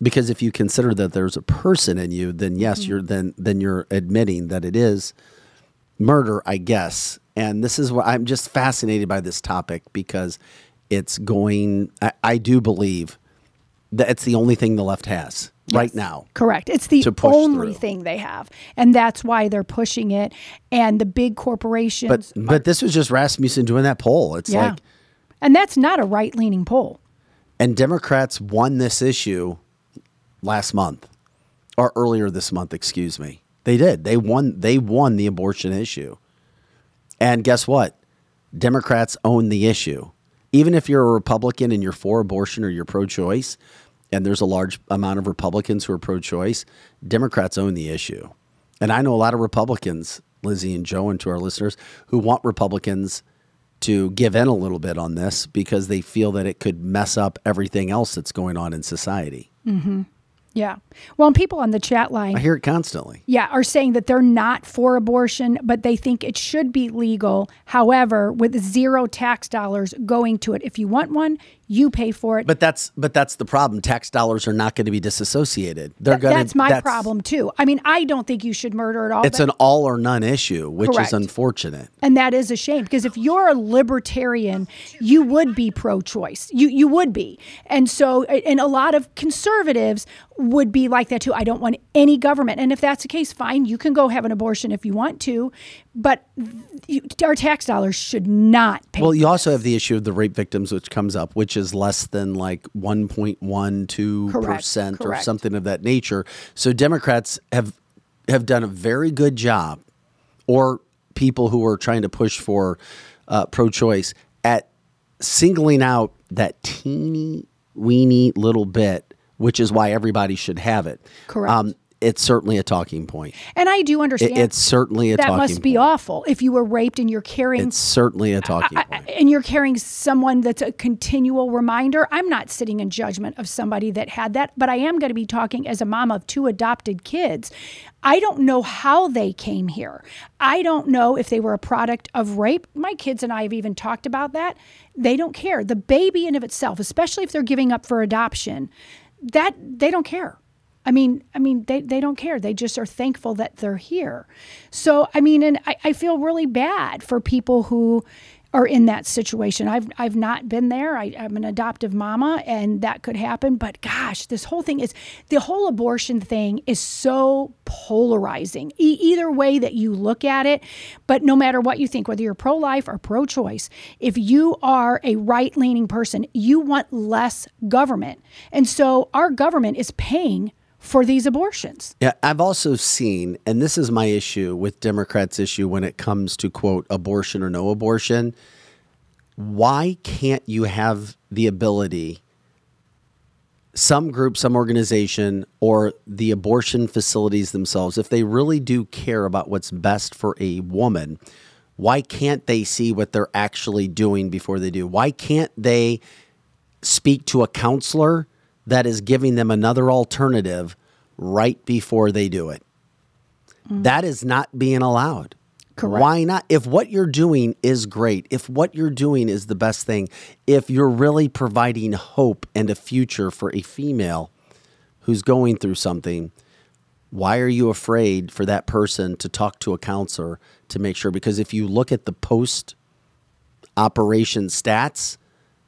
because if you consider that there's a person in you then yes Mm-hmm. you're then then you're admitting that it is murder i guess and this is what i'm just fascinated by this topic because it's going i, I do believe that it's the only thing the left has right now Correct. It's the only through. thing they have. And that's why they're pushing it. And the big corporations. but but this was just rasmussen doing that poll it's yeah. like and that's not a right leaning poll. and democrats won this issue last month or earlier this month excuse me. They did. They won they won the abortion issue. And guess what? Democrats own the issue. Even if you're a republican and you're for abortion or you're pro-choice and there's a large amount of republicans who are pro-choice democrats own the issue. And i know a lot of republicans lizzie and joe and to our listeners who want republicans to give in a little bit on this because they feel that it could mess up everything else that's going on in society mm-hmm. Yeah. Well, and people on the chat line. I hear it constantly. yeah, are saying that they're not for abortion, but they think it should be legal. However, with zero tax dollars going to it. If you want one, you pay for it. But that's but that's the problem. Tax dollars are not going to be disassociated. They're going that's my problem too. I mean, I don't think you should murder at all. It's an all or none issue, which Correct. is unfortunate. and that is a shame because if you're a libertarian, you would be pro-choice. You you would be, and so and a lot of conservatives would be like that too. I don't want any government, and if that's the case, fine. You can go have an abortion if you want to, but you, our tax dollars should not pay. Well, you also have the issue of the rape victims, which comes up, which is less than like 1.12 percent or something of that nature. So Democrats have have done a very good job, or people who are trying to push for uh, pro-choice at singling out that teeny weeny little bit, which is why everybody should have it. Um, Correct. It's certainly a talking point. and I do It- understand it's certainly a talking that talking must be point. awful if you were raped and you're carrying It's certainly a talking point. and you're carrying someone that's a continual reminder. I'm not sitting in judgment of somebody that had that, but I am going to be talking as a mom of two adopted kids. I don't know how they came here. I don't know if they were a product of rape. My kids and I have even talked about that. They don't care. The baby in of itself, especially if they're giving up for adoption, that they don't care. I mean, I mean, they, they don't care. They just are thankful that they're here. So, I mean, and I, I feel really bad for people who are in that situation. I've I've not been there. I, I'm an adoptive mama, and that could happen. But gosh, this whole thing is the whole abortion thing is so polarizing. E- either way that you look at it, but no matter what you think, whether you're pro life or pro choice, if you are a right leaning person, you want less government, and so our government is paying for these abortions. Yeah, I've also seen, and this is my issue with Democrats' issue when it comes to quote abortion or no abortion. Why can't you have the ability, some group, some organization, or the abortion facilities themselves, if they really do care about what's best for a woman, why can't they see what they're actually doing before they do? Why can't they speak to a counselor? That is giving them another alternative right before they do it. Mm. That is not being allowed. Correct. Why not? If what you're doing is great, if what you're doing is the best thing, if you're really providing hope and a future for a female who's going through something, why are you afraid for that person to talk to a counselor to make sure? Because if you look at the post operation stats,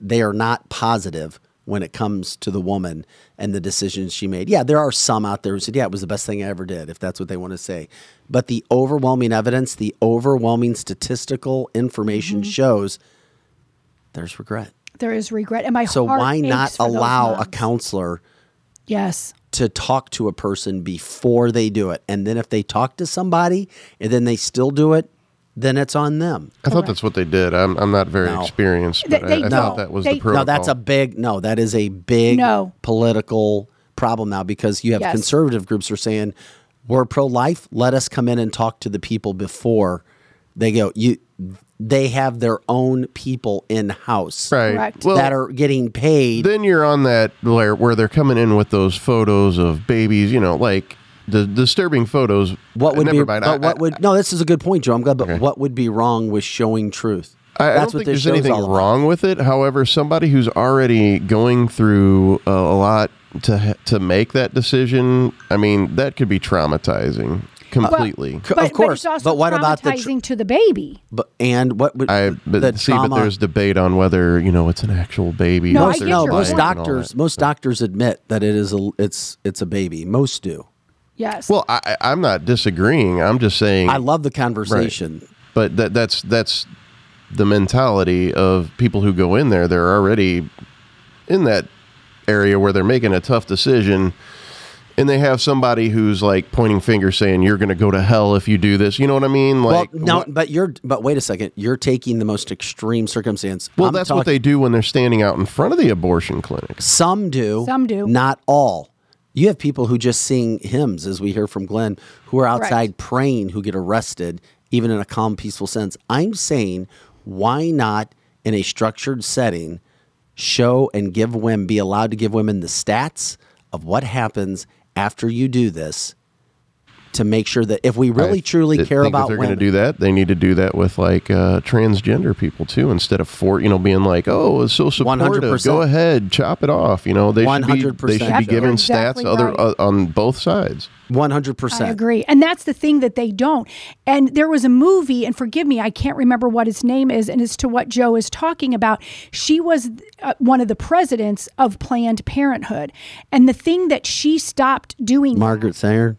they are not positive when it comes to the woman and the decisions she made. Yeah, there are some out there who said, yeah, it was the best thing I ever did, if that's what they want to say. But the overwhelming evidence, the overwhelming statistical information mm-hmm. shows there's regret. There is regret, and my So why not aches for those allow a counselor Yes, to talk to a person before they do it? And then if they talk to somebody and then they still do it, then it's on them. I thought that's what they did. I'm, I'm not very No. experienced, They- but they I, I don't. thought that was They- the protocol. No, that's a big no. That is a big No. political problem now because you have Yes. conservative groups are saying we're pro life. Let us come in and talk to the people before they go. You, they have their own people in house right. Correct. Well, that are getting paid. then you're on that where, where they're coming in with those photos of babies, you know, like the disturbing photos. what would Never be? mind. But I- what I- would? No, this is a good point, Joe. I'm glad. But Okay. what would be wrong with showing truth? I, I don't think there's anything wrong with it. However, somebody who's already going through a, a lot to to make that decision, I mean, that could be traumatizing completely. C- but, of course. but it's also what about the? Tr- traumatizing to the baby? but and what would I but the see, trauma? but there's debate on whether you know it's an actual baby. No, or I get there's no, most life point. and all doctors, most doctors admit that it is a it's it's a baby. Most do. Yes. Well, I, I- I'm not disagreeing. I'm just saying. I love the conversation. but that that's that's the mentality of people who go in there. They're already in that area where they're making a tough decision, and they have somebody who's like pointing fingers, saying you're going to go to hell if you do this. You know what I mean? Like, well, no, what- but you're but wait a second. You're taking the most extreme circumstance. well, I'm that's what they do when they're standing out in front of the abortion clinics. Some do. Some do. Not all. You have people who just sing hymns, as we hear from Glenn, who are outside praying, who get arrested, even in a calm, peaceful sense. I'm saying, why not in a structured setting show and give women, be allowed to give women the stats of what happens after you do this to make sure that if we really I truly th- care think about if they're going to do that, they need to do that with like uh, transgender people too, instead of for you know being like, oh, it's so supportive. 100%. Go ahead, chop it off. You know, they should be they should be given exactly stats other uh, on both sides. 100%. I agree. And that's the thing that they don't. And there was a movie, and forgive me, I can't remember what its name is, and as to what Joe is talking about. She was uh, one of the presidents of Planned Parenthood. And the thing that she stopped doing, Margaret Sanger.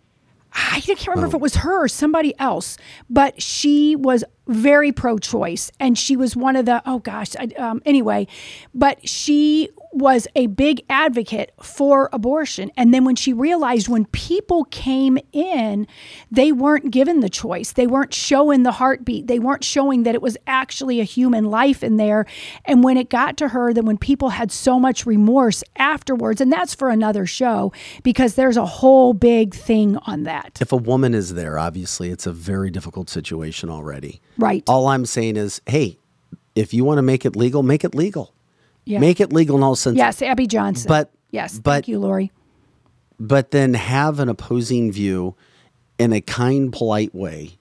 I can't remember if oh. it was her or somebody else, but she was very pro choice. And she was one of the, oh gosh, I, um, anyway, but she was a big advocate for abortion. And then when she realized when people came in, they weren't given the choice, they weren't showing the heartbeat, they weren't showing that it was actually a human life in there. And when it got to her, that when people had so much remorse afterwards, and that's for another show because there's a whole big thing on that. If a woman is there, obviously it's a very difficult situation already. Right. All I'm saying is, hey, if you want to make it legal, make it legal. Yeah. Make it legal in all sense. Yes, Abby Johnson. But- yes, but- thank you, Lori. But then have an opposing view in a kind, polite way,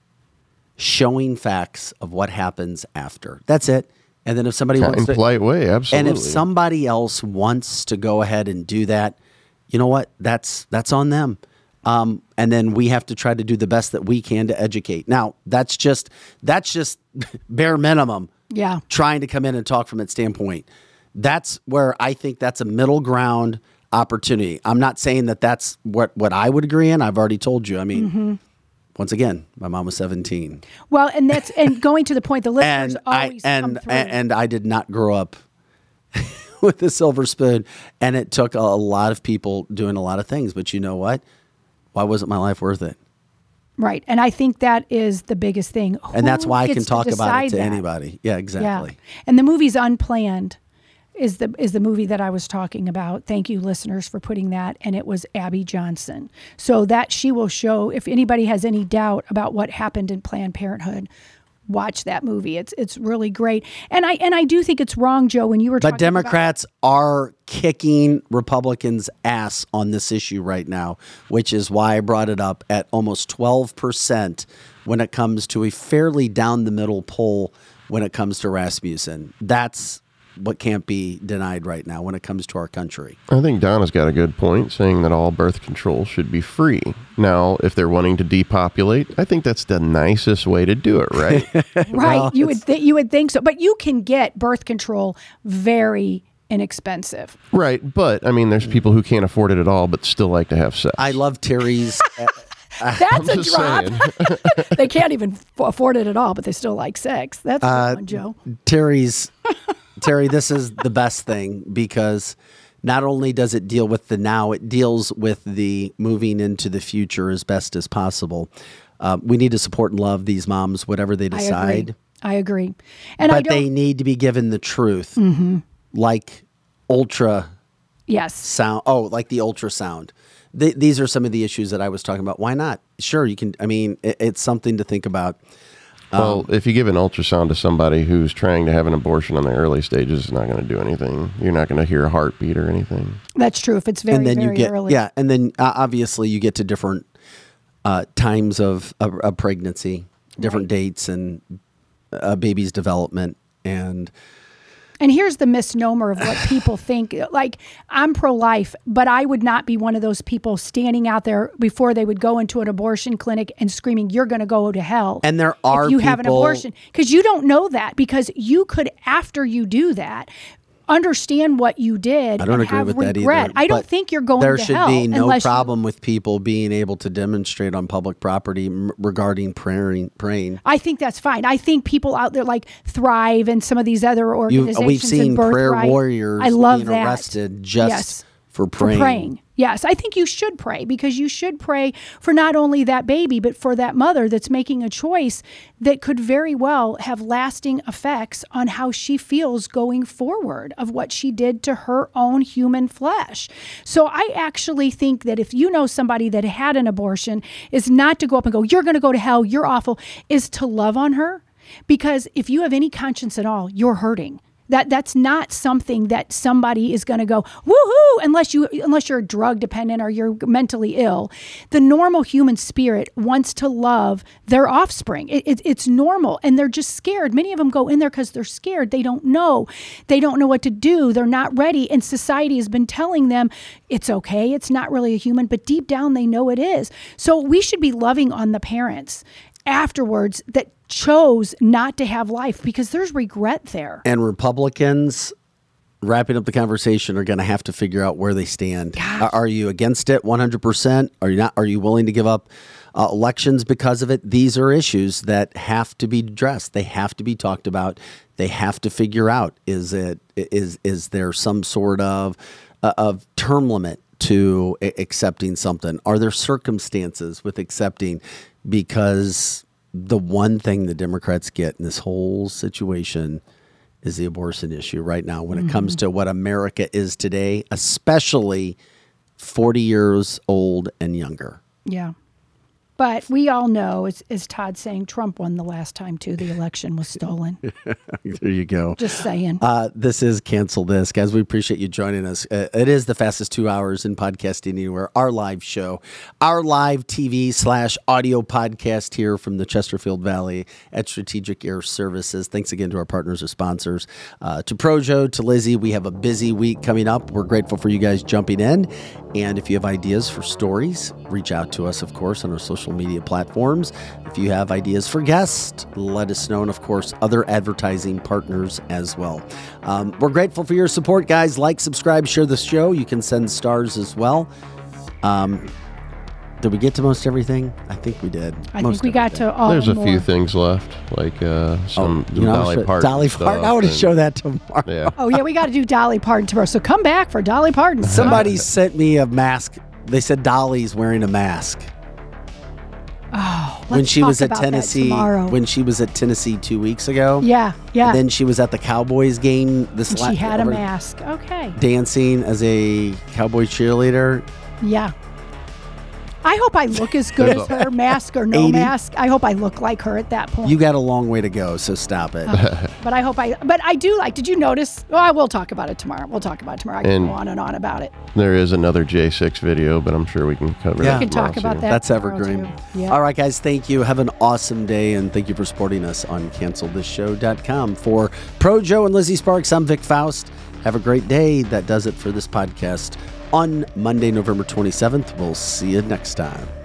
showing facts of what happens after. That's it. And then if somebody in wants to, polite way, absolutely. and if somebody else wants to go ahead and do that, you know what? That's that's on them. Um, and then we have to try to do the best that we can to educate. Now, that's just that's just bare minimum Yeah. trying to come in and talk from that standpoint. That's where I think that's a middle ground opportunity. I'm not saying that that's what what I would agree in. I've already told you. I mean, Mm-hmm. once again, my mom was 17, Well, and that's and going to the point, the listeners and I always come and through. and I did not grow up with a silver spoon, and it took a lot of people doing a lot of things. But you know what? Why wasn't my life worth it? right, and I think that is the biggest thing. And that's why I can talk about it to that? anybody. Yeah, exactly. Yeah, and the movie's Unplanned is the is the movie that I was talking about. Thank you, listeners, for putting that. And it was Abby Johnson. So that she will show if anybody has any doubt about what happened in Planned Parenthood. Watch that movie. It's it's really great, and I and I do think it's wrong, Joe. When you were But talking about- Democrats are kicking Republicans' ass on this issue right now, which is why I brought it up at almost 12% when it comes to a fairly down the middle poll when it comes to Rasmussen. That's what can't be denied right now when it comes to our country. I think Donna's got a good point saying that all birth control should be free. Now, if they're wanting to depopulate, I think that's the nicest way to do it, right? right? you would th- you would think so, but you can get birth control very inexpensive. right. But I mean, there's people who can't afford it at all but still like to have sex. I love Terry's. That's a drop. they can't even f- afford it at all, but they still like sex. That's a Uh, good one, Joe. Terry's Terry, this is the best thing because not only does it deal with the now, it deals with the moving into the future as best as possible. Uh, we need to support and love these moms, whatever they decide. I agree. I agree. And but. Mm-hmm. they need to be given the truth, like ultra yes. sound. Oh, like the ultrasound. Th- these are some of the issues that I was talking about. Why not? Sure, you can. I mean, it, it's something to think about. Well, if you give an ultrasound to somebody who's trying to have an abortion on the early stages, it's not going to do anything. You're not going to hear a heartbeat or anything. That's true. If it's very, and then very you get early. yeah, and then uh, obviously you get to different uh, times of a, a pregnancy, different Right. dates, and a baby's development, and And here's the misnomer of what people think. Like, I'm pro life, but I would not be one of those people standing out there before they would go into an abortion clinic and screaming, You're going to go to hell. And there are if you have an abortion. Because you don't know that, because you could, after you do that, understand what you did I don't agree have with that regret. either. I don't think you're going There to that. Should be no you- problem with people being able to demonstrate on public property m- regarding praying. Praying. I think that's fine. I think people out there like Thrive and some of these other You, organizations. we've seen prayer warriors I love being that. arrested just Yes. for for praying. Yes, I think you should pray because you should pray for not only that baby, but for that mother that's making a choice that could very well have lasting effects on how she feels going forward of what she did to her own human flesh. So I actually think that if you know somebody that had an abortion, is not to go up and go, You're going to go to hell, you're awful, is to love on her. Because if you have any conscience at all, you're hurting. That that's not something that somebody is going to go woohoo unless you unless you're drug dependent or you're mentally ill. The normal human spirit wants to love their offspring. It, it- it's normal, and they're just scared. Many of them go in there because they're scared. They don't know. They don't know what to do. They're not ready, and society has been telling them it's okay. It's not really a human, but deep down they know it is. So we should be loving on the parents afterwards that chose not to have life because there's regret there. and Republicans wrapping up the conversation are going to have to figure out where they stand. Are, are you against it 100%? Are you not are you willing to give up uh, elections because of it? These are issues that have to be addressed. They have to be talked about. They have to figure out is it is is there some sort of uh, of term limit to accepting something? Are there circumstances with accepting because the one thing the Democrats get in this whole situation is the abortion issue right now when it mm-hmm. comes to what America is today, especially 40 years old and younger. Yeah. But we all know, as, as Todd's saying, Trump won the last time too. The election was stolen. There you go. Just saying. Uh, this is Cancel This. Guys, we appreciate you joining us. Uh, it is the fastest two hours in podcasting anywhere. Our live show, our live TV slash audio podcast here from the Chesterfield Valley at Strategic Air Services. Thanks again to our partners or sponsors. Uh, to Pro Joe, to Lizzie, we have a busy week coming up. We're grateful for you guys jumping in. And if you have ideas for stories, reach out to us, of course, on our social media platforms. If you have ideas for guests, let us know. And of course, other advertising partners as well. Um, we're grateful for your support, guys. Like, subscribe, share the show. You can send stars as well. Um, did we get to most everything? I think we did. I Most think we got everything. to all There's a more. few things left, like uh, some Oh, You know, Dolly Parton. Dolly Parton. I want to show that tomorrow. Yeah. Oh yeah, we got to do Dolly Parton tomorrow. So come back for Dolly Parton. Somebody sent me a mask. They said Dolly's wearing a mask Oh, when she was at Tennessee. When she was at Tennessee two weeks ago. yeah, yeah. Then she was at the Cowboys game this And she had a mask. Okay. dancing as a cowboy cheerleader. Yeah. I hope I look as good as her, mask or no 80? mask. I hope I look like her at that point. You got a long way to go, so stop it. Uh-huh. but I hope I. But I do like. Did you notice? Well, I will talk about it tomorrow. We'll talk about it tomorrow. I can And- go on and on about it. There is another J6 video, but I'm sure we can cover Yeah. that. We can talk about too. that. That's evergreen. Yeah. All right, guys, thank you. Have an awesome day, and thank you for supporting us on cancelthisshow.com. For Pro Joe and Lizzie Sparks, I'm Vic Faust. Have a great day. That does it for this podcast on Monday, November 27th. We'll see you next time.